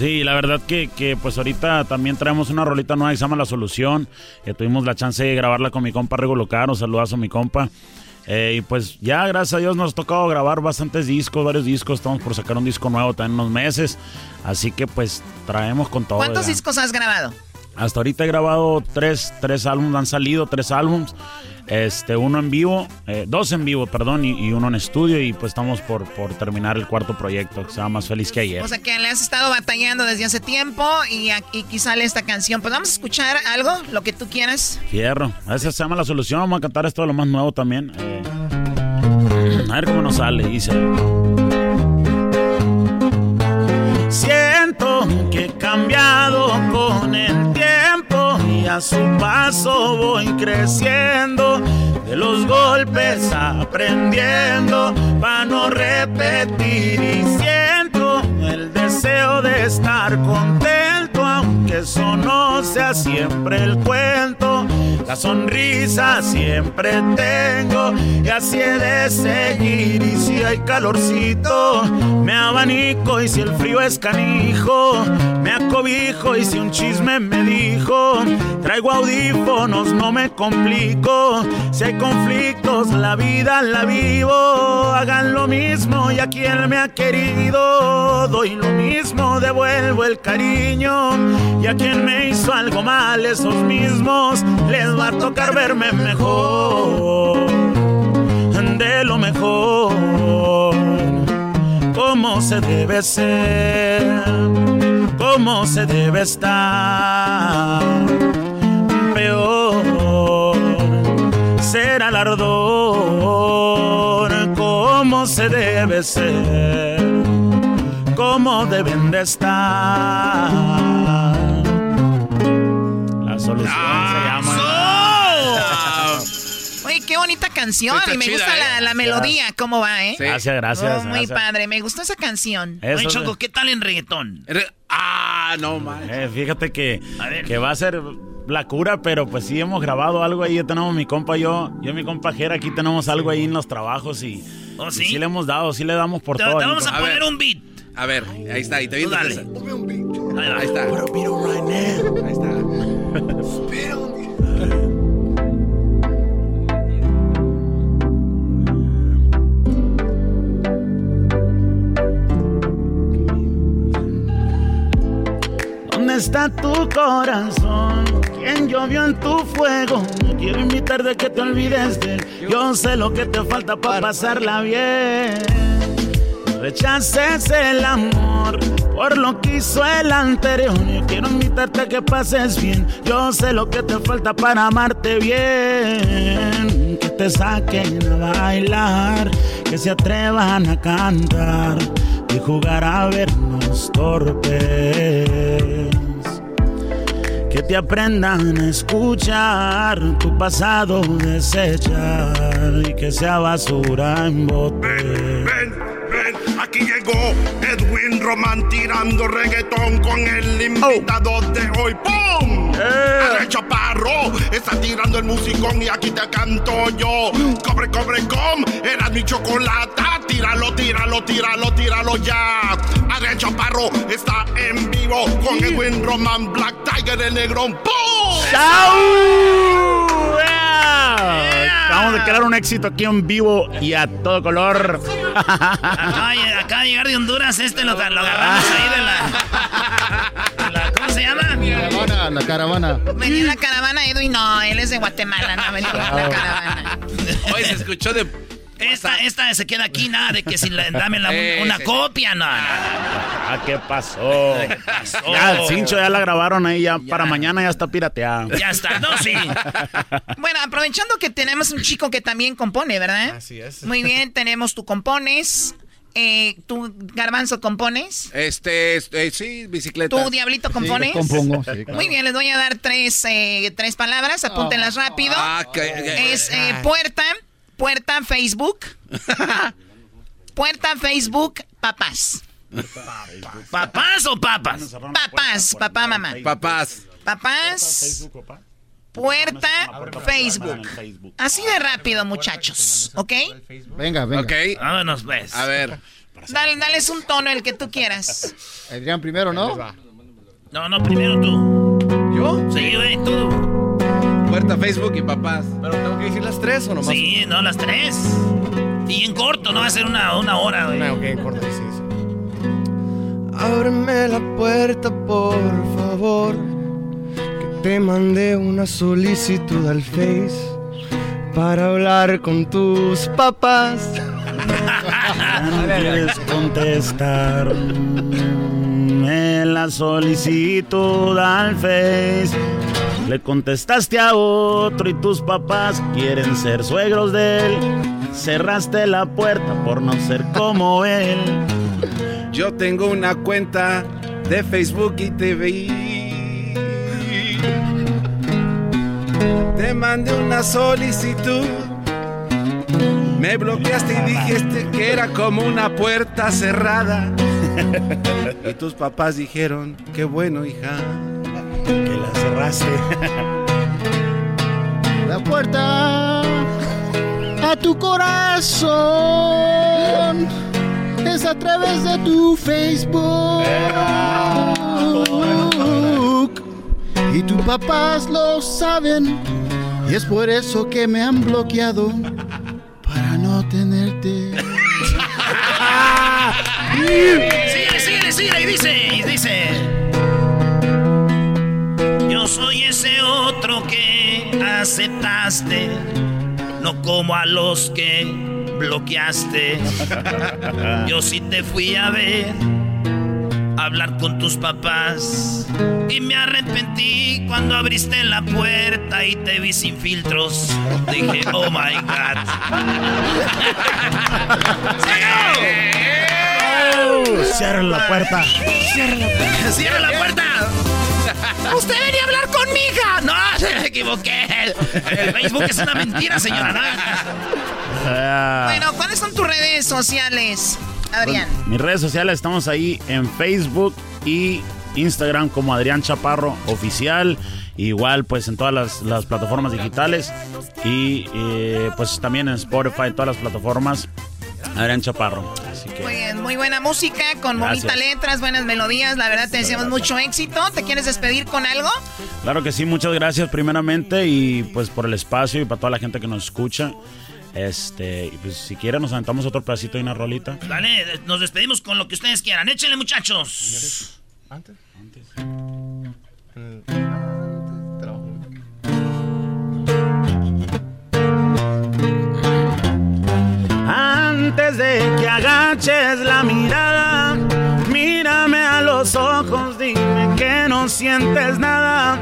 Speaker 44: Sí, la verdad que, que, pues ahorita también traemos una rolita nueva que se llama La Solución. Que tuvimos la chance de grabarla con mi compa Rego Locaro. Saludazo a mi compa. Eh, y pues ya, gracias a Dios, nos ha tocado grabar bastantes discos, varios discos. Estamos por sacar un disco nuevo también en unos meses. Así que pues traemos con todo.
Speaker 14: ¿Cuántos discos has grabado?
Speaker 44: Hasta ahorita he grabado tres, tres álbumes, han salido tres álbumes. Este, uno en vivo, eh, dos en vivo, perdón, y, uno en estudio. Y pues estamos por, por terminar el cuarto proyecto, que se llama Más Feliz que Ayer.
Speaker 14: O sea que le has estado batallando desde hace tiempo y aquí sale esta canción. Pues vamos a escuchar algo, lo que tú quieras.
Speaker 44: Fierro. Esa se llama La Solución. Vamos a cantar esto de lo más nuevo también. Eh, a ver cómo nos sale, dice. Que he cambiado con el tiempo y a su paso voy creciendo. De los golpes aprendiendo para no repetir y siento el deseo de estar contento aunque eso no sea siempre el cuento la sonrisa siempre tengo y así he de seguir. Y si hay calorcito, me abanico. Y si el frío es canijo, me acobijo. Y si un chisme me dijo, traigo audífonos, no me complico. Si hay conflictos, la vida la vivo. Hagan lo mismo y a quien me ha querido, doy lo mismo, devuelvo el cariño. Y a quien me hizo algo mal, esos mismos les va a tocar verme mejor, de lo mejor, como se debe ser, como se debe estar, peor ser alardor, como se debe ser, como deben de estar. La solución se llama
Speaker 14: qué bonita canción. y me gusta la, ¿eh? melodía, cómo va, ¿eh?
Speaker 44: Gracias, gracias.
Speaker 14: Oh, muy padre, me gustó esa canción.
Speaker 2: Oye, Choco, ¿qué tal en reggaetón?
Speaker 3: Ah, no man.
Speaker 44: Eh, fíjate que, que va a ser la cura, pero pues sí hemos grabado algo ahí. Tenemos mi compa, yo, yo mi compa Jera, aquí tenemos algo ahí en los trabajos y,
Speaker 2: ¿Oh,
Speaker 44: sí? le hemos dado, sí le damos por todo.
Speaker 2: Te vamos a, poner un beat.
Speaker 3: A ver, ahí está, ahí te viendo.
Speaker 2: Dale.
Speaker 3: Ahí, está. Ahí está.
Speaker 44: está tu corazón? ¿Quién llovió en tu fuego? No quiero invitar de que te olvides de él. Yo sé lo que te falta para pasarla bien. rechaces el amor por lo que hizo el anterior. Quiero invitarte a que pases bien. Yo sé lo que te falta para amarte bien. Que te saquen a bailar, que se atrevan a cantar y jugar a vernos torpes que te aprendan a escuchar tu pasado desechar y que sea basura en bote.
Speaker 1: Ven, ven, ven, aquí llegó Edwin Roman tirando reggaetón con el invitado de hoy. ¡Pum! Eh. El chaparro está tirando el musicón y aquí te canto yo. Cobre, cobre, com, era mi chocolata. Tíralo, tíralo, tíralo, tíralo ya. Adrián Chaparro está en vivo con Edwin Roman Black Tiger, el negrón. ¡Pum!
Speaker 44: ¡Chau! Vamos a crear un éxito aquí en vivo y a todo color.
Speaker 2: Acá, acá de llegar de Honduras, este lo, lo agarramos ahí de la, ¿Cómo se llama?
Speaker 45: Caravana, la caravana.
Speaker 14: Venía la caravana, Edwin. No, él es de Guatemala, no venía la caravana.
Speaker 3: Hoy se escuchó de
Speaker 2: esta, esta se queda aquí, nada de que si le dame una copia, no,
Speaker 44: Ah, ¿qué pasó? Ya, el cincho ya la grabaron ahí, ya, para mañana ya está pirateada.
Speaker 2: Ya está, no, sí.
Speaker 14: bueno, aprovechando que tenemos un chico que también compone, ¿verdad?
Speaker 45: Así es.
Speaker 14: Muy bien, tenemos tu compones. Eh, ¿Tú, Garbanzo, compones?
Speaker 3: Este, este sí, bicicleta.
Speaker 14: ¿Tú, Diablito, compones?
Speaker 45: Sí, compongo, sí,
Speaker 14: Muy bien, les voy a dar tres, eh, tres palabras, apúntelas rápido.
Speaker 3: Ah,
Speaker 14: es eh, puerta, Puerta Facebook. Puerta Facebook, papás.
Speaker 2: ¿Papás o papas?
Speaker 14: Papás, papá, mamá.
Speaker 3: Papás.
Speaker 14: Papás. Puerta Facebook. Así de rápido, muchachos. ¿Ok?
Speaker 45: Venga, venga.
Speaker 3: Ok.
Speaker 2: Vámonos, pues.
Speaker 3: A ver.
Speaker 14: Dale, dales un tono, el que tú quieras.
Speaker 45: Adrián primero, ¿no?
Speaker 2: No, no, primero tú.
Speaker 3: ¿Yo?
Speaker 2: Sí, güey, tú.
Speaker 3: Puerta, Facebook y papás.
Speaker 46: ¿Pero tengo que decir las tres o nomás?
Speaker 2: Sí, no, las tres. Y en corto, no va a ser una, una hora, güey.
Speaker 46: Ah, ok, en corto, sí, sí. Ábreme la puerta, por favor. Que te mandé una solicitud al Face para hablar con tus papás.
Speaker 44: No quieres contestar en la solicitud al Face. Le contestaste a otro y tus papás quieren ser suegros de él. Cerraste la puerta por no ser como él.
Speaker 3: Yo tengo una cuenta de Facebook y TV. Te mandé una solicitud. Me bloqueaste y dijiste que era como una puerta cerrada. Y tus papás dijeron, qué bueno, hija.
Speaker 44: Que la cerraste.
Speaker 36: La puerta a tu corazón es a través de tu Facebook. Y tus papás lo saben. Y es por eso que me han bloqueado. Para no tenerte.
Speaker 2: Síguele, síguele, síguele. Y dice, y dice. Que aceptaste. No como a los que bloqueaste. Yo sí te fui a ver. a Hablar con tus papás. Y me arrepentí cuando abriste la puerta y te vi sin filtros. Dije, oh my God.
Speaker 44: Cierra la puerta.
Speaker 2: Cierra la puerta. Cierra la puerta. Usted venía a hablar con mi hija. No, se me equivoqué. El Facebook es una mentira, señora. ¿no?
Speaker 14: Bueno, ¿cuáles son tus redes sociales, Adrián?
Speaker 44: Mis redes sociales estamos ahí en Facebook y Instagram como Adrián Chaparro Oficial. Igual pues en todas las, las plataformas digitales y eh, pues también en Spotify, en todas las plataformas. Adrián Chaparro. Así que
Speaker 14: Muy bien, muy buena música, con
Speaker 44: Gracias.
Speaker 14: bonitas letras, buenas melodías. La verdad te deseamos mucho éxito. ¿Te quieres despedir con algo?
Speaker 44: Claro que sí, muchas gracias primeramente y pues por el espacio y para toda la gente que nos escucha. Este, y pues si quieren nos aventamos otro pedacito y una rolita.
Speaker 2: Dale, nos despedimos con lo que ustedes quieran. Échenle, muchachos.
Speaker 46: ¿Antes?
Speaker 44: Antes de que agaches la mirada, mírame a los ojos, dime que no sientes nada,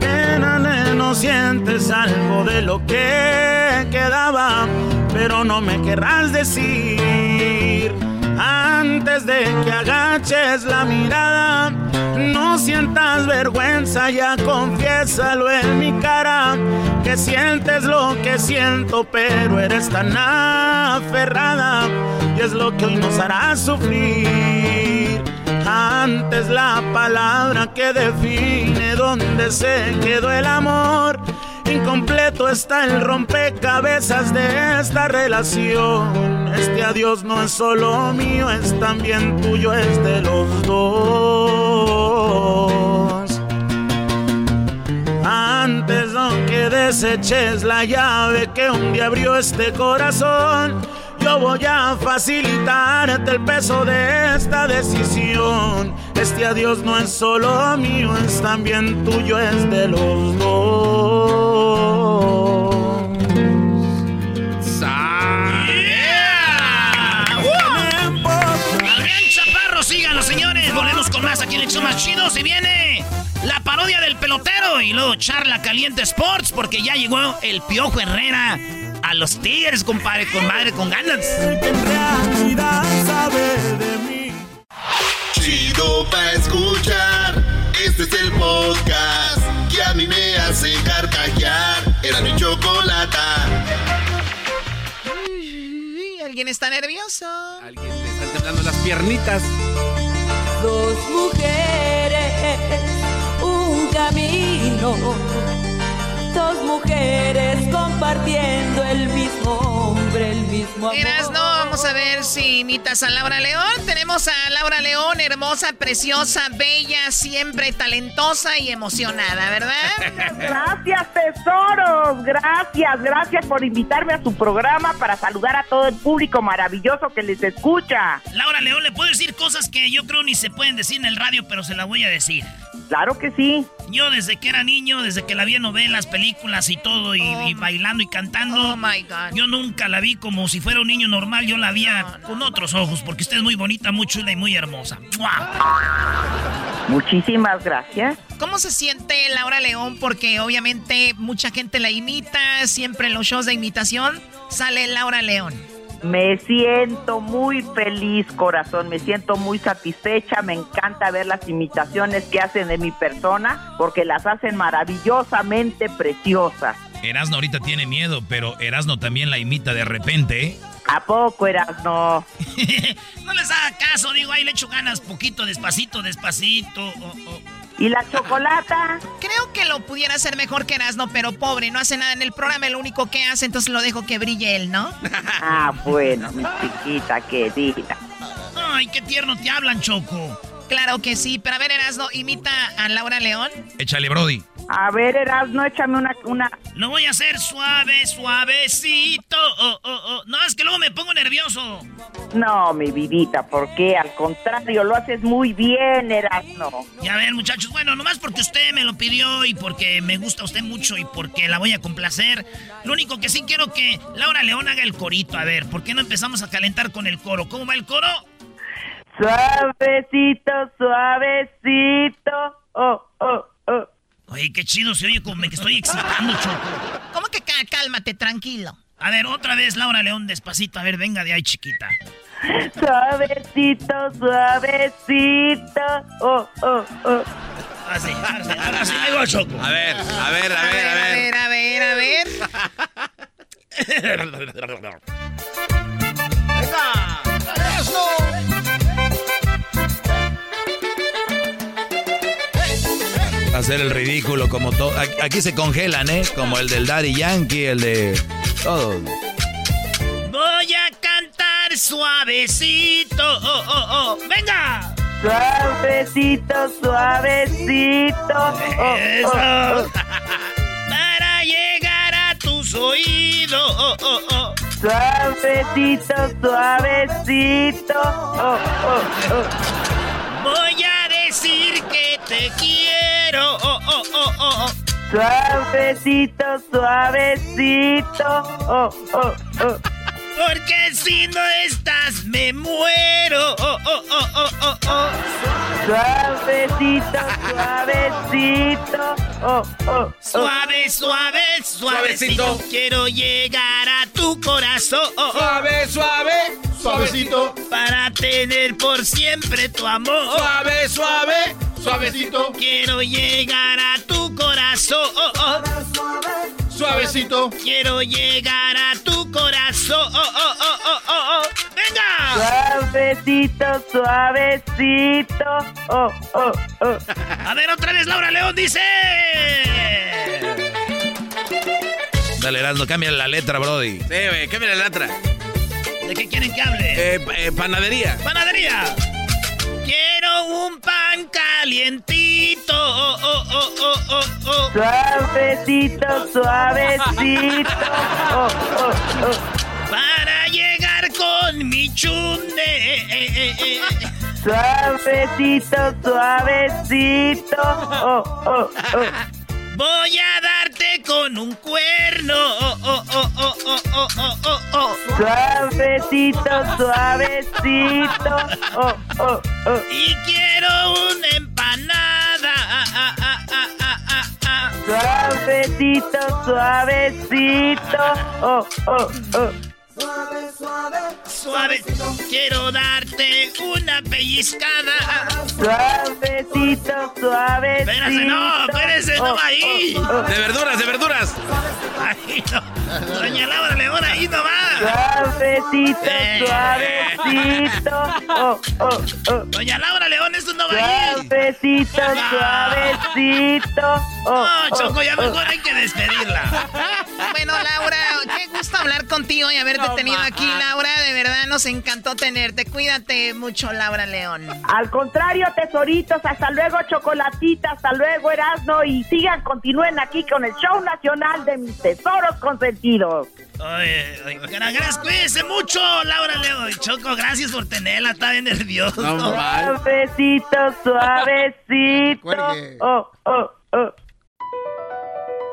Speaker 44: que no, no sientes algo de lo que quedaba, pero no me querrás decir. Antes de que agaches la mirada, no sientas vergüenza, ya confiésalo en mi cara, que sientes lo que siento, pero eres tan aferrada, y es lo que hoy nos hará sufrir. Antes la palabra que define dónde se quedó el amor. Incompleto está el rompecabezas de esta relación. Este adiós no es solo mío, es también tuyo, es de los dos. Antes no que deseches la llave que un día abrió este corazón, yo voy a facilitarte el peso de esta decisión. Este adiós no es solo mío, es también tuyo, es de los dos.
Speaker 2: Síganlo, señores. Volvemos con más aquí en el show más chido. Se viene la parodia del pelotero y luego charla caliente sports porque ya llegó el Piojo Herrera a los Tigres, compadre, con madre, con ganas.
Speaker 1: Chido pa' escuchar. Este es el podcast que a mí me hace carcajear. Era mi chocolata.
Speaker 14: Uy, ¿Alguien está nervioso?
Speaker 3: Alguien le están temblando las piernitas.
Speaker 47: Dos mujeres, un camino. Dos mujeres compartiendo el mismo hombre, el mismo amor.
Speaker 14: Eras, no, vamos Vamos a ver si imitas a Laura León. Tenemos a Laura León, hermosa, preciosa, bella, siempre talentosa y emocionada, ¿verdad?
Speaker 48: Gracias, tesoros. Gracias, gracias por invitarme a su programa para saludar a todo el público maravilloso que les escucha.
Speaker 2: Laura León, le puedo decir cosas que yo creo ni se pueden decir en el radio, pero se las voy a decir.
Speaker 48: Claro que sí.
Speaker 2: Yo desde que era niño, desde que la vi en novelas, películas y todo, y, y bailando y cantando,
Speaker 14: Oh my God.
Speaker 2: yo nunca la vi como si fuera un niño normal, yo la vi con otros ojos, porque usted es muy bonita, muy chula y muy hermosa. ¡Mua!
Speaker 48: Muchísimas gracias.
Speaker 14: ¿Cómo se siente Laura León? Porque obviamente mucha gente la imita, siempre en los shows de imitación sale Laura León.
Speaker 48: Me siento muy feliz, corazón. Me siento muy satisfecha. Me encanta ver las imitaciones que hacen de mi persona porque las hacen maravillosamente preciosas.
Speaker 4: Erasno ahorita tiene miedo, pero Erasno también la imita de repente, ¿eh?
Speaker 48: ¿A poco eras no?
Speaker 2: No les haga caso, digo, ahí le echo ganas, poquito, despacito, despacito. oh, oh.
Speaker 48: ¿Y la chocolata?
Speaker 14: Creo que lo pudiera hacer mejor que Erasmo, pero pobre, no hace nada en el programa, lo único que hace, entonces lo dejo que brille él, ¿no?
Speaker 48: Ah, bueno, mi chiquita querida.
Speaker 2: Ay, qué tierno te hablan, Choco.
Speaker 14: Claro que sí, pero a ver, Erasmo, imita a Laura León.
Speaker 4: Échale, Brody.
Speaker 48: A ver, Erasno, échame una, una...
Speaker 2: Lo voy a hacer suave, suavecito. Oh, oh, oh. No, es que luego me pongo nervioso.
Speaker 48: No, mi vidita, ¿por qué? Al contrario, lo haces muy bien, Erasno.
Speaker 2: Y a ver, muchachos, bueno, nomás porque usted me lo pidió y porque me gusta usted mucho y porque la voy a complacer. Lo único que sí quiero que Laura León haga el corito. A ver, ¿por qué no empezamos a calentar con el coro? ¿Cómo va el coro?
Speaker 48: Suavecito, suavecito. Oh, oh, oh.
Speaker 2: Oye, qué chido se oye como que estoy excitando, Choco.
Speaker 14: ¿Cómo que cá- cálmate, tranquilo?
Speaker 2: A ver, otra vez, Laura León, despacito. A ver, venga de ahí, chiquita.
Speaker 48: Suavecito, suavecito. Oh, oh, oh.
Speaker 2: Así, así, ahora sí, ahí va, Choco.
Speaker 3: A ver, a ver, a ver, a
Speaker 14: A
Speaker 3: ver.
Speaker 14: ver, a ver, a ver.
Speaker 4: Hacer el ridículo como todo. Aquí se congelan, ¿eh? Como el del Daddy Yankee, el de. Todos.
Speaker 2: Voy a cantar suavecito. Oh, oh, oh. ¡Venga!
Speaker 48: Suavecito, suavecito. Oh,
Speaker 2: Eso.
Speaker 48: oh, oh.
Speaker 2: Para llegar a tus oídos. Oh, oh, oh.
Speaker 48: Suavecito, suavecito. Oh, oh, oh.
Speaker 2: Voy a decir que te quiero. Oh, oh, oh, oh, oh.
Speaker 48: Suavecito, suavecito. Oh, oh, oh.
Speaker 2: Porque si no estás, me muero. Oh, oh, oh, oh, oh, oh.
Speaker 48: Suavecito, suavecito. Oh, oh, oh.
Speaker 2: Suave, suave, suavecito. Quiero llegar a tu corazón.
Speaker 3: Suave, suave, suavecito.
Speaker 2: Para tener por siempre tu amor.
Speaker 3: Suave, suave, suavecito.
Speaker 2: Quiero llegar a tu corazón.
Speaker 3: Suavecito.
Speaker 2: Quiero llegar a tu corazón. Oh, oh, oh, oh, oh, oh. ¡Venga!
Speaker 48: Suavecito, suavecito. Oh, oh, oh.
Speaker 2: A ver, otra vez Laura León dice.
Speaker 4: Dale, Erasno, cambia la letra, Brody.
Speaker 3: Sí, güey, cámbiale la letra.
Speaker 2: ¿De qué quieren que hable?
Speaker 3: Eh, eh, panadería.
Speaker 2: ¡Panadería! Quiero un pan calientito. Oh, oh, oh, oh, oh, oh.
Speaker 48: Suavecito, suavecito. Oh, oh, oh.
Speaker 2: Para llegar con mi chunde. Eh, eh, eh, eh.
Speaker 48: Suavecito, suavecito. Oh, oh, oh.
Speaker 2: Voy a darte con un cuerno. Oh, oh, oh, oh, oh, oh, oh, oh, oh.
Speaker 48: Suavecito, suavecito. Oh, oh, oh.
Speaker 2: Y quiero una empanada. Ah, ah, ah, ah, ah, ah, ah.
Speaker 48: Suavecito, suavecito. Oh, oh, oh.
Speaker 2: Suave, quiero darte una pellizcada.
Speaker 48: Suavecito, suavecito.
Speaker 2: Espérate, no, espérese, no va ahí.
Speaker 48: Oh, oh.
Speaker 3: De verduras, de verduras.
Speaker 2: Ahí no. Doña Laura León, ahí no va.
Speaker 48: Suavecito,
Speaker 2: Eh.
Speaker 48: suavecito. Oh, oh, oh.
Speaker 2: Doña Laura León, eso no va ahí.
Speaker 48: Suavecito, suavecito. Oh,
Speaker 2: No, Choco, ya
Speaker 48: oh, oh.
Speaker 2: mejor hay que despedirla.
Speaker 14: Bueno, Laura, qué gusto hablar contigo y haberte tenido aquí, Laura. De verdad nos encantó tenerte. Cuídate mucho, Laura León.
Speaker 48: Al contrario, tesoritos, hasta luego, chocolatita, hasta luego, Erasno, y sigan, continúen aquí con el show nacional de mis tesoros consentidos.
Speaker 2: Oye, oye, gracias, cuídense mucho, Laura León. Choco, gracias por tenerla, está bien nervioso.
Speaker 48: Suavecito, suavecito. Oh, oh, oh.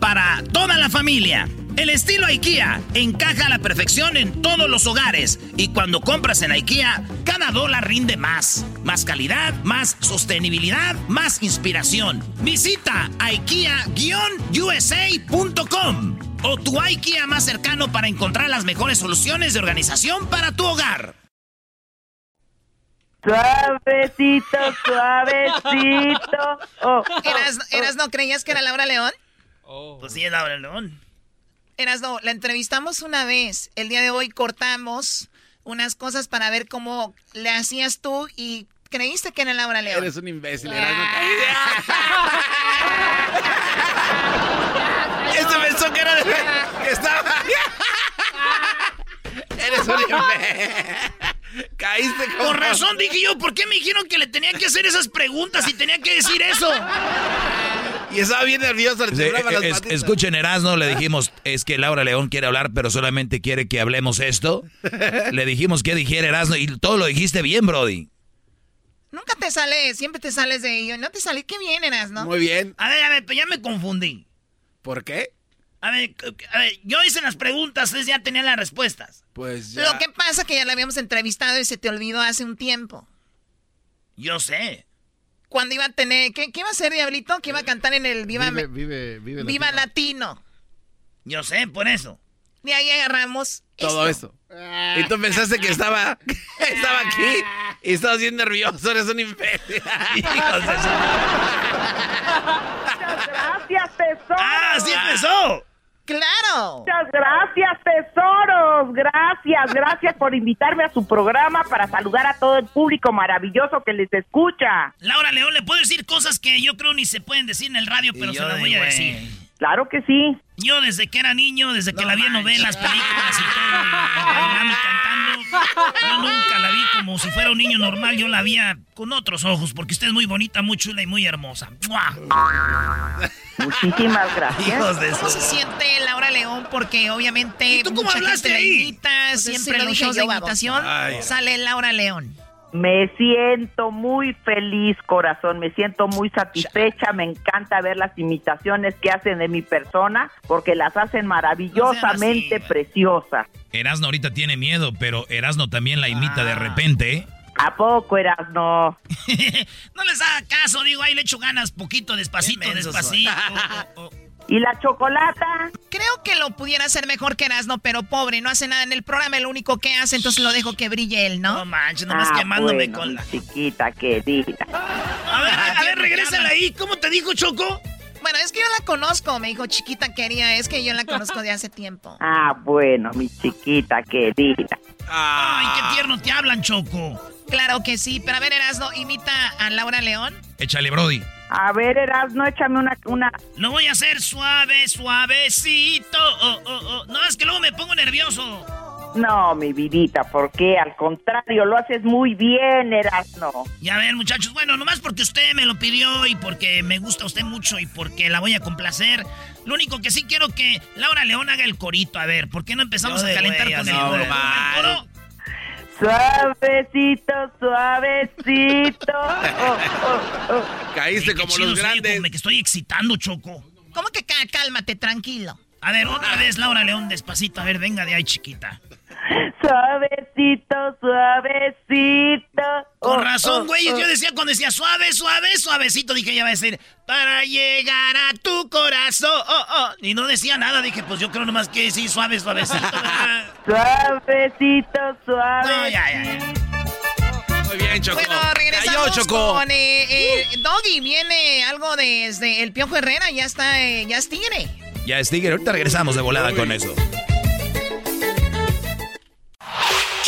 Speaker 2: para toda la familia. El estilo IKEA encaja a la perfección en todos los hogares y cuando compras en IKEA, cada dólar rinde más. Más calidad, más sostenibilidad, más inspiración. Visita IKEA-USA.com o tu IKEA más cercano para encontrar las mejores soluciones de organización para tu hogar.
Speaker 48: Suavecito, suavecito. Oh,
Speaker 14: Eras, Eras, ¿no creías que era Laura León?
Speaker 2: Pues sí, es Laura León.
Speaker 14: Eras, no, la entrevistamos una vez. El día de hoy cortamos unas cosas para ver cómo le hacías tú y creíste que era Laura León.
Speaker 3: Eres un imbécil,
Speaker 2: Este pensó que era de... que estaba...
Speaker 3: Eres un imbécil. Caíste como...
Speaker 2: Con razón dije yo, ¿por qué me dijeron que le tenía que hacer esas preguntas y tenía que decir eso?
Speaker 3: Y estaba bien nervioso. Le las
Speaker 4: es- escuchen, Erasmo, le dijimos, es que Laura León quiere hablar, pero solamente quiere que hablemos esto. Le dijimos que dijera Erasmo y todo lo dijiste bien, Brody.
Speaker 14: Nunca te sales, siempre te sales de ello. No te sales, qué bien eras, ¿no?
Speaker 3: Muy bien.
Speaker 2: A ver, a ver, pues ya me confundí.
Speaker 3: ¿Por qué?
Speaker 2: A ver, a ver, yo hice las preguntas, ustedes ya tenían las respuestas.
Speaker 3: Pues ya.
Speaker 14: Lo que pasa que ya la habíamos entrevistado y se te olvidó hace un tiempo.
Speaker 2: Yo sé.
Speaker 14: Cuando iba a tener, ¿qué, qué iba a hacer, Diablito? Que iba a cantar en el Viva,
Speaker 45: Vive, vive, vive.
Speaker 14: Viva Latino.
Speaker 2: Yo sé, por eso.
Speaker 14: De ahí agarramos
Speaker 3: Todo eso. Y tú pensaste que estaba, estaba aquí y estabas bien nervioso. Eres un imbécil. Hijos de su-
Speaker 48: Gracias, tesoro.
Speaker 2: ¡Ah, sí empezó!
Speaker 14: ¡Claro!
Speaker 48: Muchas gracias, tesoros. Gracias, gracias por invitarme a su programa para saludar a todo el público maravilloso que les escucha.
Speaker 2: Laura León, le puedo decir cosas que yo creo ni se pueden decir en el radio, pero se las voy a decir.
Speaker 48: Claro que sí.
Speaker 2: Yo desde que era niño, desde que la vi en novelas, películas y todo, y bailando y cantando, yo nunca la vi como si fuera un niño normal, yo la vi con otros ojos, porque usted es muy bonita, muy chula y muy hermosa. ¡Mua!
Speaker 48: Muchísimas gracias.
Speaker 2: Hijos de
Speaker 14: ¿Cómo se siente Laura León? Porque obviamente
Speaker 2: tú cómo
Speaker 14: mucha
Speaker 2: hablaste
Speaker 14: gente
Speaker 2: ahí?
Speaker 14: invita,
Speaker 2: Pues
Speaker 14: siempre en
Speaker 2: lo
Speaker 14: los
Speaker 2: dije
Speaker 14: shows de invitación
Speaker 2: Ay.
Speaker 14: sale Laura León.
Speaker 48: Me siento muy feliz, corazón. Me siento muy satisfecha. Me encanta ver las imitaciones que hacen de mi persona porque las hacen maravillosamente preciosas.
Speaker 4: Erasno ahorita tiene miedo, pero Erasno también la imita de repente. ¿eh?
Speaker 48: ¿A poco eras no?
Speaker 2: No les haga caso, digo, ahí le echo ganas, poquito, despacito, despacito.
Speaker 48: ¿Y la chocolata?
Speaker 14: Creo que lo pudiera hacer mejor que Erasno, pero pobre, no hace nada en el programa, lo único que hace, entonces lo dejo que brille él, ¿no?
Speaker 2: No manches, nomás
Speaker 48: Ah,
Speaker 2: quemándome
Speaker 48: bueno,
Speaker 2: con la...
Speaker 48: chiquita querida.
Speaker 2: A ver, a ver, regrésala ahí. ¿Cómo te dijo, Choco?
Speaker 14: Bueno, es que yo la conozco, me dijo chiquita quería, es que yo la conozco de hace tiempo.
Speaker 48: Ah, bueno, mi chiquita querida.
Speaker 2: Ay, qué tierno te hablan, Choco.
Speaker 14: Claro que sí, pero a ver, Erasno, imita a Laura León.
Speaker 4: Échale, Brody.
Speaker 48: A ver, Erasno, échame una, una...
Speaker 2: Lo voy a hacer suave, suavecito. Oh, oh, oh. No, es que luego me pongo nervioso.
Speaker 48: No, mi vidita, ¿por qué? Al contrario, lo haces muy bien, Erasno.
Speaker 2: Y a ver, muchachos, bueno, nomás porque usted me lo pidió y porque me gusta usted mucho y porque la voy a complacer, Lo único que sí quiero que Laura León haga el corito. A ver, ¿por qué no empezamos a calentar con el, coro?
Speaker 48: Suavecito, suavecito. Oh, oh, oh.
Speaker 3: Caíste como los grandes.
Speaker 2: me que estoy excitando, Choco.
Speaker 14: ¿Cómo que cálmate, tranquilo?
Speaker 2: A ver, otra vez, Laura León, despacito. A ver, venga de ahí, chiquita.
Speaker 48: Suavecito, suavecito.
Speaker 2: Con razón, güey. Yo decía cuando decía suave, suave, suavecito, dije, ya va a decir, para llegar a tu corazón. Oh, oh. Y no decía nada, dije, pues yo creo nomás que sí, suave, suavecito.
Speaker 48: suavecito, suave.
Speaker 2: No, ya, ya, ya.
Speaker 3: Muy bien, Choco.
Speaker 14: Bueno, regresamos Choco. con eh, eh, Doggy. Viene algo desde el Piojo Herrera. Ya está, eh, ya es tigre.
Speaker 4: Ya es tigre. Ahorita regresamos de volada con eso.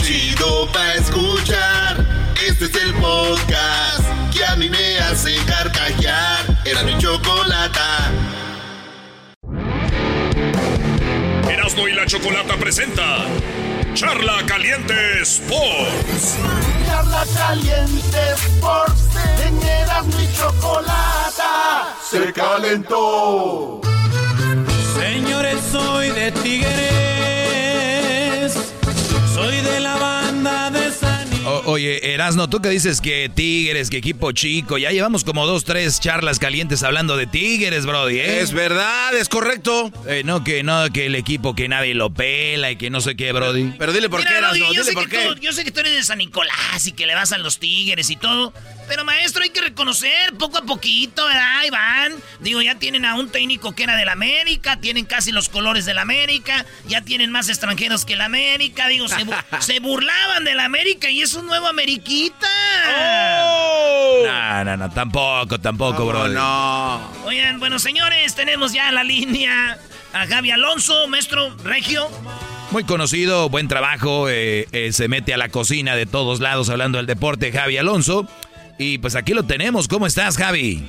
Speaker 1: Chido pa' escuchar. Este es el podcast que a mí me hace carcajear. Era mi chocolata.
Speaker 49: Erasmo y la Chocolata presenta Charla Caliente Sports.
Speaker 1: Charla Caliente Sports. En Erasmo y chocolata se calentó.
Speaker 50: Señores, soy de Tigres. Soy de la banda de San
Speaker 4: oye, Erasno, tú que dices que Tigres, que equipo chico, ya llevamos como dos, tres charlas calientes hablando de Tigres, Brody, ¿eh?
Speaker 3: Es verdad, es correcto.
Speaker 4: Eh, no, que no, que el equipo que nadie lo pela y que no sé qué, Brody.
Speaker 3: Pero dile por qué, Erasno, dile por qué.
Speaker 2: yo sé que tú eres de San Nicolás y que le vas a los Tigres y todo. Pero maestro, hay que reconocer poco a poquito, ¿verdad, Iván? Digo, ya tienen a un técnico que era del América, tienen casi los colores del América, ya tienen más extranjeros que el América. Digo, se, se burlaban del América y es un nuevo Ameriquita.
Speaker 4: Oh. No, no, no, tampoco, tampoco, bro.
Speaker 3: No.
Speaker 2: Oigan, bueno, señores, tenemos ya la línea a Javi Alonso, maestro Regio.
Speaker 4: Muy conocido, buen trabajo, eh, eh, se mete a la cocina de todos lados hablando del deporte, Javi Alonso. Y pues aquí lo tenemos. ¿Cómo estás, Javi?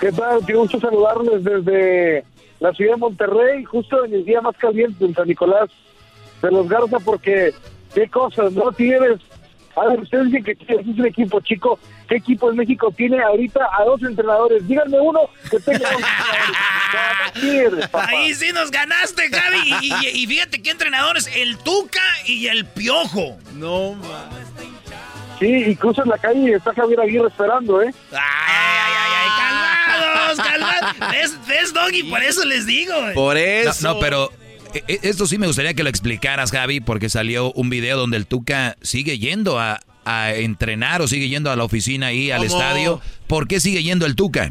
Speaker 51: ¿Qué tal? Qué gusto saludarles desde la ciudad de Monterrey, justo en el día más caliente en San Nicolás de los Garza, porque qué cosas, ¿no? Tienes, a ver, ustedes dicen que es un equipo chico, ¿qué equipo en México tiene ahorita a dos entrenadores? Díganme uno que tenga dos entrenadores.
Speaker 2: Ahí sí nos ganaste, Javi. Y, y, fíjate qué entrenadores, el Tuca y el Piojo.
Speaker 3: No, man.
Speaker 51: Sí, incluso en la calle y está Javier Aguirre esperando, ¿eh?
Speaker 2: ¡Ay, ay, ay! ay calmados, calmados! ¿Ves, ¿Ves, Doggy? Por eso les digo.
Speaker 4: Por eso. No, pero esto sí me gustaría que lo explicaras, Javi, porque salió un video donde el Tuca sigue yendo a, a entrenar o sigue yendo a la oficina ahí, al estadio. ¿Por qué sigue yendo el Tuca?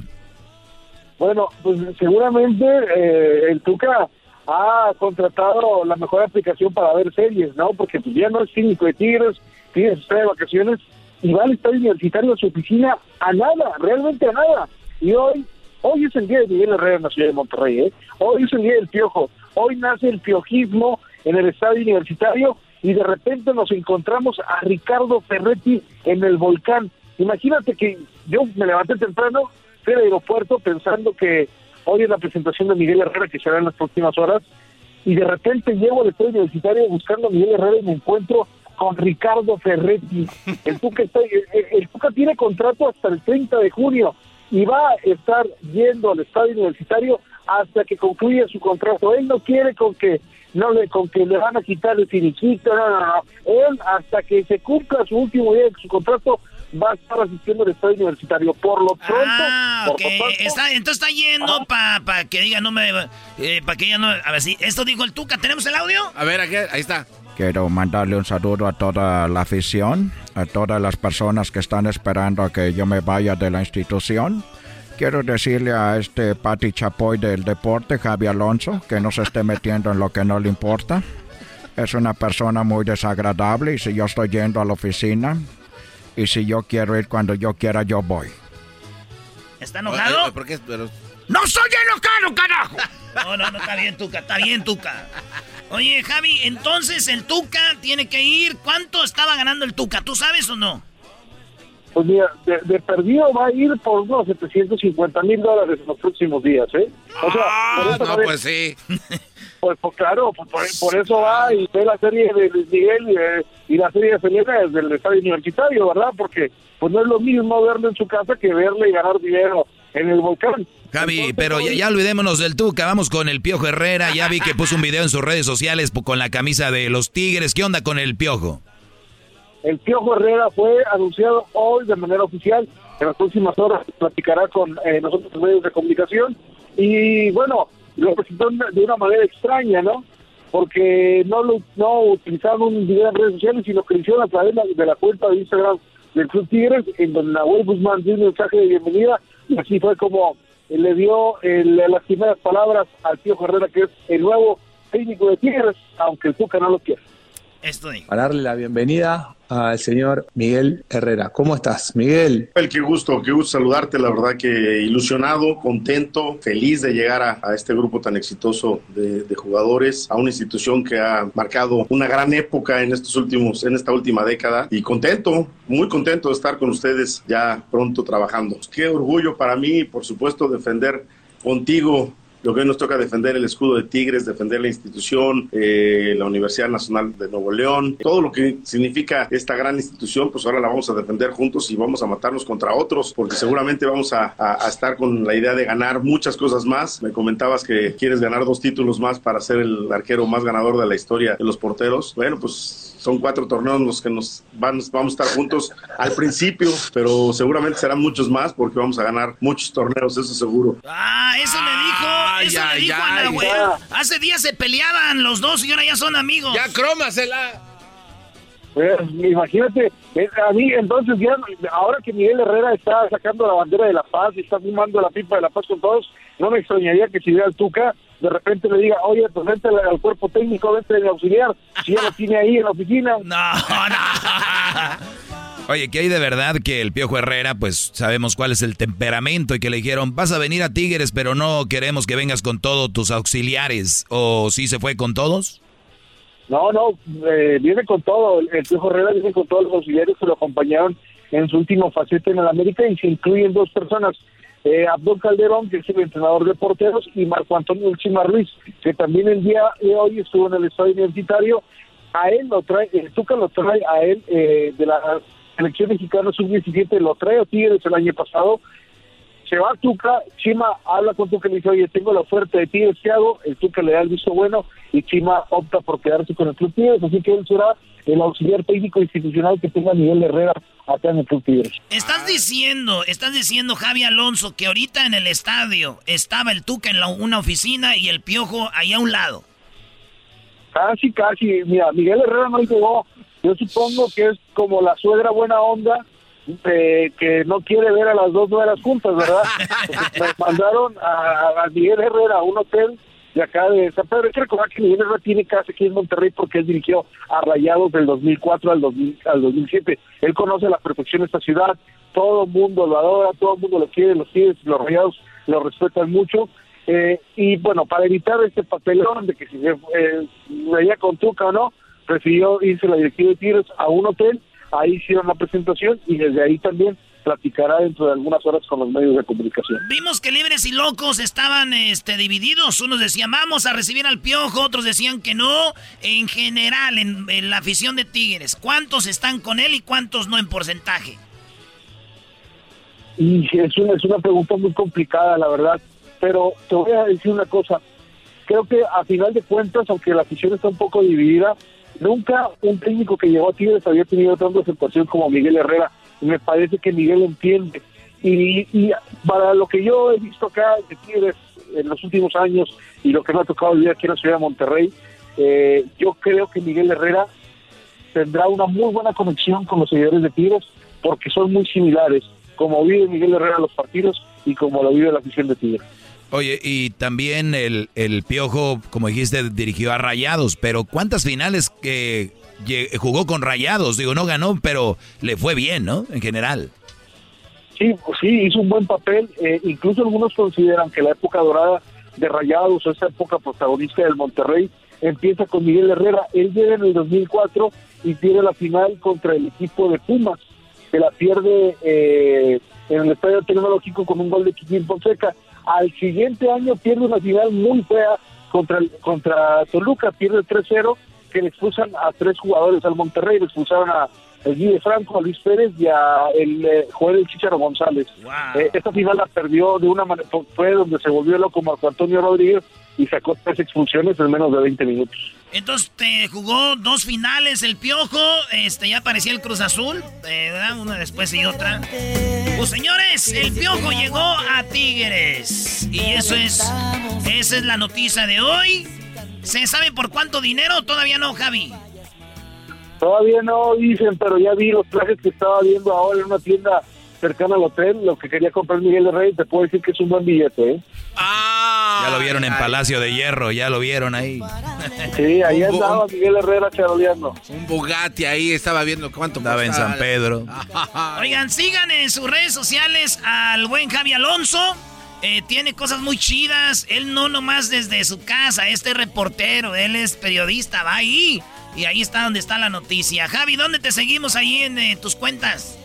Speaker 51: Bueno, pues seguramente eh, el Tuca ha contratado la mejor aplicación para ver series, ¿no? Porque pues ya no es cínico de Tigres, Tigres está de vacaciones y va al estadio universitario a su oficina a nada, realmente a nada. Y hoy, hoy es el día de Miguel Herrera en la ciudad de Monterrey, ¿eh? Hoy es el día del piojo, hoy nace el piojismo en el estadio universitario y de repente nos encontramos a Ricardo Ferretti en el volcán. Imagínate que yo me levanté temprano, fui al aeropuerto pensando que hoy es la presentación de Miguel Herrera que será en las próximas horas y de repente llego al estadio universitario buscando a Miguel Herrera y me encuentro con Ricardo Ferretti. El Tuca, está, el, Tuca tiene contrato hasta el 30 de junio y va a estar yendo al estadio universitario hasta que concluya su contrato. Él no quiere con que no le con que le van a quitar el finiquito, no, no, no. Él hasta que se cumpla su último día de su contrato va a estar asistiendo al estadio universitario. Por lo pronto,
Speaker 2: ah, por está, entonces está yendo para pa que diga, no me. Eh, para que ella no. A ver si. Esto dijo el Tuca, ¿tenemos el audio?
Speaker 3: A ver, aquí, ahí está.
Speaker 40: Quiero mandarle un saludo a toda la afición, a todas las personas que están esperando a que yo me vaya de la institución. Quiero decirle a este Pati Chapoy del deporte, Javi Alonso, que no se esté metiendo en lo que no le importa. Es una persona muy desagradable y si yo estoy yendo a la oficina y si yo quiero ir cuando yo quiera, yo voy.
Speaker 2: ¿Está enojado?
Speaker 3: ¿Por qué? Pero...
Speaker 2: ¡No soy enojado, carajo! No, no, no, está bien, Tuca, está bien, Tuca. Oye, Javi, entonces el Tuca tiene que ir. ¿Cuánto estaba ganando el Tuca? ¿Tú sabes o no?
Speaker 51: Pues mira, de, perdido va a ir por unos 750 mil dólares en los próximos días, ¿eh?
Speaker 3: O sea, ah, no, pues sí.
Speaker 51: Pues, pues claro, pues por, eso va y ve la serie de Luis Miguel y, y la serie de Felipe desde el estadio universitario, ¿verdad? Porque pues no es lo mismo verlo en su casa que verle y ganar dinero en el volcán.
Speaker 4: Javi, pero ya, ya, olvidémonos del Tuca, vamos con el Piojo Herrera, ya vi que puso un video en sus redes sociales con la camisa de los Tigres, ¿qué onda con el Piojo?
Speaker 51: El Piojo Herrera fue anunciado hoy de manera oficial, en las próximas horas platicará con eh, nosotros los medios de comunicación y bueno, lo presentó de una manera extraña, ¿no? Porque no lo, no utilizaron un video en redes sociales, sino que hicieron a través de la, de la cuenta de Instagram del Club Tigres, en donde Nahuel Guzmán dio un mensaje de bienvenida, y así fue como le dio el, las primeras palabras al tío Herrera, que es el nuevo técnico de Tigres, aunque el Tuca no lo quiera.
Speaker 52: Para darle la bienvenida al señor Miguel Herrera. ¿Cómo estás, Miguel?
Speaker 53: El qué gusto, qué gusto saludarte. La verdad que ilusionado, contento, feliz de llegar a, este grupo tan exitoso de, jugadores, a una institución que ha marcado una gran época en estos últimos, en esta última década. Y contento, muy contento de estar con ustedes ya pronto trabajando. Qué orgullo para mí, por supuesto, defender contigo lo que hoy nos toca defender el escudo de Tigres, defender la institución, eh, la Universidad Nacional de Nuevo León, todo lo que significa esta gran institución, pues ahora la vamos a defender juntos y vamos a matarnos contra otros, porque seguramente vamos a, estar con la idea de ganar muchas cosas más. Me comentabas que quieres ganar dos títulos más para ser el arquero más ganador de la historia de los porteros. Bueno, pues son cuatro torneos los que nos van, vamos a estar juntos al principio, pero seguramente serán muchos más porque vamos a ganar muchos torneos, eso seguro.
Speaker 2: Ah, eso me dijo, eso me dijo Ana, güey. Hace días se peleaban los dos y ahora ya son amigos.
Speaker 3: Ya crómasela.
Speaker 51: Pues, imagínate, eh, a mí entonces ya, ahora que Miguel Herrera está sacando la bandera de la paz y está fumando la pipa de la paz con todos, no me extrañaría que si vea al Tuca de repente le diga, oye, pues vente al cuerpo técnico, vente al auxiliar, si ya lo tiene ahí en la oficina.
Speaker 2: No, no.
Speaker 4: Oye, que hay de verdad que el Piojo Herrera, pues sabemos cuál es el temperamento y que le dijeron, vas a venir a Tigres, pero no queremos que vengas con todos tus auxiliares. ¿O sí se fue con todos?
Speaker 51: No, no, eh, viene con todo. El Piojo Herrera viene con todos los auxiliares que lo acompañaron en su último faceta en el América y se incluyen dos personas eh, Abdul Calderón, que es el entrenador de porteros, y Marco Antonio Chima Ruiz, que también el día de hoy estuvo en el estadio universitario. A él lo trae, el Tuca lo trae a él eh, de la selección mexicana sub-17, lo trae a Tigres el año pasado. Se va a Tuca, Chima habla con Tuca y le dice, oye, tengo la oferta de Tigres, ¿qué hago? El Tuca le da el visto bueno y Chima opta por quedarse con el Club Tigres, así que él será el auxiliar técnico institucional que tenga Miguel Herrera acá en el Club Tigres.
Speaker 2: Estás diciendo, estás diciendo, Javi Alonso, que ahorita en el estadio estaba el Tuca en la, una oficina y el Piojo ahí a un lado.
Speaker 51: Casi, casi. Mira, Miguel Herrera no llegó. Yo supongo que es como la suegra buena onda eh, que no quiere ver a las dos nuevas juntas, ¿verdad? me mandaron a, a Miguel Herrera a un hotel de acá de San Pedro. Hay que recordar que Miguel Herrera tiene casa aquí en Monterrey porque él dirigió a Rayados del 2004 al, 2000, al 2007. Él conoce a la perfección esta ciudad, todo el mundo lo adora, todo el mundo lo quiere, los Tigres, los Rayados lo respetan mucho. Eh, y bueno, para evitar este papelón de que si se eh, veía con Tuca o no, prefirió irse la directiva de Tigres a un hotel, ahí hicieron la presentación y desde ahí también platicará dentro de algunas horas con los medios de comunicación.
Speaker 2: Vimos que libres y locos estaban este, divididos. Unos decían vamos a recibir al piojo, otros decían que no. En general, en, la afición de Tigres, ¿cuántos están con él y cuántos no en porcentaje?
Speaker 51: Y es una, es una pregunta muy complicada, la verdad. Pero te voy a decir una cosa. Creo que a final de cuentas, aunque la afición está un poco dividida, nunca un técnico que llegó a Tigres había tenido tanta aceptación como Miguel Herrera me parece que Miguel entiende. Y, y para lo que yo he visto acá de Tigres en los últimos años y lo que me ha tocado vivir aquí en la ciudad de Monterrey, eh, yo creo que Miguel Herrera tendrá una muy buena conexión con los seguidores de Tigres porque son muy similares, como vive Miguel Herrera los partidos y como lo vive la afición de Tigres.
Speaker 4: Oye, y también el, el Piojo, como dijiste, dirigió a Rayados, pero ¿cuántas finales que jugó con Rayados, digo, no ganó, pero le fue bien, ¿no? En general.
Speaker 51: Sí, pues sí, hizo un buen papel. Eh, incluso algunos consideran que la época dorada de Rayados, o esa época protagonista del Monterrey, empieza con Miguel Herrera. Él llega en el 2004 y tiene la final contra el equipo de Pumas, que la pierde eh, en el Estadio Tecnológico con un gol de Kikín Fonseca. Al siguiente año pierde una final muy fea contra, contra Toluca, pierde 3-0 que le expulsan a tres jugadores al Monterrey, le expulsaron a el Guille Franco, a Luis Pérez y a el eh, Joel el Chicharo González. Eh, esta final la perdió de una manera, fue donde se volvió loco Marco Antonio Rodríguez y sacó tres expulsiones en menos de 20 minutos.
Speaker 2: Entonces te jugó dos finales el Piojo, este ya aparecía el Cruz Azul, eh, una después y otra. Pues señores, el Piojo llegó a Tigres y eso es esa es la noticia de hoy. ¿Se sabe por cuánto dinero? Todavía no, Javi.
Speaker 51: Todavía no dicen, pero ya vi los trajes que estaba viendo ahora en una tienda cercana al hotel, lo que quería comprar Miguel de Rey, te puedo decir que es un buen billete, ¿eh?
Speaker 4: ya lo vieron en Palacio de Hierro, ya lo vieron ahí.
Speaker 51: Sí, ahí andaba Miguel Herrera charoleando.
Speaker 3: Un Bugatti ahí, estaba viendo cuánto
Speaker 4: Estaba en. San Pedro.
Speaker 2: Oigan, sigan en sus redes sociales al buen Javi Alonso. Eh, tiene cosas muy chidas. Él no nomás desde su casa, este reportero, él es periodista, va ahí. Y ahí está donde está la noticia. Javi, ¿dónde te seguimos ahí en eh, tus cuentas?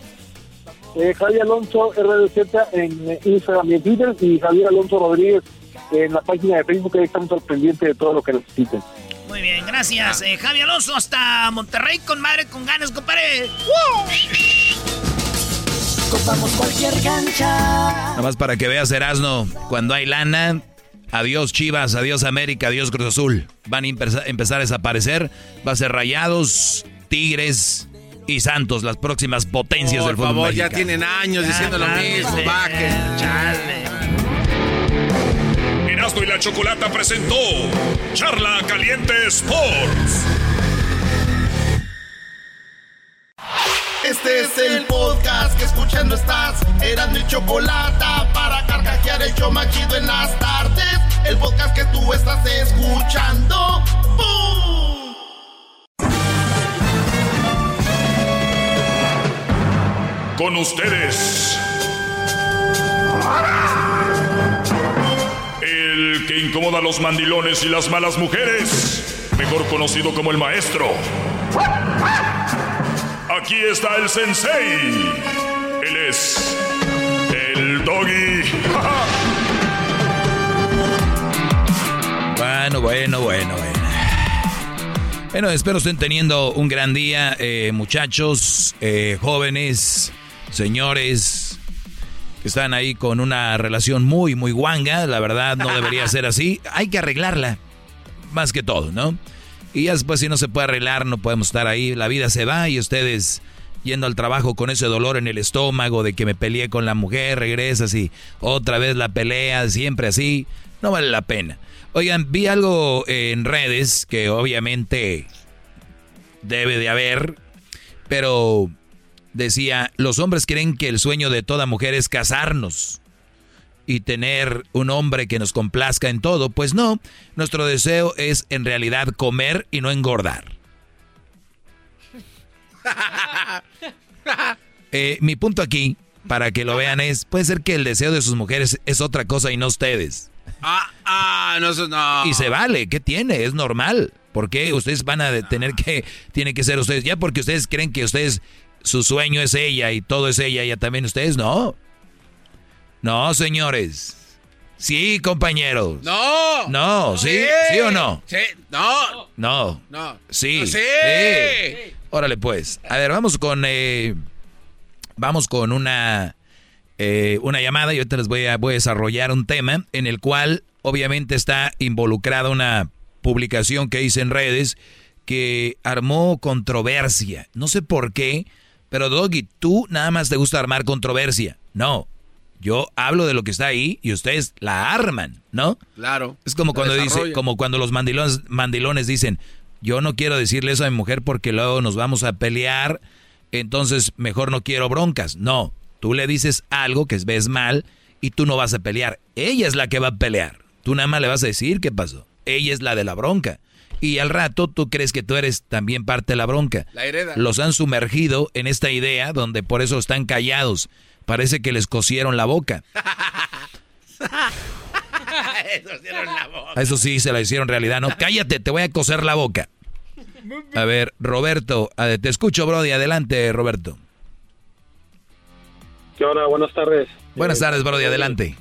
Speaker 51: Eh, Javier Alonso RDZ en eh, Instagram y en Twitter y Javier Alonso Rodríguez en la página de Facebook, ahí estamos al pendiente de todo lo que necesiten.
Speaker 2: Muy bien, gracias. Eh, Javi Alonso, hasta Monterrey con madre, con ganas, compadre.
Speaker 47: Copamos cualquier cancha.
Speaker 4: Nada más para que veas, Erasno, cuando hay lana, adiós Chivas, adiós América, adiós Cruz Azul. Van a empe- empezar a desaparecer. Va a ser Rayados, Tigres y Santos, las próximas potencias
Speaker 3: Por
Speaker 4: del fútbol
Speaker 3: favor, ya tienen años diciendo lo mismo. Bajen.
Speaker 49: Erasmo y la Chocolata presentó Charla Caliente Sports.
Speaker 1: Este es el podcast que escuchando estás. Eran mi chocolate para carcajear el show más chido en las tardes. El podcast que tú estás escuchando. ¡Bum!
Speaker 49: Con ustedes. El que incomoda a los mandilones y las malas mujeres. Mejor conocido como el maestro. Aquí está el sensei. Él es el doggy.
Speaker 4: Bueno, bueno, bueno, bueno. Bueno, espero estén teniendo un gran día, eh, muchachos, eh, jóvenes, señores, que están ahí con una relación muy, muy guanga. La verdad, no debería ser así. Hay que arreglarla, más que todo, ¿no? Y ya después, si no se puede arreglar, no podemos estar ahí. La vida se va y ustedes yendo al trabajo con ese dolor en el estómago de que me peleé con la mujer, regresas y otra vez la pelea, siempre así. No vale la pena. Oigan, vi algo en redes que obviamente debe de haber, pero decía, los hombres creen que el sueño de toda mujer es casarnos y tener un hombre que nos complazca en todo. Pues no, nuestro deseo es en realidad comer y no engordar. Eh, mi punto aquí, para que lo vean, es, puede ser que el deseo de sus mujeres es otra cosa y no ustedes.
Speaker 3: Ah, ah, no, no.
Speaker 4: Y se vale, ¿qué tiene? Es normal. ¿Por qué ustedes van a tener que, tiene que ser ustedes? Ya porque ustedes creen que ustedes, su sueño es ella y todo es ella, ya también ustedes, no. No, señores. Sí, compañeros.
Speaker 3: No.
Speaker 4: No, ¿sí? ¿Sí o no?
Speaker 3: Sí. No.
Speaker 4: No.
Speaker 3: No.
Speaker 4: Sí.
Speaker 3: No, sí.
Speaker 4: sí. Órale, pues. A ver, vamos con. eh, vamos con una. eh, una llamada y ahorita les voy a, voy a desarrollar un tema en el cual obviamente está involucrada una publicación que hice en redes que armó controversia. No sé por qué, pero Doggy, tú nada más te gusta armar controversia. No, yo hablo de lo que está ahí y ustedes la arman, ¿no?
Speaker 3: Claro.
Speaker 4: Es como cuando dice, como cuando los mandilones, mandilones dicen, yo no quiero decirle eso a mi mujer porque luego nos vamos a pelear, entonces mejor no quiero broncas. No, tú le dices algo que ves mal y tú no vas a pelear. Ella es la que va a pelear. Tú nada más le vas a decir qué pasó. Ella es la de la bronca. Y al rato tú crees que tú eres también parte de la bronca.
Speaker 3: La hereda.
Speaker 4: Los han sumergido en esta idea donde por eso están callados. Parece que les cosieron la boca. A Eso sí, se la hicieron realidad, ¿no? Cállate, te voy a coser la boca. A ver, Roberto, te escucho, Brody. Adelante, Roberto.
Speaker 54: ¿Qué hora? Buenas tardes.
Speaker 4: Buenas tardes, Brody, adelante.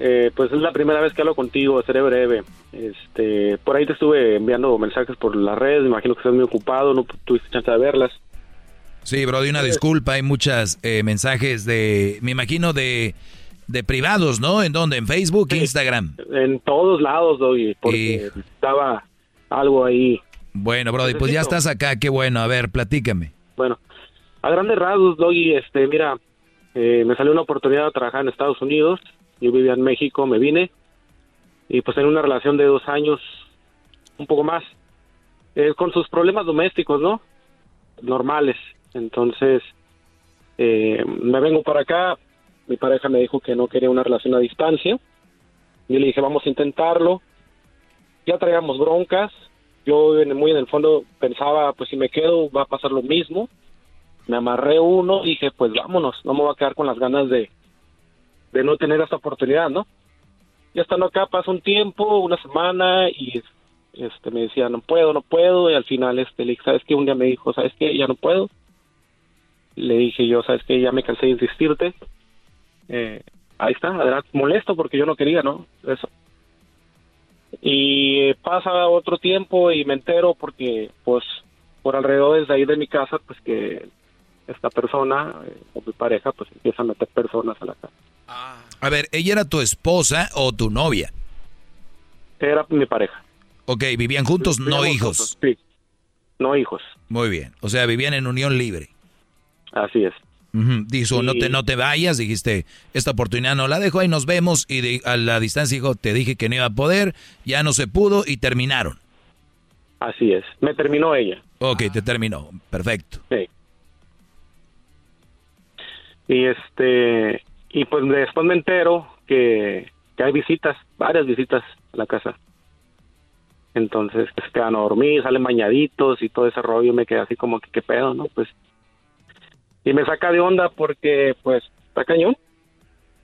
Speaker 25: Eh, pues es la primera vez que hablo contigo, seré breve. Este, por ahí te estuve enviando mensajes por las redes, me imagino que estás muy ocupado, no tuviste chance de verlas.
Speaker 4: Sí, Brody, una disculpa, hay muchos mensajes de, me imagino de, de privados, ¿no? ¿En dónde? ¿En Facebook, Instagram?
Speaker 25: En todos lados, Doggy, porque estaba algo ahí.
Speaker 4: Bueno, Brody, pues ya estás acá, qué bueno, a ver, platícame.
Speaker 25: Bueno, a grandes rasgos, Doggy, este, mira, eh, me salió una oportunidad de trabajar en Estados Unidos, yo vivía en México, me vine, y pues en una relación de dos años, un poco más, eh, con sus problemas domésticos, ¿no? Normales. Entonces, eh, me vengo para acá, mi pareja me dijo que no quería una relación a distancia, yo le dije, vamos a intentarlo, ya traíamos broncas, yo muy en el fondo pensaba, pues si me quedo va a pasar lo mismo, me amarré uno, dije, pues vámonos, no me voy a quedar con las ganas de, de no tener esta oportunidad, ¿no? Ya estando acá pasa un tiempo, una semana, y este me decía, no puedo, no puedo, y al final este le dije, ¿sabes qué? Un día me dijo, ¿sabes qué? Ya no puedo. Le dije yo, ¿sabes qué? Ya me cansé de insistirte. Eh, ahí está, era molesto porque yo no quería, ¿no? Eso. Y pasa otro tiempo y me entero porque, pues, por alrededor de ahí de mi casa, pues que esta persona eh, o mi pareja, pues empieza a meter personas a la casa.
Speaker 4: A ver, ¿ella era tu esposa o tu novia?
Speaker 25: Era mi pareja.
Speaker 4: Ok, ¿vivían juntos, no hijos?
Speaker 25: sí, no hijos.
Speaker 4: Muy bien, o sea, vivían en unión libre.
Speaker 25: Así es.
Speaker 4: Dijo, no, te, no te vayas, dijiste, esta oportunidad no la dejo, ahí nos vemos. Y a la distancia dijo, te dije que no iba a poder, ya no se pudo y terminaron.
Speaker 25: Así es, me terminó ella.
Speaker 4: Ok, te terminó, perfecto.
Speaker 25: Sí. Y este, y pues después me entero que, que hay visitas, varias visitas a la casa. Entonces pues, se quedan a dormir, salen bañaditos y todo ese rollo. Me quedé así como que qué pedo, ¿no? Pues. Y me saca de onda porque, pues, está cañón.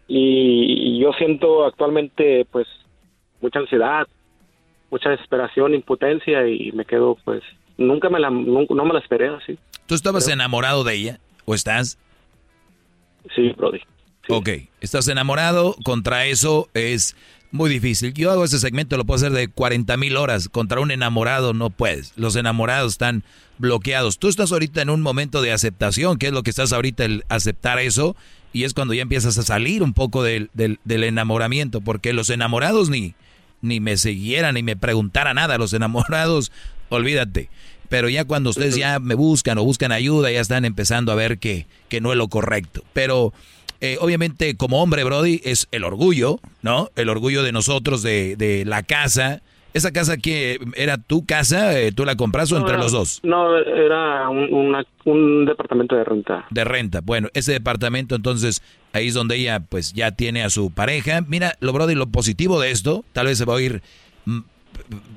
Speaker 25: Y, yo siento actualmente, pues, mucha ansiedad, mucha desesperación, impotencia y me quedo, pues, nunca me la, no me la esperé así.
Speaker 4: ¿Tú estabas enamorado de ella? ¿O estás?
Speaker 25: Sí, Brody.
Speaker 4: Ok, estás enamorado, contra eso es muy difícil. Yo hago ese segmento, lo puedo hacer de 40 mil horas. Contra un enamorado no puedes. Los enamorados están bloqueados. Tú estás ahorita en un momento de aceptación, que es lo que estás ahorita, el aceptar eso, y es cuando ya empiezas a salir un poco del, del, del enamoramiento, porque los enamorados ni, ni me siguieran, ni me preguntara nada. Los enamorados, olvídate. Pero ya cuando ustedes ya me buscan o buscan ayuda, ya están empezando a ver que, que no es lo correcto. Pero eh, obviamente como hombre, Brody, es el orgullo, ¿no? El orgullo de nosotros, de, de la casa. ¿Esa casa que era tu casa? Eh, ¿Tú la compras o entre los dos?
Speaker 25: No, era un, un, departamento de renta.
Speaker 4: De renta. Bueno, ese departamento entonces ahí es donde ella pues ya tiene a su pareja. Mira, lo Brody, lo positivo de esto, tal vez se va a oír mm,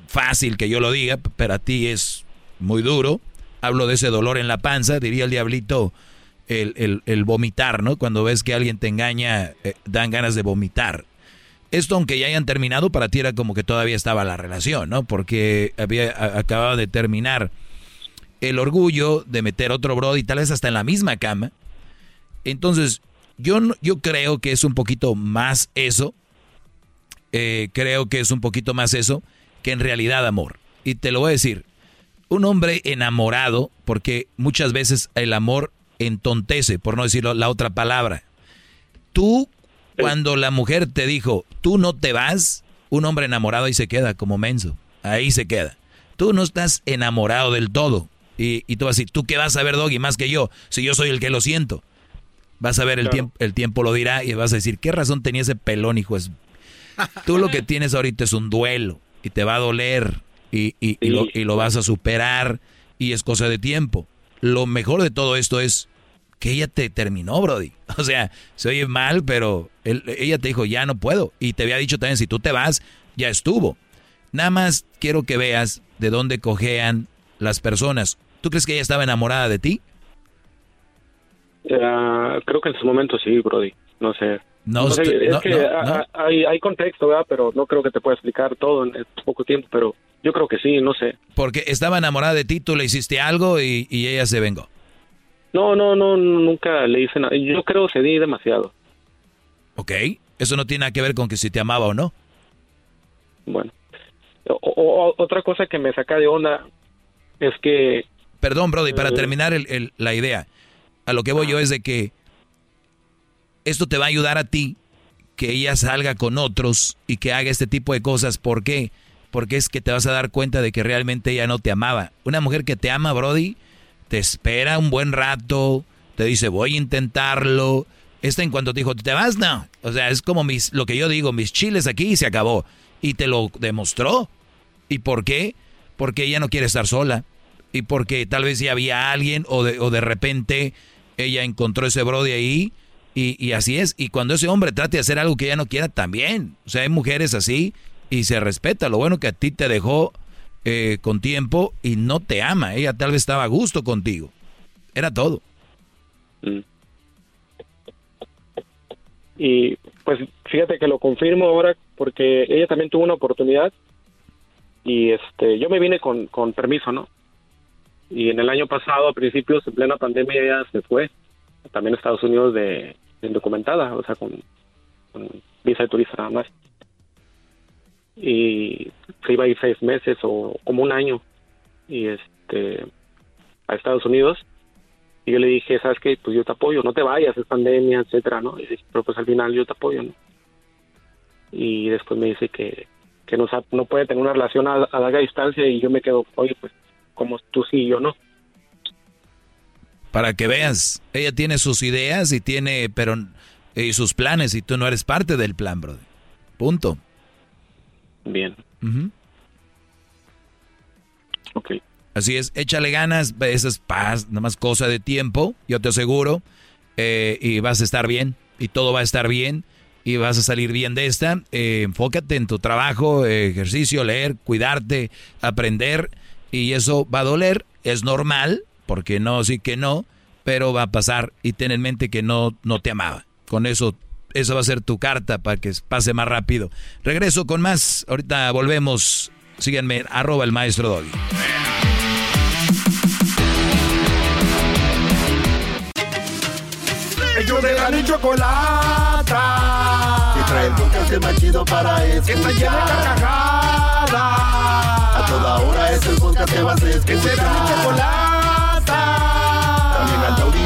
Speaker 4: fácil que yo lo diga, pero a ti es muy duro. Hablo de ese dolor en la panza, diría el diablito, el, el, vomitar, ¿no? Cuando ves que alguien te engaña, eh, dan ganas de vomitar. Esto, aunque ya hayan terminado, para ti era como que todavía estaba la relación, ¿no? Porque había acabado de terminar el orgullo de meter otro brody, tal vez hasta en la misma cama. Entonces, yo, yo creo que es un poquito más eso. Eh, creo que es un poquito más eso que en realidad amor. Y te lo voy a decir, un hombre enamorado, porque muchas veces el amor entontece, por no decirlo la otra palabra. Tú, cuando la mujer te dijo, tú no te vas, un hombre enamorado ahí se queda como menso, ahí se queda. Tú no estás enamorado del todo. Y, y tú vas a decir, ¿tú qué vas a ver, Doggy, más que yo? Si yo soy el que lo siento. Vas a ver, el, tiempo, el tiempo lo dirá y vas a decir, ¿qué razón tenía ese pelón, hijo? Es... Tú lo que tienes ahorita es un duelo y te va a doler y, y, y, lo, y lo vas a superar y es cosa de tiempo lo mejor de todo esto es que ella te terminó, Brody. O sea, se oye mal, pero ella te dijo, ya no puedo. Y te había dicho también, si tú te vas, ya estuvo. Nada más quiero que veas de dónde cojean las personas. ¿Tú crees que ella estaba enamorada de ti?
Speaker 25: creo que en su momento sí, Brody. No sé. No, sé, es que hay, hay contexto, ¿verdad? Pero no creo que te pueda explicar todo en poco tiempo, pero yo creo que sí, no sé.
Speaker 4: Porque estaba enamorada de ti, tú le hiciste algo y, ella se vengó.
Speaker 25: No, no, no, nunca le hice nada. Yo creo que cedí demasiado.
Speaker 4: Ok, Eso no tiene nada que ver con que si te amaba o no.
Speaker 54: Bueno. O- o- otra cosa que me saca de onda es que...
Speaker 4: Perdón, Brody, para
Speaker 54: Eh.
Speaker 4: terminar el- el- la idea, a lo que voy yo es de que esto te va a ayudar a ti que ella salga con otros y que haga este tipo de cosas. ¿Por qué? Porque es que te vas a dar cuenta de que realmente ella no te amaba. Una mujer que te ama, Brody, te espera un buen rato, te dice voy a intentarlo. Esta en cuanto te dijo, ¿te vas? No. O sea, es como mis, lo que yo digo, mis chiles aquí y se acabó. Y te lo demostró. ¿Y por qué? Porque ella no quiere estar sola. Y porque tal vez ya había alguien o de, o de repente ella encontró ese Brody ahí. Y, así es. Y cuando ese hombre trate de hacer algo que ella no quiera, también. O sea, hay mujeres así y se respeta. Lo bueno que a ti te dejó eh, con tiempo y no te ama. Ella tal vez estaba a gusto contigo. Era todo.
Speaker 54: Y pues fíjate que lo confirmo ahora porque ella también tuvo una oportunidad y este yo me vine con, con permiso, ¿no? Y en el año pasado, a principios, en plena pandemia, ella se fue también a Estados Unidos de, indocumentada, o sea, con, visa de turista nada más. Y se iba a seis meses o como un año y este a Estados Unidos y yo le dije, ¿sabes qué? Pues yo te apoyo, no te vayas, es pandemia, etcétera, ¿no? Y dije, pero pues al final yo te apoyo, ¿no? Y después me dice que, que no, no puede tener una relación a, a larga distancia y yo me quedo, oye, pues como tú sí y yo no.
Speaker 4: Para que veas, ella tiene sus ideas y tiene, pero y sus planes y tú no eres parte del plan, brother. Punto.
Speaker 54: Bien. Ok.
Speaker 4: Así es, échale ganas, eso es paz, nada más cosa de tiempo, yo te aseguro, eh, y vas a estar bien, y todo va a estar bien, y vas a salir bien de esta. Eh, enfócate en tu trabajo, eh, ejercicio, leer, cuidarte, aprender, y eso va a doler, es normal, porque no, sí que no, pero va a pasar, y ten en mente que no, no te amaba. Con eso, eso va a ser tu carta para que pase más rápido. Regreso con más, ahorita volvemos, síganme, arroba el maestro Doggy.
Speaker 1: Ellos de la ni chocolata. Y trae el podcast más chido para escuchar. Que está llena de carcajadas. A toda hora es el podcast que vas a escuchar. Que será mi chocolata.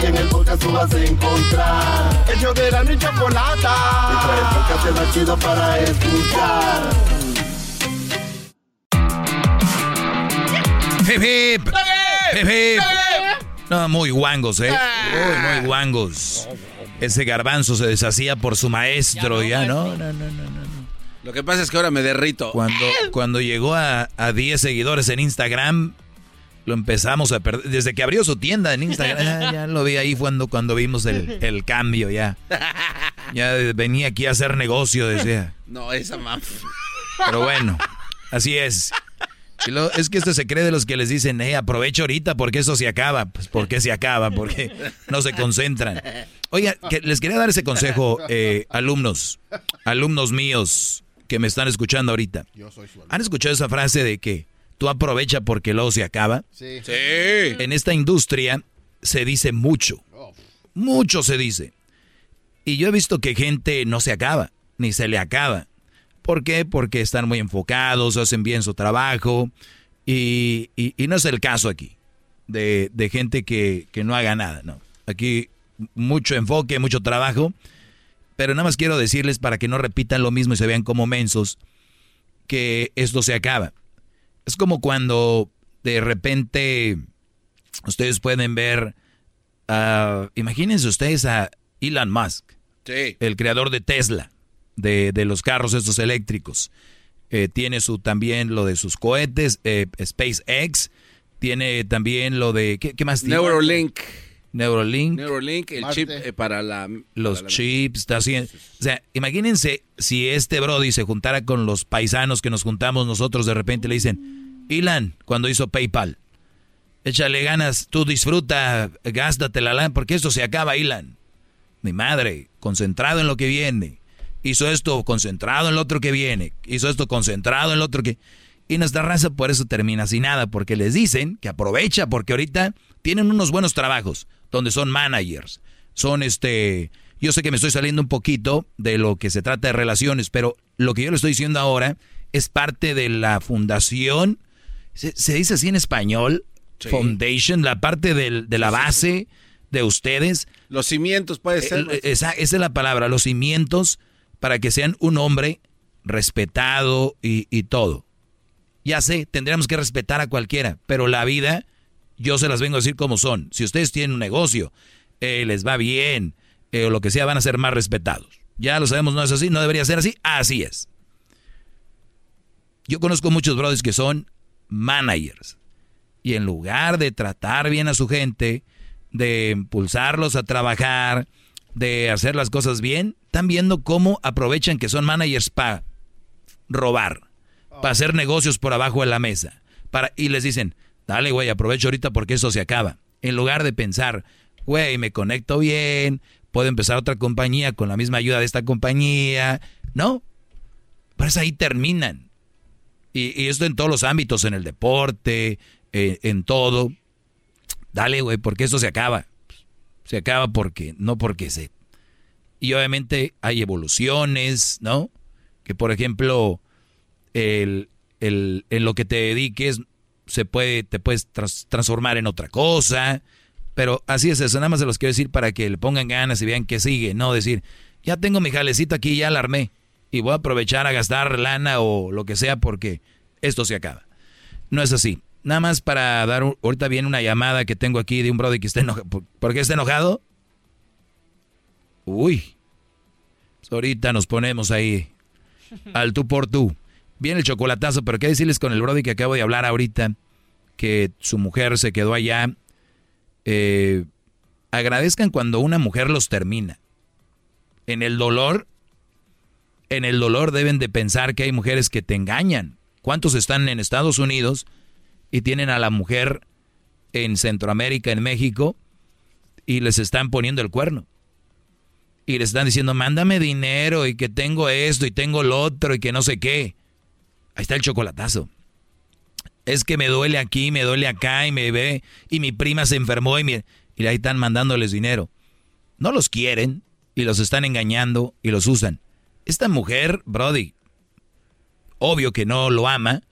Speaker 1: Taurí en el podcast tú vas a encontrar. Ellos de la ni chocolata. Y trae el podcast más chido para escuchar.
Speaker 4: Hip, hip. Hip, hip. No, muy guangos, ¿eh? Muy, muy guangos. Ese garbanzo se deshacía por su maestro, ya, ¿no? No, no, no, no.
Speaker 3: Lo que pasa es que ahora me derrito.
Speaker 4: Cuando, cuando llegó a, a 10 seguidores en Instagram, lo empezamos a perder. Desde que abrió su tienda en Instagram, ya, ya lo vi ahí cuando, cuando vimos el, el cambio, ya. Ya venía aquí a hacer negocio, decía.
Speaker 3: No, esa mamá.
Speaker 4: Pero bueno, así es. Y lo- es que esto se cree de los que les dicen, eh, aprovecha ahorita porque eso se acaba. Pues ¿por qué se acaba? Porque no se concentran. Oiga, que les quería dar ese consejo, eh, alumnos, alumnos míos que me están escuchando ahorita. ¿Han escuchado esa frase de que tú aprovecha porque luego se acaba?
Speaker 36: Sí.
Speaker 4: En esta industria se dice mucho. Mucho se dice. Y yo he visto que gente no se acaba, ni se le acaba. ¿Por qué? Porque están muy enfocados, hacen bien su trabajo. Y, y- y no es el caso aquí, de, de gente que, que no haga nada, ¿no? Aquí mucho enfoque, mucho trabajo. Pero nada más quiero decirles para que no repitan lo mismo y se vean como mensos, que esto se acaba. Es como cuando de repente ustedes pueden ver, ah, imagínense ustedes a Elon Musk,
Speaker 3: Sí.
Speaker 4: el creador de Tesla, de, de los carros estos eléctricos. Eh, tiene su también lo de sus cohetes, eh, SpaceX, tiene también lo de, ¿qué, qué más tiene?
Speaker 3: Neurolink.
Speaker 4: Neurolink.
Speaker 3: Neurolink, el chip eh, para la...
Speaker 4: los
Speaker 3: para la-
Speaker 4: chips, está haciendo. O sea, imagínense si este Brody se juntara con los paisanos que nos juntamos nosotros, de repente le dicen, Ilan, cuando hizo PayPal, échale ganas, tú disfruta, gástate la lana, porque esto se acaba, Ilan. Mi madre, concentrado en lo que viene. Hizo esto concentrado en lo otro que viene. Hizo esto concentrado en lo otro que... Y nuestra raza por eso termina sin nada, porque les dicen que aprovecha, porque ahorita tienen unos buenos trabajos, donde son managers, son este Yo sé que me estoy saliendo un poquito de lo que se trata de relaciones, pero lo que yo le estoy diciendo ahora es parte de la fundación. ¿Se, se dice así en español? Foundation, la parte del- de la base de ustedes.
Speaker 3: Los cimientos, puede ser.
Speaker 4: Eh, Esa, esa es la palabra, los cimientos para que sean un hombre respetado y, y todo. Ya sé, tendríamos que respetar a cualquiera, pero la vida, yo se las vengo a decir como son. Si ustedes tienen un negocio, eh, les va bien, eh, o lo que sea, van a ser más respetados. Ya lo sabemos, no es así, no debería ser así, así es. Yo conozco muchos brothers que son managers. Y en lugar de tratar bien a su gente, de impulsarlos a trabajar, de hacer las cosas bien, están viendo cómo aprovechan que son managers para robar, para hacer negocios por abajo de la mesa. Para, y les dicen, dale, güey, aprovecho ahorita porque eso se acaba. En lugar de pensar, güey, me conecto bien, puedo empezar otra compañía con la misma ayuda de esta compañía. No, pues ahí terminan. Y, esto en todos los ámbitos, en el deporte, eh, en todo. Dale, güey, porque esto se acaba. Se acaba porque, no porque se... Y obviamente hay evoluciones, ¿no? Que por ejemplo, el, el- en lo que te dediques, se puede, te puedes tras- transformar en otra cosa. Pero así es eso, nada más se los quiero decir para que le pongan ganas y vean que sigue, no decir, ya tengo mi jalecito aquí, ya la armé. Y voy a aprovechar a gastar lana o lo que sea porque esto se acaba. No es así. Nada más para dar, ahorita viene una llamada que tengo aquí de un brother que está enojado. ¿Por, qué está enojado? Uy. Ahorita nos ponemos ahí al tú por tú. Viene el chocolatazo, pero qué decirles con el brother que acabo de hablar ahorita, que su mujer se quedó allá. Eh, agradezcan cuando una mujer los termina. En el dolor, en el dolor deben de pensar que hay mujeres que te engañan. ¿Cuántos están en Estados Unidos y tienen a la mujer en Centroamérica, en México, y les están poniendo el cuerno? Y les están diciendo, mándame dinero y que tengo esto y tengo lo otro y que no sé qué. Ahí está el chocolatazo. Es que me duele aquí, me duele acá y me ve y mi prima se enfermó y, me- y ahí están mandándoles dinero. No los quieren y los están engañando y los usan. Esta mujer, Brody, obvio que no lo ama,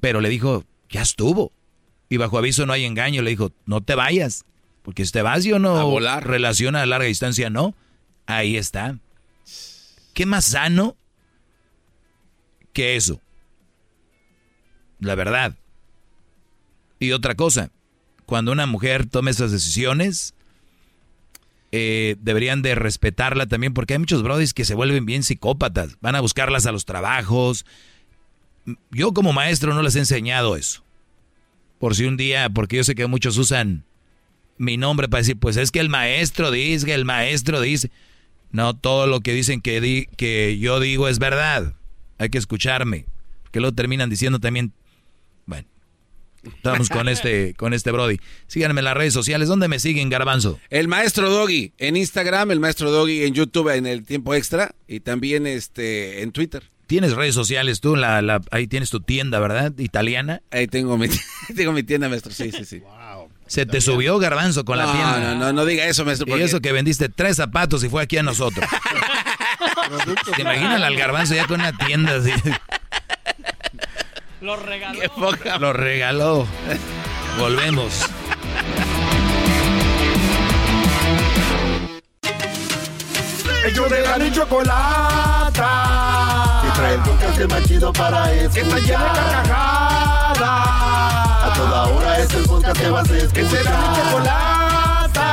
Speaker 4: pero le dijo, ya estuvo. Y bajo aviso no hay engaño, le dijo, no te vayas, porque si te vas yo no
Speaker 3: A volar.
Speaker 4: relación a larga distancia, no. Ahí está. ¿Qué más sano que eso? La verdad. Y otra cosa, cuando una mujer toma esas decisiones, eh, deberían de respetarla también, porque hay muchos brodis que se vuelven bien psicópatas, van a buscarlas a los trabajos. Yo como maestro no les he enseñado eso. Por si un día, porque yo sé que muchos usan mi nombre para decir, pues es que el maestro dice, el maestro dice. No, todo lo que dicen que, di- que yo digo es verdad. Hay que escucharme. Que luego terminan diciendo también, bueno, estamos con este, con este Brody. Síganme en las redes sociales. ¿Dónde me siguen, Garbanzo?
Speaker 3: El maestro Doggy en Instagram, el maestro Doggy en YouTube en el tiempo extra y también este en Twitter.
Speaker 4: Tienes redes sociales tú, la, la- ahí tienes tu tienda, ¿verdad? Italiana.
Speaker 3: Ahí tengo mi, tengo mi tienda, maestro. Sí, sí, sí.
Speaker 4: Se te subió Garbanzo con la tienda.
Speaker 3: no, no, no diga eso, maestro,
Speaker 4: Y
Speaker 3: porque-
Speaker 4: eso que vendiste tres zapatos y fue aquí a nosotros. ¿Te imaginas al Garbanzo ya con una tienda así?
Speaker 50: Lo regaló.
Speaker 4: Lo regaló. Volvemos.
Speaker 1: Ellos de la ni chocolata. Que trae el podcast más chido para escuchar. Que está llena de carcajadas. A toda hora es el podcast que vas a escuchar. Que será mi chocolata.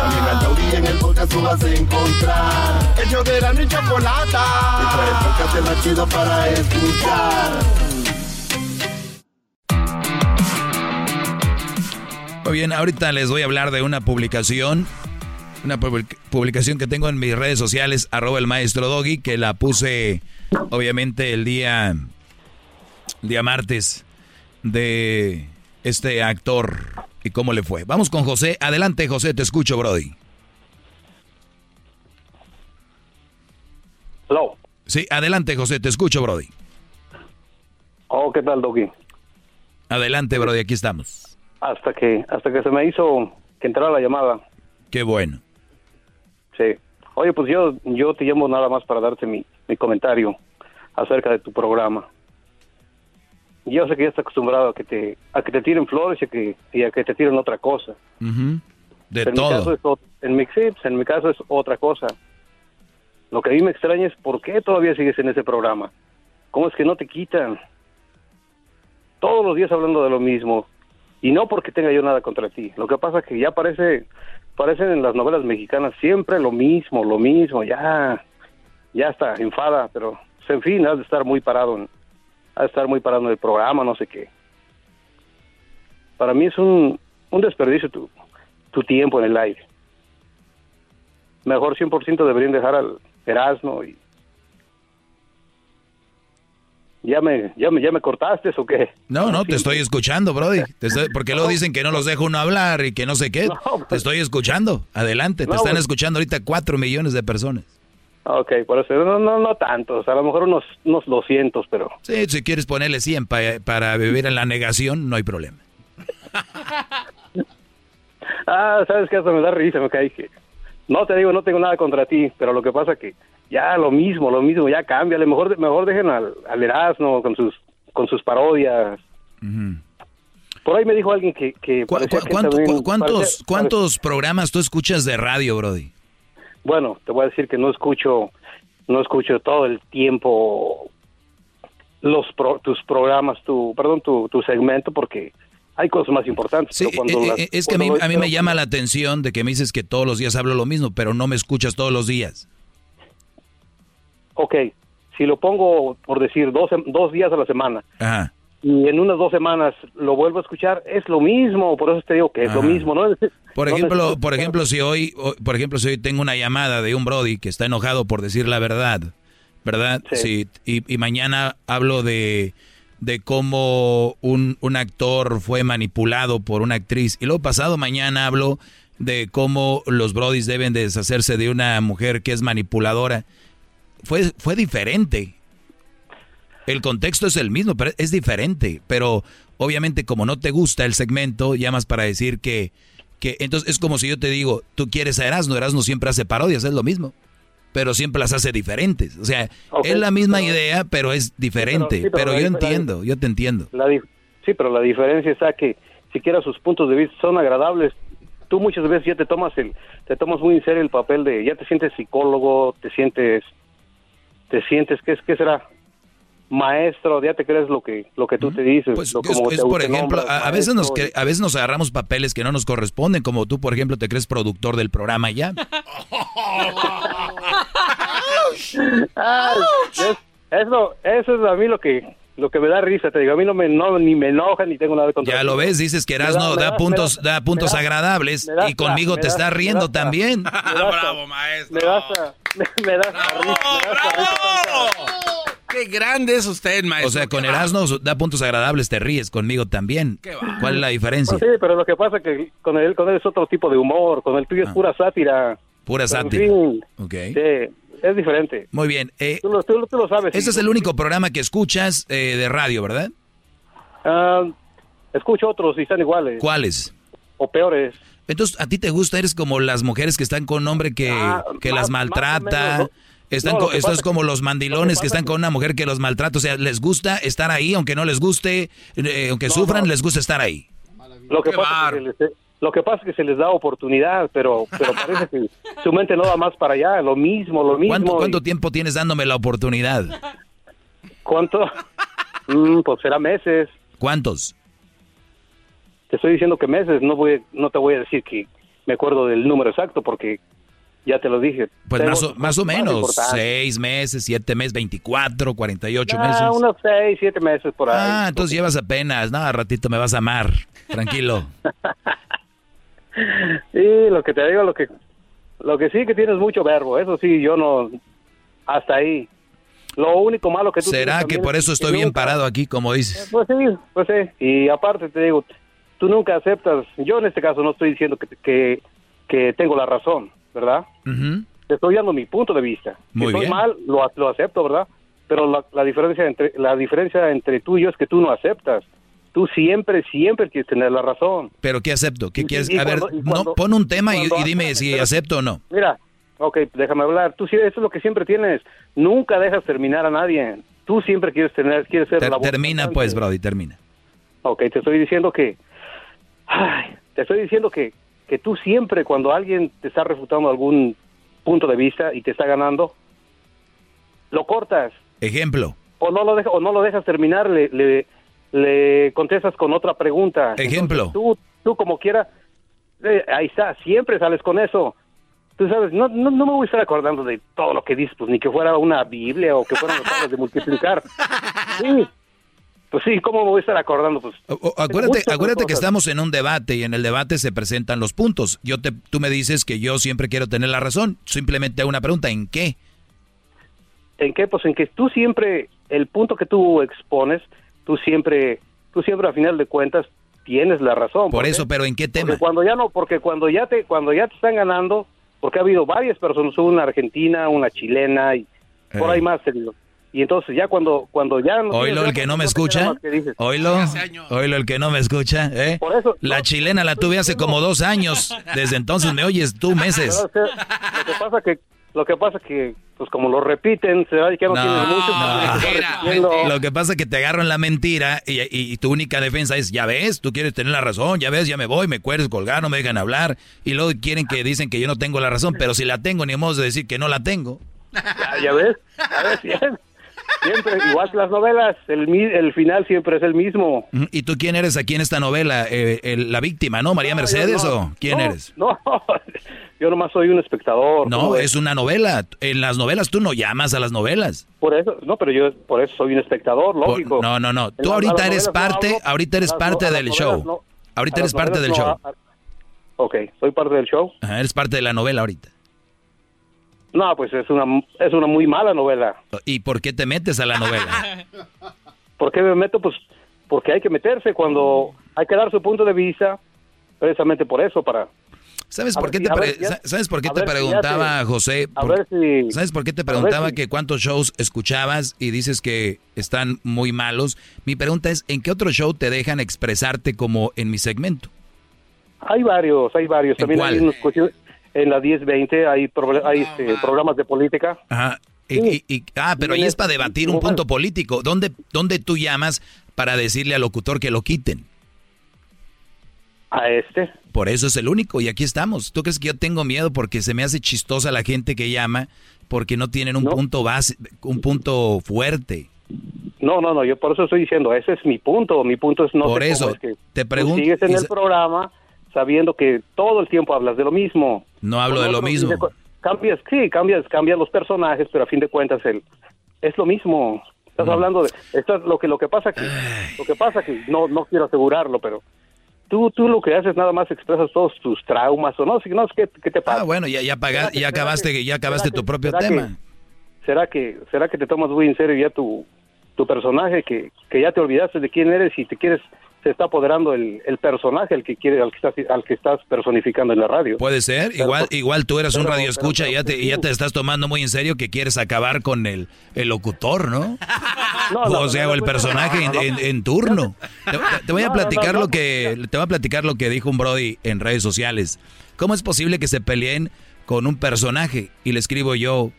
Speaker 1: También al taurí en el podcast tú vas a encontrar. Ellos de la ni chocolata. Que trae el podcast más chido para escuchar.
Speaker 4: Muy bien, ahorita les voy a hablar de una publicación, una public- publicación que tengo en mis redes sociales, arroba el maestro Doggy, que la puse obviamente el día, el día martes de este actor y cómo le fue. Vamos con José. Adelante, José, te escucho, Brody.
Speaker 55: Hello.
Speaker 4: Sí, adelante, José, te escucho, Brody.
Speaker 55: Oh, ¿qué tal, Doggy?
Speaker 4: Adelante, Brody, aquí estamos.
Speaker 55: Hasta que, hasta que se me hizo que entrara la llamada.
Speaker 4: Qué bueno.
Speaker 55: Sí. Oye, pues yo, yo te llamo nada más para darte mi, mi comentario acerca de tu programa. Yo sé que ya estás acostumbrado a que te, a que te tiren flores y a que, y a que te tiren otra cosa.
Speaker 4: Ujú. De
Speaker 55: Pero en mi caso
Speaker 4: todo.
Speaker 55: es en, mi, pues, en mi caso es otra cosa. Lo que a mí me extraña es por qué todavía sigues en ese programa. ¿Cómo es que no te quitan? Todos los días hablando de lo mismo. Y no porque tenga yo nada contra ti. Lo que pasa es que ya parece, parecen en las novelas mexicanas siempre lo mismo, lo mismo. Ya, ya está, enfada. Pero, pues, en fin, has de estar muy parado en, estar muy parado en el programa, no sé qué. Para mí es un, un desperdicio tu, tu tiempo en el aire. Mejor 100% deberían dejar al Erasmo y... ¿Ya me, ya, me, ¿Ya me cortaste o qué?
Speaker 4: No, no, te estoy escuchando, Brody. Te estoy- porque luego dicen que no los dejo uno hablar y que no sé qué. Te estoy escuchando. Adelante, te
Speaker 55: No,
Speaker 4: están
Speaker 55: pues-
Speaker 4: escuchando ahorita cuatro millones de personas.
Speaker 55: Ok, por eso, no, no, no tantos, a lo mejor unos, unos 200, pero...
Speaker 4: Sí, si quieres ponerle 100 pa- para vivir en la negación, no hay problema.
Speaker 55: Ah, sabes que hasta me da risa, me cae que... No te digo, no tengo nada contra ti, pero lo que pasa que ya lo mismo, lo mismo, ya cámbiale, mejor, mejor dejen al, al Erasmo con sus, con sus parodias. Por ahí me dijo alguien que... que parecía que
Speaker 4: ¿Cuánto-
Speaker 55: también-
Speaker 4: cu- ¿Cuántos,
Speaker 55: parecía-
Speaker 4: cuántos programas tú escuchas de radio, Brody?
Speaker 55: Bueno, te voy a decir que no escucho, no escucho todo el tiempo los pro- tus programas, tu, perdón, tu, tu segmento, porque hay cosas más importantes. pero cuando
Speaker 4: Eh,
Speaker 55: las-
Speaker 4: eh, es que a mí, a mí me llama la atención de que me dices que todos los días hablo lo mismo, pero no me escuchas todos los días.
Speaker 55: Ok, si lo pongo, por decir, dos, sem- dos días a la semana,
Speaker 4: Ajá.
Speaker 55: y en unas dos semanas lo vuelvo a escuchar, es lo mismo, por eso te digo que es lo mismo, ¿no?
Speaker 4: Por ejemplo, por ejemplo, si hoy, por ejemplo, si hoy tengo una llamada de un Brody que está enojado por decir la verdad, ¿verdad? Sí. y, y mañana hablo de, de cómo un, un actor fue manipulado por una actriz. Y luego pasado mañana hablo de cómo los Brodis deben de deshacerse de una mujer que es manipuladora. Fue, fue diferente. El contexto es el mismo, pero es diferente. Pero obviamente como no te gusta el segmento, llamas para decir que, que entonces es como si yo te digo, tú quieres a Erasmo, Erasmo siempre hace parodias, es lo mismo. Pero siempre las hace diferentes. O sea, es la misma
Speaker 55: pero-
Speaker 4: idea, pero es diferente.
Speaker 55: sí, pero
Speaker 4: yo
Speaker 55: la-
Speaker 4: entiendo, yo te entiendo.
Speaker 55: La sí, pero la diferencia está que siquiera sus puntos de vista son agradables. Tú muchas veces ya te tomas el, te tomas muy en serio el papel de, ya te sientes psicólogo, te sientes, te sientes, ¿qué qué será? Maestro, ya te crees lo que, lo que tú te dices. lo-
Speaker 4: Es,
Speaker 55: como
Speaker 4: es,
Speaker 55: te
Speaker 4: por ejemplo, a, a veces nos, que- a veces nos agarramos papeles que no nos corresponden, como tú, por ejemplo, te crees productor del programa ya.
Speaker 55: Ah, es- eso, eso es a mí lo que, lo que me da risa, te digo, a mí no me, no, ni me enoja ni tengo nada contra
Speaker 4: Ya lo ves, dices que Erasmo da,
Speaker 55: me
Speaker 4: puntos, da puntos
Speaker 55: da-
Speaker 4: agradables
Speaker 55: da
Speaker 4: y conmigo te
Speaker 55: da- me
Speaker 4: riendo
Speaker 55: da
Speaker 4: también.
Speaker 55: Bravo, maestro. Me da hasta, me, me da hasta risa, da risa
Speaker 3: Qué grande es usted, maestro.
Speaker 4: O sea, con Erasmo da puntos agradables, te ríes conmigo también. ¿Cuál es la diferencia?
Speaker 55: Pues sí, pero lo que pasa es que con él, con él es otro tipo de humor, con el tuyo es pura sátira.
Speaker 4: Pura
Speaker 55: Pero, en
Speaker 4: sátira.
Speaker 55: fin,
Speaker 4: Ok.
Speaker 55: sí, es diferente.
Speaker 4: Muy bien. eh,
Speaker 55: Tú lo, tú lo- tú lo sabes.
Speaker 4: Este es el único programa que escuchas eh, de radio, ¿verdad?
Speaker 55: Ah, escucho otros y están iguales.
Speaker 4: ¿Cuáles?
Speaker 55: O peores.
Speaker 4: Entonces, ¿a ti te gusta? ¿Eres como las mujeres que están con un hombre que, que las maltrata?
Speaker 55: menos,
Speaker 4: Están
Speaker 55: No,
Speaker 4: esto es como los mandilones que están con una mujer que los maltrata. O sea, ¿les gusta estar ahí? Aunque no les guste, eh, aunque sufran, les gusta estar ahí.
Speaker 55: Lo que, pasa es que se les, lo que pasa es que se les da oportunidad, pero, pero parece que su mente no va más para allá. Lo mismo, lo mismo.
Speaker 4: ¿Cuánto,
Speaker 55: y-
Speaker 4: cuánto tiempo tienes dándome la oportunidad?
Speaker 55: ¿Cuánto? Mm, pues será meses.
Speaker 4: ¿Cuántos?
Speaker 55: Te estoy diciendo que meses. No voy, no te voy a decir que me acuerdo del número exacto porque ya te lo dije.
Speaker 4: Pues más o, más o menos, seis meses, siete meses, 24, 48
Speaker 55: Ah,
Speaker 4: meses.
Speaker 55: unos seis, siete meses por ahí.
Speaker 4: Ah, entonces llevas apenas, no, a ratito me vas a amar, tranquilo.
Speaker 55: Sí, lo que te digo, lo que, lo que sí que tienes mucho verbo. Eso sí, yo no, hasta ahí. Lo único malo que tú
Speaker 4: ¿Será que por
Speaker 55: es
Speaker 4: eso estoy bien
Speaker 55: nunca-
Speaker 4: parado aquí, como dices?
Speaker 55: Pues sí, pues sí. Y aparte te digo, tú nunca aceptas. Yo en este caso no estoy diciendo que, que, que tengo la razón, ¿verdad? Te estoy dando mi punto de vista.
Speaker 4: Muy
Speaker 55: si estoy
Speaker 4: bien.
Speaker 55: mal, lo, lo acepto, ¿verdad? Pero la, la diferencia entre la diferencia entre tú y yo es que tú no aceptas. Tú siempre, siempre quieres tener la razón.
Speaker 4: ¿Pero qué acepto? ¿Qué quieres?
Speaker 55: y
Speaker 4: A ver,
Speaker 55: cuando-
Speaker 4: no, pon un tema y, dime si acepto o no.
Speaker 55: Mira, Ok, déjame hablar. Tú sí, eso es lo que siempre tienes. Nunca dejas terminar a nadie. Tú siempre quieres tener, quieres ser
Speaker 4: Ter-
Speaker 55: la voz
Speaker 4: termina pues, Brody, termina.
Speaker 55: Ok, te estoy diciendo que... ay, te estoy diciendo que, que tú siempre, cuando alguien te está refutando algún punto de vista y te está ganando, lo cortas
Speaker 4: Ejemplo.
Speaker 55: o no lo, deja- o no lo dejas terminar, le, le, le contestas con otra pregunta.
Speaker 4: Ejemplo.
Speaker 55: Entonces, tú, tú como quiera, eh, ahí está, siempre sales con eso. Tú sabes, no, no, no me voy a estar acordando de todo lo que dices, pues ni que fuera una Biblia o que fueran los de multiplicar. Sí, pues sí, ¿cómo me voy a estar acordando? Pues
Speaker 4: O- acuérdate, acuérdate que estamos en un debate y en el debate se presentan los puntos. Yo te, tú me dices que yo siempre quiero tener la razón. Simplemente hago una pregunta, ¿en qué?
Speaker 55: ¿En qué? Pues en que tú siempre, el punto que tú expones, tú siempre, tú siempre a final de cuentas tienes la razón.
Speaker 4: Por eso, pero ¿en qué tema?
Speaker 55: Porque cuando ya no, porque cuando ya te, cuando ya te están ganando, porque ha habido varias personas, una argentina, una chilena y por ahí más, te digo. Y entonces ya cuando, cuando ya no tienes
Speaker 4: el que no me escucha. Oílo. Oílo el que no me escucha. ¿eh? La chilena la tuve hace como dos años. Desde entonces me oyes tú meses.
Speaker 55: Pero, o sea, lo que pasa que, lo que pasa que, pues como lo repiten, se ve que no, tienes mucho. pues.
Speaker 4: Lo que pasa es que te agarro en la mentira y, y- y tu única defensa es, ya ves, tú quieres tener la razón, ya ves, ya me voy, me cueres colgar, no me dejan hablar. Y luego quieren que dicen que yo no tengo la razón, pero si la tengo, ni modo de decir que no la tengo.
Speaker 55: Ya, ya ves, ya ves, bien. Siempre, igual que las novelas, el, el final siempre es el mismo.
Speaker 4: Ujú. ¿Y tú quién eres aquí en esta novela? Eh, el- ¿La víctima, no? ¿María Mercedes
Speaker 55: no.
Speaker 4: o quién
Speaker 55: No,
Speaker 4: eres?
Speaker 55: No, yo nomás soy un espectador.
Speaker 4: No, es una novela. En las novelas tú no llamas a las novelas.
Speaker 55: Por eso, no, pero yo por eso soy un espectador,
Speaker 4: Por-
Speaker 55: lógico.
Speaker 4: no, no, no. Tú ahorita eres parte, ahorita eres parte del show. Ahorita eres parte del show.
Speaker 55: Ok, soy parte del show.
Speaker 4: Ajá, eres parte de la novela ahorita.
Speaker 55: No, pues es una, es una muy mala novela.
Speaker 4: ¿Y por qué te metes a la novela?
Speaker 55: ¿Por qué me meto? Pues porque hay que meterse cuando hay que dar su punto de vista, precisamente por eso, para...
Speaker 4: ¿Sabes por qué
Speaker 55: si-
Speaker 4: te,
Speaker 55: ver, ya-
Speaker 4: ¿sabes por qué te
Speaker 55: si
Speaker 4: preguntaba,
Speaker 55: te-
Speaker 4: José? Por-
Speaker 55: si-
Speaker 4: ¿Sabes por qué te preguntaba que cuántos shows escuchabas y dices que están muy malos? Mi pregunta es, ¿en qué otro show te dejan expresarte como en mi segmento?
Speaker 55: Hay varios, hay varios.
Speaker 4: ¿En
Speaker 55: También
Speaker 4: cuál?
Speaker 55: hay unos cuestiones- en la 1020 hay, hay este, programas de política.
Speaker 4: Ajá. Y, y- y- ah, pero ahí es para debatir un punto político. ¿Dónde, ¿Dónde tú llamas para decirle al locutor que lo quiten?
Speaker 55: A este.
Speaker 4: Por eso es el único y aquí estamos. ¿Tú crees que yo tengo miedo porque se me hace chistosa la gente que llama porque no tienen un punto base, un punto fuerte?
Speaker 55: No, no, no, yo por eso estoy diciendo, ese es mi punto. Mi punto es no
Speaker 4: Por
Speaker 55: sé
Speaker 4: eso,
Speaker 55: cómo es que
Speaker 4: te pregunto-
Speaker 55: sigues en el programa sabiendo que todo el tiempo hablas de lo mismo.
Speaker 4: No hablo de lo mismo.
Speaker 55: Cambias, sí, cambias, cambias los personajes, pero a fin de cuentas el, es lo mismo. Estás hablando de, estás, lo que lo que pasa que, lo que pasa que no no quiero asegurarlo, pero tú tú lo que haces nada más expresas todos tus traumas o no, si no, ¿qué, qué te pasa?
Speaker 4: Ah, bueno, ya, ya, paga- ya acabaste, ya acabaste tu propio
Speaker 55: será que-
Speaker 4: tema.
Speaker 55: ¿Será que será que te tomas muy en serio ya tu, tu personaje que, que ya te olvidaste de quién eres y te quieres se está apoderando el, el personaje al que quiere al que estás al que estás personificando en la radio?
Speaker 4: Puede ser,
Speaker 55: Pero,
Speaker 4: igual, igual tú eras un radio escucha y ya te, ya te estás tomando muy en serio que quieres acabar con el, el locutor, ¿no?
Speaker 55: No, no,
Speaker 4: o sea,
Speaker 55: no,
Speaker 4: o el personaje
Speaker 55: no, no,
Speaker 4: en, en- en turno. Te, te voy a
Speaker 55: No, no,
Speaker 4: platicar
Speaker 55: no,
Speaker 4: lo que te voy a platicar lo que dijo un Brody en redes sociales. ¿Cómo es posible que se peleen con un personaje y le escribo yo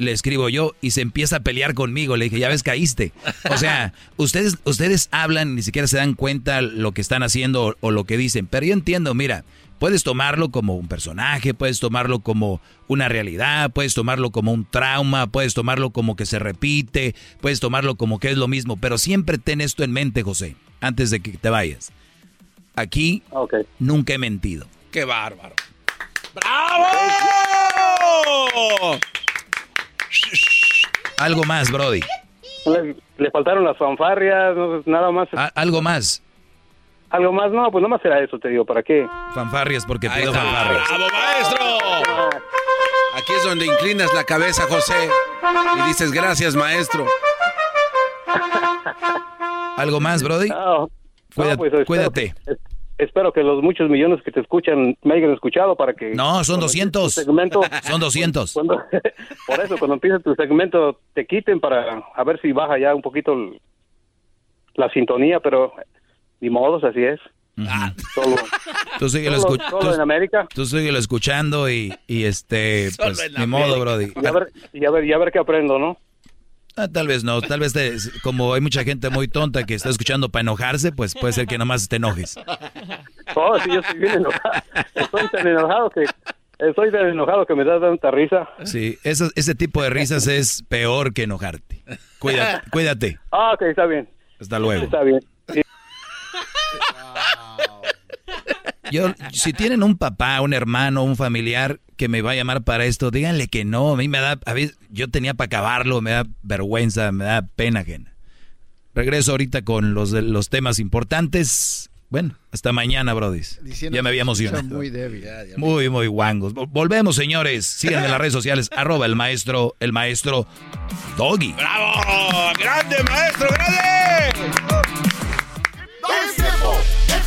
Speaker 4: le escribo yo y se empieza a pelear conmigo. Le dije, ya ves, caíste. O sea, ustedes, ustedes hablan, ni siquiera se dan cuenta lo que están haciendo o, o lo que dicen. Pero yo entiendo, mira, puedes tomarlo como un personaje, puedes tomarlo como una realidad, puedes tomarlo como un trauma, puedes tomarlo como que se repite, puedes tomarlo como que es lo mismo. Pero siempre ten esto en mente, José, antes de que te vayas. Aquí nunca he mentido.
Speaker 3: ¡Qué bárbaro!
Speaker 4: ¡Bravo! Algo más, Brody.
Speaker 55: Le, le faltaron las fanfarrias, no, nada más.
Speaker 4: A- algo más.
Speaker 55: Algo más, no, pues nada más era eso, te digo, ¿para qué?
Speaker 4: Fanfarrias porque
Speaker 3: Ahí
Speaker 4: pido
Speaker 3: está.
Speaker 4: fanfarrias.
Speaker 3: ¡Bravo, maestro! Aquí es donde inclinas la cabeza, José, y dices gracias, maestro.
Speaker 4: ¿Algo más, Brody?
Speaker 55: No,
Speaker 4: Cuídate.
Speaker 55: pues, espero
Speaker 4: cuídate.
Speaker 55: que- es- espero que los muchos millones que te escuchan me hayan escuchado para que...
Speaker 4: No, son
Speaker 55: cuando
Speaker 4: 200.
Speaker 55: empieces tu segmento,
Speaker 4: Son 200.
Speaker 55: cuando- por eso, cuando empieces tu segmento, te quiten para a ver si baja ya un poquito el- la sintonía, pero ni modos, así es. Solo,
Speaker 4: Tú síguelo,
Speaker 55: Solo-
Speaker 4: escu-
Speaker 55: solo
Speaker 4: tú-
Speaker 55: en América.
Speaker 4: tú síguelo escuchando y, y este,
Speaker 55: Solo
Speaker 4: pues, ni modo. Brody.
Speaker 55: Y a ver, y a ver, y a ver qué aprendo, ¿no?
Speaker 4: Ah, tal vez no, tal vez te- como hay mucha gente muy tonta que está escuchando para enojarse, pues puede ser que nomás te enojes.
Speaker 55: Oh, sí, yo estoy bien enojado. Estoy tan enojado que... Estoy tan enojado que me da tanta risa.
Speaker 4: Sí, eso- ese tipo de risas es peor que enojarte. Cuídate, cuídate.
Speaker 55: Ah, ok, está bien.
Speaker 4: Hasta luego.
Speaker 55: Está bien. Sí.
Speaker 4: Yo, si tienen un papá, un hermano, un familiar que me va a llamar para esto, díganle que no. A mí me da, a veces, yo tenía para acabarlo, me da vergüenza, me da pena ajena. Regreso ahorita con los, de- los temas importantes. Bueno, hasta mañana, Brody. Ya me había emocionado.
Speaker 36: Muy débil.
Speaker 4: Muy, muy guangos. Vol- Volvemos, señores. Síganme en las redes sociales. Arroba el maestro, el maestro Doggy.
Speaker 1: ¡Bravo! ¡Grande, maestro, grande!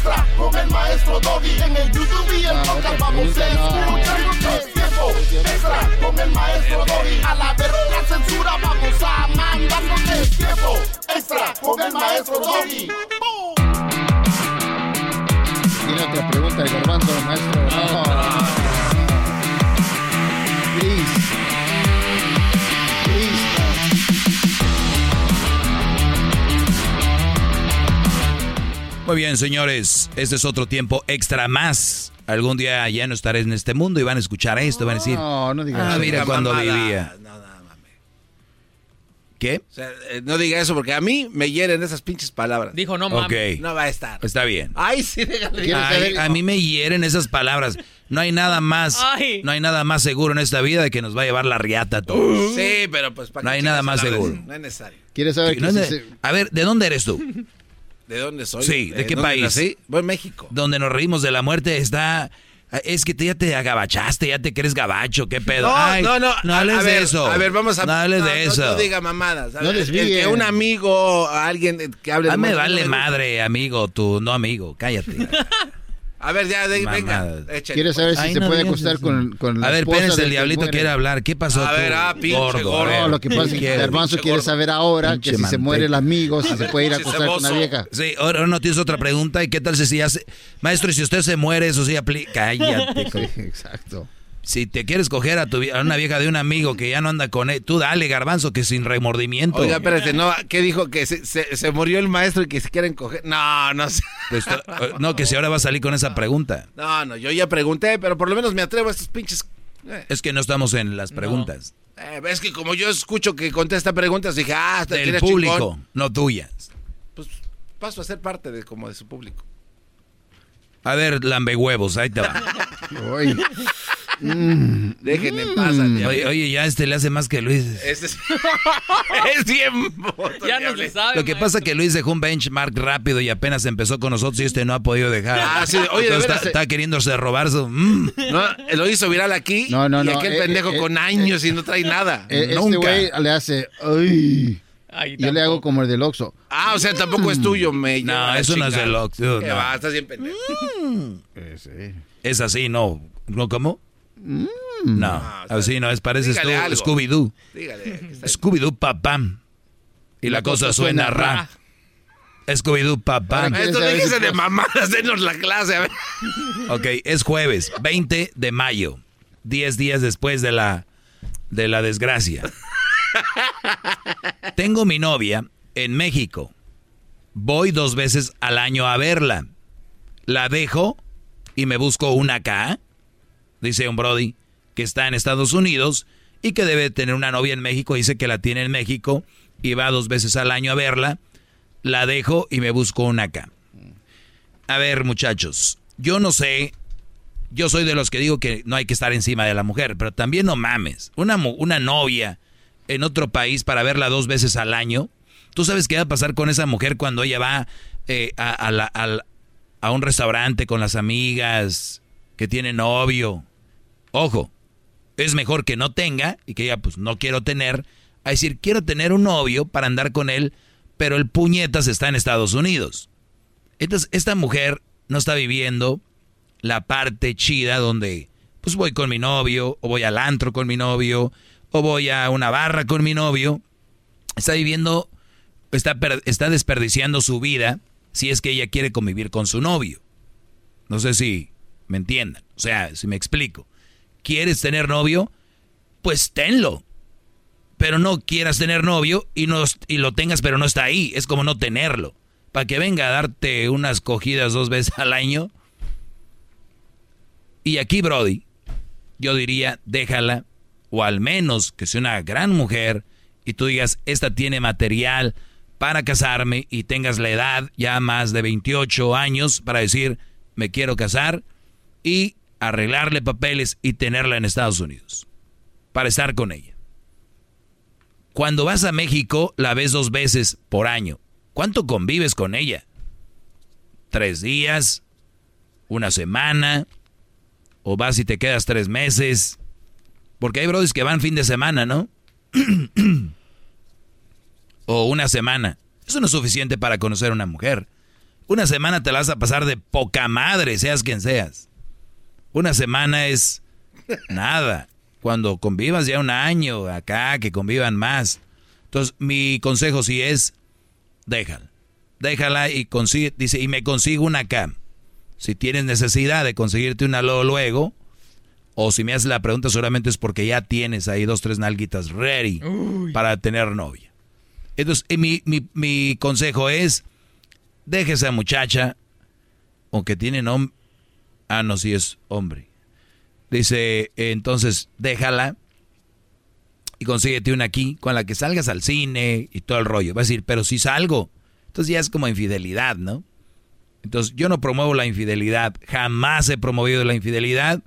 Speaker 56: Extra con el maestro Doggy. En el YouTube y el podcast vamos a escuchar. Es tiempo extra con el maestro Doggy. A la verga la censura vamos a mandarnos. Tiempo extra con el maestro Doggy.
Speaker 36: Tiene otra pregunta de Garbanzo, maestro. No, no, no. Please.
Speaker 4: Muy bien, señores. Este es otro tiempo extra más. Algún día ya no estaré en este mundo y van a escuchar esto. Van a decir,
Speaker 36: No, no digas
Speaker 4: ah,
Speaker 36: eso.
Speaker 4: mira cuando
Speaker 3: mamada.
Speaker 4: vivía. ¿Qué?
Speaker 3: O sea, eh, no diga eso porque a mí me hieren esas pinches palabras.
Speaker 57: Dijo no
Speaker 4: Ok.
Speaker 3: No va a estar.
Speaker 4: Está bien.
Speaker 3: Ay, sí, déjale.
Speaker 4: Ay, a mí me hieren esas palabras. No hay nada más,
Speaker 3: Ay.
Speaker 4: no hay nada más seguro en esta vida de que nos va a llevar la riata a todos.
Speaker 3: Sí, pero pues para
Speaker 4: No
Speaker 3: qué
Speaker 4: hay nada más seguro.
Speaker 3: No es necesario.
Speaker 36: ¿Quieres saber
Speaker 4: No
Speaker 36: que
Speaker 4: es de-
Speaker 36: se-
Speaker 4: A ver, ¿de dónde eres tú?
Speaker 3: ¿De dónde soy?
Speaker 4: Sí, ¿de qué país?
Speaker 3: nací? Voy a México.
Speaker 4: Donde nos reímos de la muerte está... Es que te- ya te agabachaste, ya te crees gabacho, qué pedo.
Speaker 3: No,
Speaker 4: Ay,
Speaker 3: no, no.
Speaker 4: No hables
Speaker 3: a
Speaker 4: de
Speaker 3: ver,
Speaker 4: eso.
Speaker 3: A ver, vamos a.
Speaker 4: No hables
Speaker 3: no,
Speaker 4: de eso.
Speaker 3: No, diga mamadas.
Speaker 36: No
Speaker 3: el-
Speaker 36: desvíen.
Speaker 3: que un amigo, alguien eh, que hable
Speaker 4: Ah,
Speaker 3: de
Speaker 4: me vale madre, amigo, tú, no amigo, cállate.
Speaker 3: A ver, ya, de- venga. Échale,
Speaker 36: ¿Quieres
Speaker 3: pues.
Speaker 36: saber si
Speaker 4: Ay,
Speaker 36: se
Speaker 4: no
Speaker 36: puede acostar
Speaker 4: eso.
Speaker 36: con, con la
Speaker 4: A ver,
Speaker 36: esposa
Speaker 4: espérense,
Speaker 36: del
Speaker 4: el diablito
Speaker 36: muere?
Speaker 4: quiere hablar. ¿Qué pasó
Speaker 3: A
Speaker 4: tú,
Speaker 3: ver, ah, pinche gordo.
Speaker 36: No, lo que pasa es que
Speaker 4: ¿Qué?
Speaker 36: Garbanzo quiere
Speaker 3: gordo.
Speaker 36: saber ahora
Speaker 4: Pinche
Speaker 36: que si se muere el amigo, si se puede ir a acostar con una vieja.
Speaker 4: Sí, ahora no tienes otra pregunta. ¿Y qué tal si, si ya se... Maestro, y si usted se muere, eso sí aplica. Cállate.
Speaker 36: Sí, exacto.
Speaker 4: Si te quieres coger a, tu, a una vieja de un amigo que ya no anda con él, tú dale, garbanzo, que sin remordimiento.
Speaker 3: Oiga, espérate, no, ¿qué dijo? Que se, se, se murió el maestro y que se quieren coger. No, no sé.
Speaker 4: Pues, to- no, que si ahora va a salir con esa pregunta.
Speaker 3: No, no, yo ya pregunté, pero por lo menos me atrevo a estos pinches. Eh,
Speaker 4: Es que no estamos en las preguntas.
Speaker 3: eh, es que como yo escucho que contesta preguntas, dije, ah, hasta
Speaker 4: Del público,
Speaker 3: chingón.
Speaker 4: no tuyas.
Speaker 3: Pues paso a ser parte de como de su público.
Speaker 4: A ver, lambehuevos, ahí te va.
Speaker 36: Mm.
Speaker 3: Déjenme al diablo.
Speaker 4: Oye, oye, ya este le hace más que Luis.
Speaker 3: Este es, es bien boto,
Speaker 57: Ya no se sabe.
Speaker 4: Lo que pasa es que Luis dejó un benchmark rápido y apenas empezó con nosotros y este no ha podido dejar.
Speaker 3: Ah, sí, oye, de
Speaker 4: está,
Speaker 3: eh.
Speaker 4: está queriéndose robar su... mm.
Speaker 3: No, lo hizo viral aquí.
Speaker 36: No, no,
Speaker 3: y
Speaker 36: no,
Speaker 3: aquel
Speaker 36: eh,
Speaker 3: pendejo
Speaker 36: eh,
Speaker 3: con
Speaker 36: eh,
Speaker 3: años y no trae nada.
Speaker 36: Eh, Este
Speaker 4: Nunca.
Speaker 36: güey le hace. Ay.
Speaker 57: Ay,
Speaker 36: Yo le hago como el del Oxxo.
Speaker 3: Ah, o sea, tampoco es tuyo, me
Speaker 4: No, eso no es del Oxxo,
Speaker 3: ¿Qué
Speaker 4: no.
Speaker 3: va? Estás bien pendejo.
Speaker 36: Eh, sí.
Speaker 4: Es así, ¿no? ¿No cómo?
Speaker 36: Mm.
Speaker 4: No,
Speaker 3: o sea,
Speaker 4: así no es. Pareces tú. Scooby-Doo. Scooby-Doo papam. Y la, cosa, suena ra. Scooby-Doo papam.
Speaker 3: Esto
Speaker 36: ¿Quieres saber
Speaker 3: déjese de mamadas, denos la clase, a ver.
Speaker 4: Ok, es jueves, 20 de mayo. 10 días después de la, de la desgracia. Tengo mi novia en México. Voy dos veces al año a verla. La dejo y me busco una acá. Dice un Brody que está en Estados Unidos y que debe tener una novia en México. Dice que la tiene en México y va dos veces al año a verla. La dejo y me busco una acá. A ver, muchachos, yo no sé. Yo soy de los que digo que no hay que estar encima de la mujer, pero también no mames. Una, una novia en otro país para verla dos veces al año. ¿Tú sabes qué va a pasar con esa mujer cuando ella va eh, a, a a un restaurante con las amigas, que tiene novio? Ojo, es mejor que no tenga y que ella pues no quiero tener, a decir quiero tener un novio para andar con él, pero el puñetas está en Estados Unidos. Entonces, esta mujer no está viviendo la parte chida donde pues voy con mi novio, o voy al antro con mi novio, o voy a una barra con mi novio. Está viviendo, está, está desperdiciando su vida si es que ella quiere convivir con su novio. No sé si me entiendan. O sea, si me explico. ¿Quieres tener novio? Pues tenlo. Pero no quieras tener novio y, no, y lo tengas pero no está ahí. Es como no tenerlo. Para que venga a darte unas cogidas dos veces al año. Y aquí, Brody, yo diría, déjala. O al menos que sea una gran mujer y tú digas, esta tiene material para casarme y tengas la edad ya más de 28 años para decir, me quiero casar y arreglarle papeles y tenerla en Estados Unidos para estar con ella. Cuando vas a México, la ves dos veces por año. ¿Cuánto convives con ella? ¿Tres días? ¿Una semana? ¿O vas y te quedas tres meses? Porque hay brothers que van fin de semana, ¿no? o una semana. Eso no es suficiente para conocer a una mujer. Una semana te la vas a pasar de poca madre, seas quien seas. Una semana es nada. Cuando convivas ya un año acá, que convivan más. Entonces, mi consejo sí es, déjala. Déjala y consigue, dice, y me consigo una acá. Si tienes necesidad de conseguirte una luego, luego, o si me haces la pregunta solamente es porque ya tienes ahí dos, tres nalguitas ready para tener novia. Entonces, mi, mi, mi consejo es, deje esa muchacha, aunque tiene nombre, ah, no, si es hombre. Dice, entonces, déjala y consíguete una aquí con la que salgas al cine y todo el rollo. Va a decir, pero si salgo. Entonces ya es como infidelidad, ¿no? Entonces, yo no promuevo la infidelidad, jamás he promovido la infidelidad.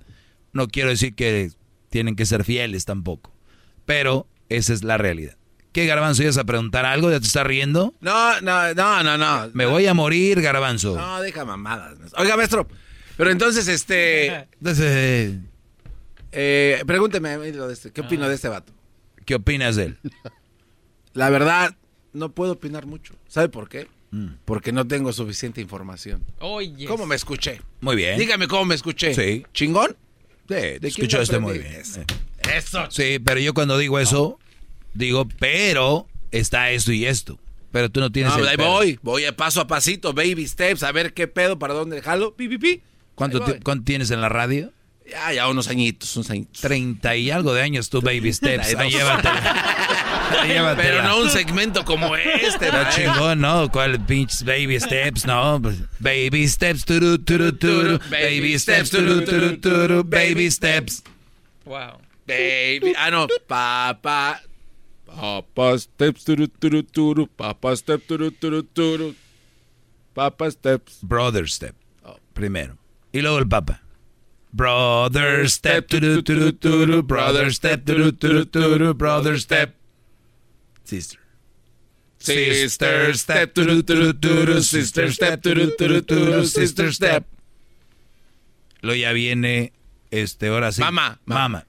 Speaker 4: No quiero decir que tienen que ser fieles tampoco, pero esa es la realidad. ¿Qué, Garbanzo? ¿Ibas a preguntar algo? ¿Ya te estás riendo?
Speaker 3: No, no, no, no, no.
Speaker 4: Me voy a morir, Garbanzo.
Speaker 3: No, deja mamadas. Oiga, maestro, pero entonces, este...
Speaker 4: Entonces,
Speaker 3: eh, pregúnteme lo de este. ¿Qué opino de este vato?
Speaker 4: ¿Qué opinas de él?
Speaker 3: La verdad, no puedo opinar mucho. ¿Sabe por qué? Porque no tengo suficiente información.
Speaker 58: Oye.
Speaker 3: ¿Cómo me escuché?
Speaker 4: Muy bien.
Speaker 3: Dígame cómo me escuché.
Speaker 4: Sí.
Speaker 3: ¿Chingón?
Speaker 4: Sí,
Speaker 3: quién
Speaker 4: escuchaste muy bien.
Speaker 3: Eso.
Speaker 4: Sí, pero yo cuando digo eso, digo, pero está esto y esto. Pero tú no tienes
Speaker 3: No,
Speaker 4: el
Speaker 3: ahí
Speaker 4: pero.
Speaker 3: voy. Voy a paso a pasito, baby steps, a ver qué pedo, para dónde jalo. Pi, pi, pi.
Speaker 4: ¿Cuánto, cuánto tienes en la radio?
Speaker 3: Ya, ya unos añitos, unos añitos.
Speaker 4: Treinta y algo de años tú, baby steps. Ahí llévatela. Ahí llévatela.
Speaker 3: Pero no un segmento como este, maestro.
Speaker 4: chingón, ¿no? ¿Cuál pinches baby steps? No, pues, baby steps, turu, turu, turu, baby steps, turu, turu, turu, baby steps.
Speaker 58: Wow.
Speaker 3: Baby. Ah, no. Papá. Papa steps, turu, turu, turu. Papa step, turu, turu, turu. Papa steps.
Speaker 4: Brother step, primero. Y luego el papa. Brother step, turu, turu, turu, brother step, brother step. Sister. Sister step, sister step, sister step. Luego ya viene, este, ahora sí.
Speaker 3: Mamá.
Speaker 4: Mamá.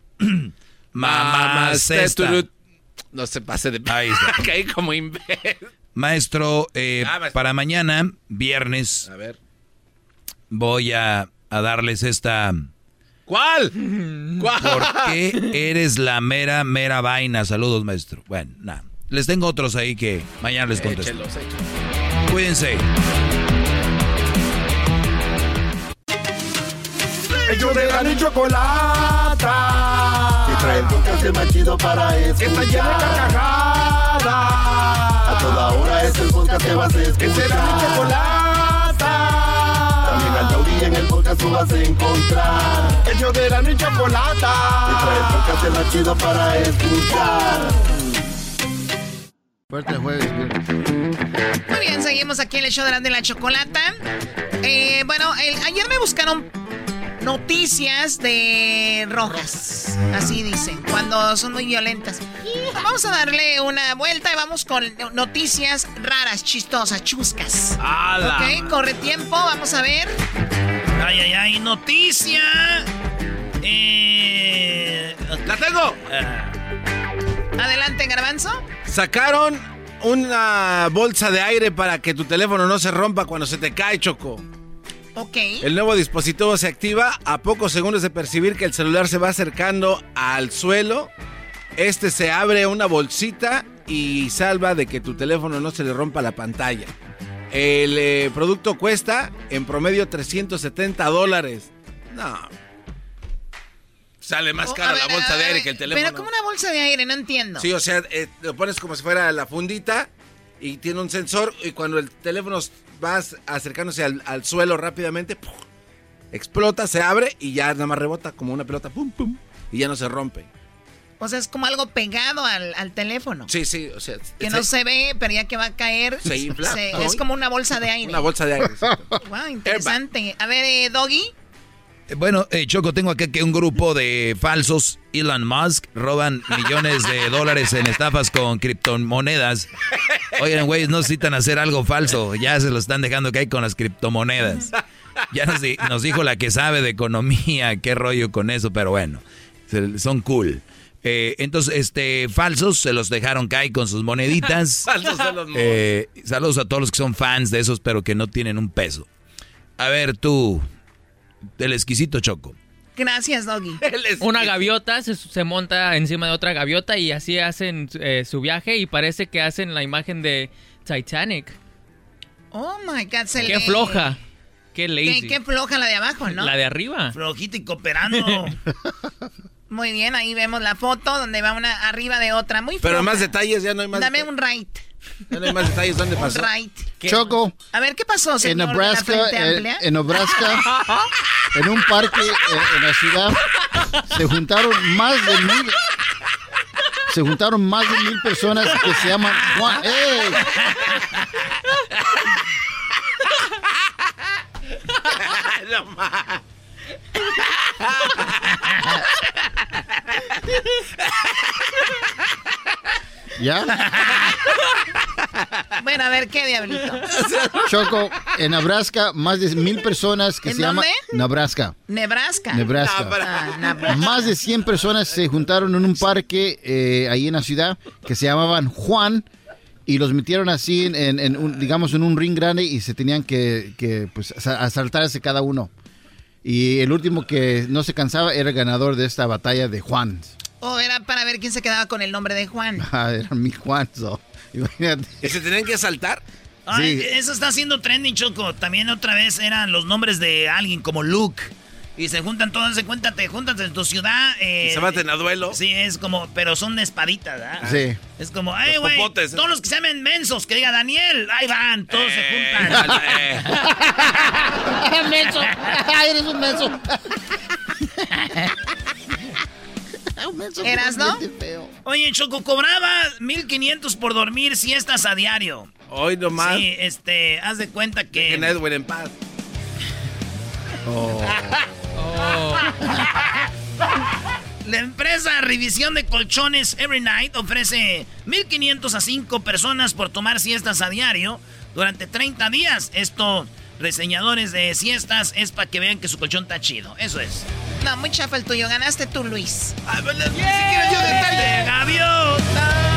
Speaker 3: Mamá step. No se pase de...
Speaker 4: Ahí está.
Speaker 3: Caí como imbécil.
Speaker 4: Maestro, eh,
Speaker 3: Ah, maestro.
Speaker 4: para mañana, viernes,
Speaker 3: A ver.
Speaker 4: voy a, a darles esta...
Speaker 3: ¿Cuál? ¿Cuál?
Speaker 4: ¿Por qué eres la mera, mera vaina? Saludos, maestro. Bueno, nada. Les tengo otros ahí que mañana les contesto.
Speaker 3: Échelos, échelos.
Speaker 4: Cuídense.
Speaker 56: Ellos de la ni chocolata. Y trae el podcast más chido para escuchar. Que está llena de carcajadas. A toda hora es el podcast que vas a escuchar. Que será mi chocolata. Taurí en el podcast tú vas a encontrar. Ellos de la ni chocolata. Y el podcast más chido para escuchar.
Speaker 36: Fuerte jueves.
Speaker 14: Muy bien, seguimos aquí en el show de la, de la chocolata. Eh, bueno, el- ayer me buscaron noticias de rojas, así dicen, cuando son muy violentas. Vamos a darle una vuelta y vamos con noticias raras, chistosas, chuscas.
Speaker 2: ¡Hala!
Speaker 14: Ok, corre tiempo, vamos a ver.
Speaker 2: Ay, ay, ay, noticia. Eh,
Speaker 3: ¡La tengo!
Speaker 14: Adelante, Garbanzo.
Speaker 3: Sacaron una bolsa de aire para que tu teléfono no se rompa cuando se te cae, Choco.
Speaker 14: Ok.
Speaker 3: El nuevo dispositivo se activa a pocos segundos de percibir que el celular se va acercando al suelo. Este se abre una bolsita y salva de que tu teléfono no se le rompa la pantalla. El eh, producto cuesta en promedio 370 dólares. No. Sale más
Speaker 14: Oh,
Speaker 3: cara la bolsa de aire que el teléfono.
Speaker 14: Pero como una bolsa de aire, no entiendo.
Speaker 3: Sí, o sea, eh, lo pones como si fuera la fundita y tiene un sensor y cuando el teléfono va acercándose al, al suelo rápidamente, explota, se abre y ya nada más rebota como una pelota, pum, pum, y ya no se rompe.
Speaker 14: O sea, es como algo pegado al, al teléfono.
Speaker 3: Sí, sí, o sea...
Speaker 14: Que no se ve, pero ya que va a caer.
Speaker 3: Se infla.
Speaker 14: es como una bolsa de aire.
Speaker 3: Una bolsa de aire.
Speaker 14: Wow, interesante. A ver, eh, Doggy.
Speaker 4: Eh, Bueno, eh, Choco, tengo acá que un grupo de falsos Elon Musk roban millones de dólares en estafas con criptomonedas. Oigan, güey, no necesitan hacer algo falso. Ya se lo están dejando caer con las criptomonedas. Ya nos, di- nos dijo la que sabe de economía, qué rollo con eso, pero bueno, son cool. Eh, entonces, este, falsos se los dejaron caer con sus moneditas.
Speaker 3: Falsos de los
Speaker 4: Eh, saludos a todos los que son fans de esos, pero que no tienen un peso. A ver, tú, del exquisito Choco.
Speaker 14: Gracias, Doggy.
Speaker 58: Una gaviota se, se monta encima de otra gaviota y así hacen eh, su viaje y parece que hacen la imagen de Titanic.
Speaker 14: Oh my God. Se
Speaker 58: Qué
Speaker 14: le-
Speaker 58: floja. Qué lazy.
Speaker 14: Qué, qué floja la de abajo, ¿no?
Speaker 58: La de arriba.
Speaker 2: Flojita y cooperando.
Speaker 14: Muy bien, ahí vemos la foto donde va una arriba de otra. Muy
Speaker 3: Pero
Speaker 14: floja.
Speaker 3: más detalles, ya no hay más
Speaker 14: Dame un right.
Speaker 3: Ya no hay más detalles, ¿dónde
Speaker 14: Un
Speaker 3: pasó?
Speaker 14: right.
Speaker 36: Choco,
Speaker 14: A ver, ¿qué pasó,
Speaker 36: en
Speaker 14: señor
Speaker 36: Nebraska,
Speaker 14: Frente
Speaker 36: en, en Nebraska, en un parque eh, en la ciudad, se juntaron más de mil, se juntaron más de mil personas que se llaman Juan. ¡Ey! ¿Ya?
Speaker 14: Bueno, a ver, ¿qué diablito?
Speaker 36: Choco, en Nebraska, más de mil personas que
Speaker 14: ¿En
Speaker 36: se llaman? Nebraska.
Speaker 14: Nebraska.
Speaker 36: Nebraska.
Speaker 14: Ah, Nebraska.
Speaker 36: Más de 100 personas se juntaron en un parque eh, ahí en la ciudad que se llamaban Juan y los metieron así en, en- en un, digamos, en un ring grande y se tenían que, que, pues, asa- asaltarse cada uno. Y el último que no se cansaba era el ganador de esta batalla de Juan.
Speaker 14: O era para ver quién se quedaba con el nombre de Juan.
Speaker 36: Ah, era mi Juan. so, Imagínate.
Speaker 3: ¿Y se tenían que asaltar?
Speaker 2: Ay, Eso está haciendo trending, Choco. También otra vez eran los nombres de alguien como Luke. Y se juntan todos, se cuentan, te juntas en tu ciudad. eh,
Speaker 3: Y se maten a duelo.
Speaker 2: Sí, es como, pero son de espaditas, ¿verdad?
Speaker 36: Sí.
Speaker 2: Es como, ay, güey,
Speaker 3: popotes.
Speaker 2: todos los que se llamen mensos, que diga Daniel, ahí van, todos se juntan.
Speaker 3: Eh,
Speaker 36: menso. Eres un menso.
Speaker 14: ¿Eras, no?
Speaker 2: Oye, Choco, cobraba 1500 por dormir siestas a diario.
Speaker 3: Hoy nomás.
Speaker 2: Sí, este, haz de cuenta que...
Speaker 3: Edwin en paz.
Speaker 2: La empresa Revisión de Colchones Every Night ofrece 1.500 a 5 personas por tomar siestas a diario durante 30 días. Esto, reseñadores de siestas, es para que vean que su colchón está chido. Eso es.
Speaker 14: No, muy chafa el tuyo. Ganaste tú, Luis.
Speaker 2: Ah, bueno, ni siquiera yo detalle. Gaviota.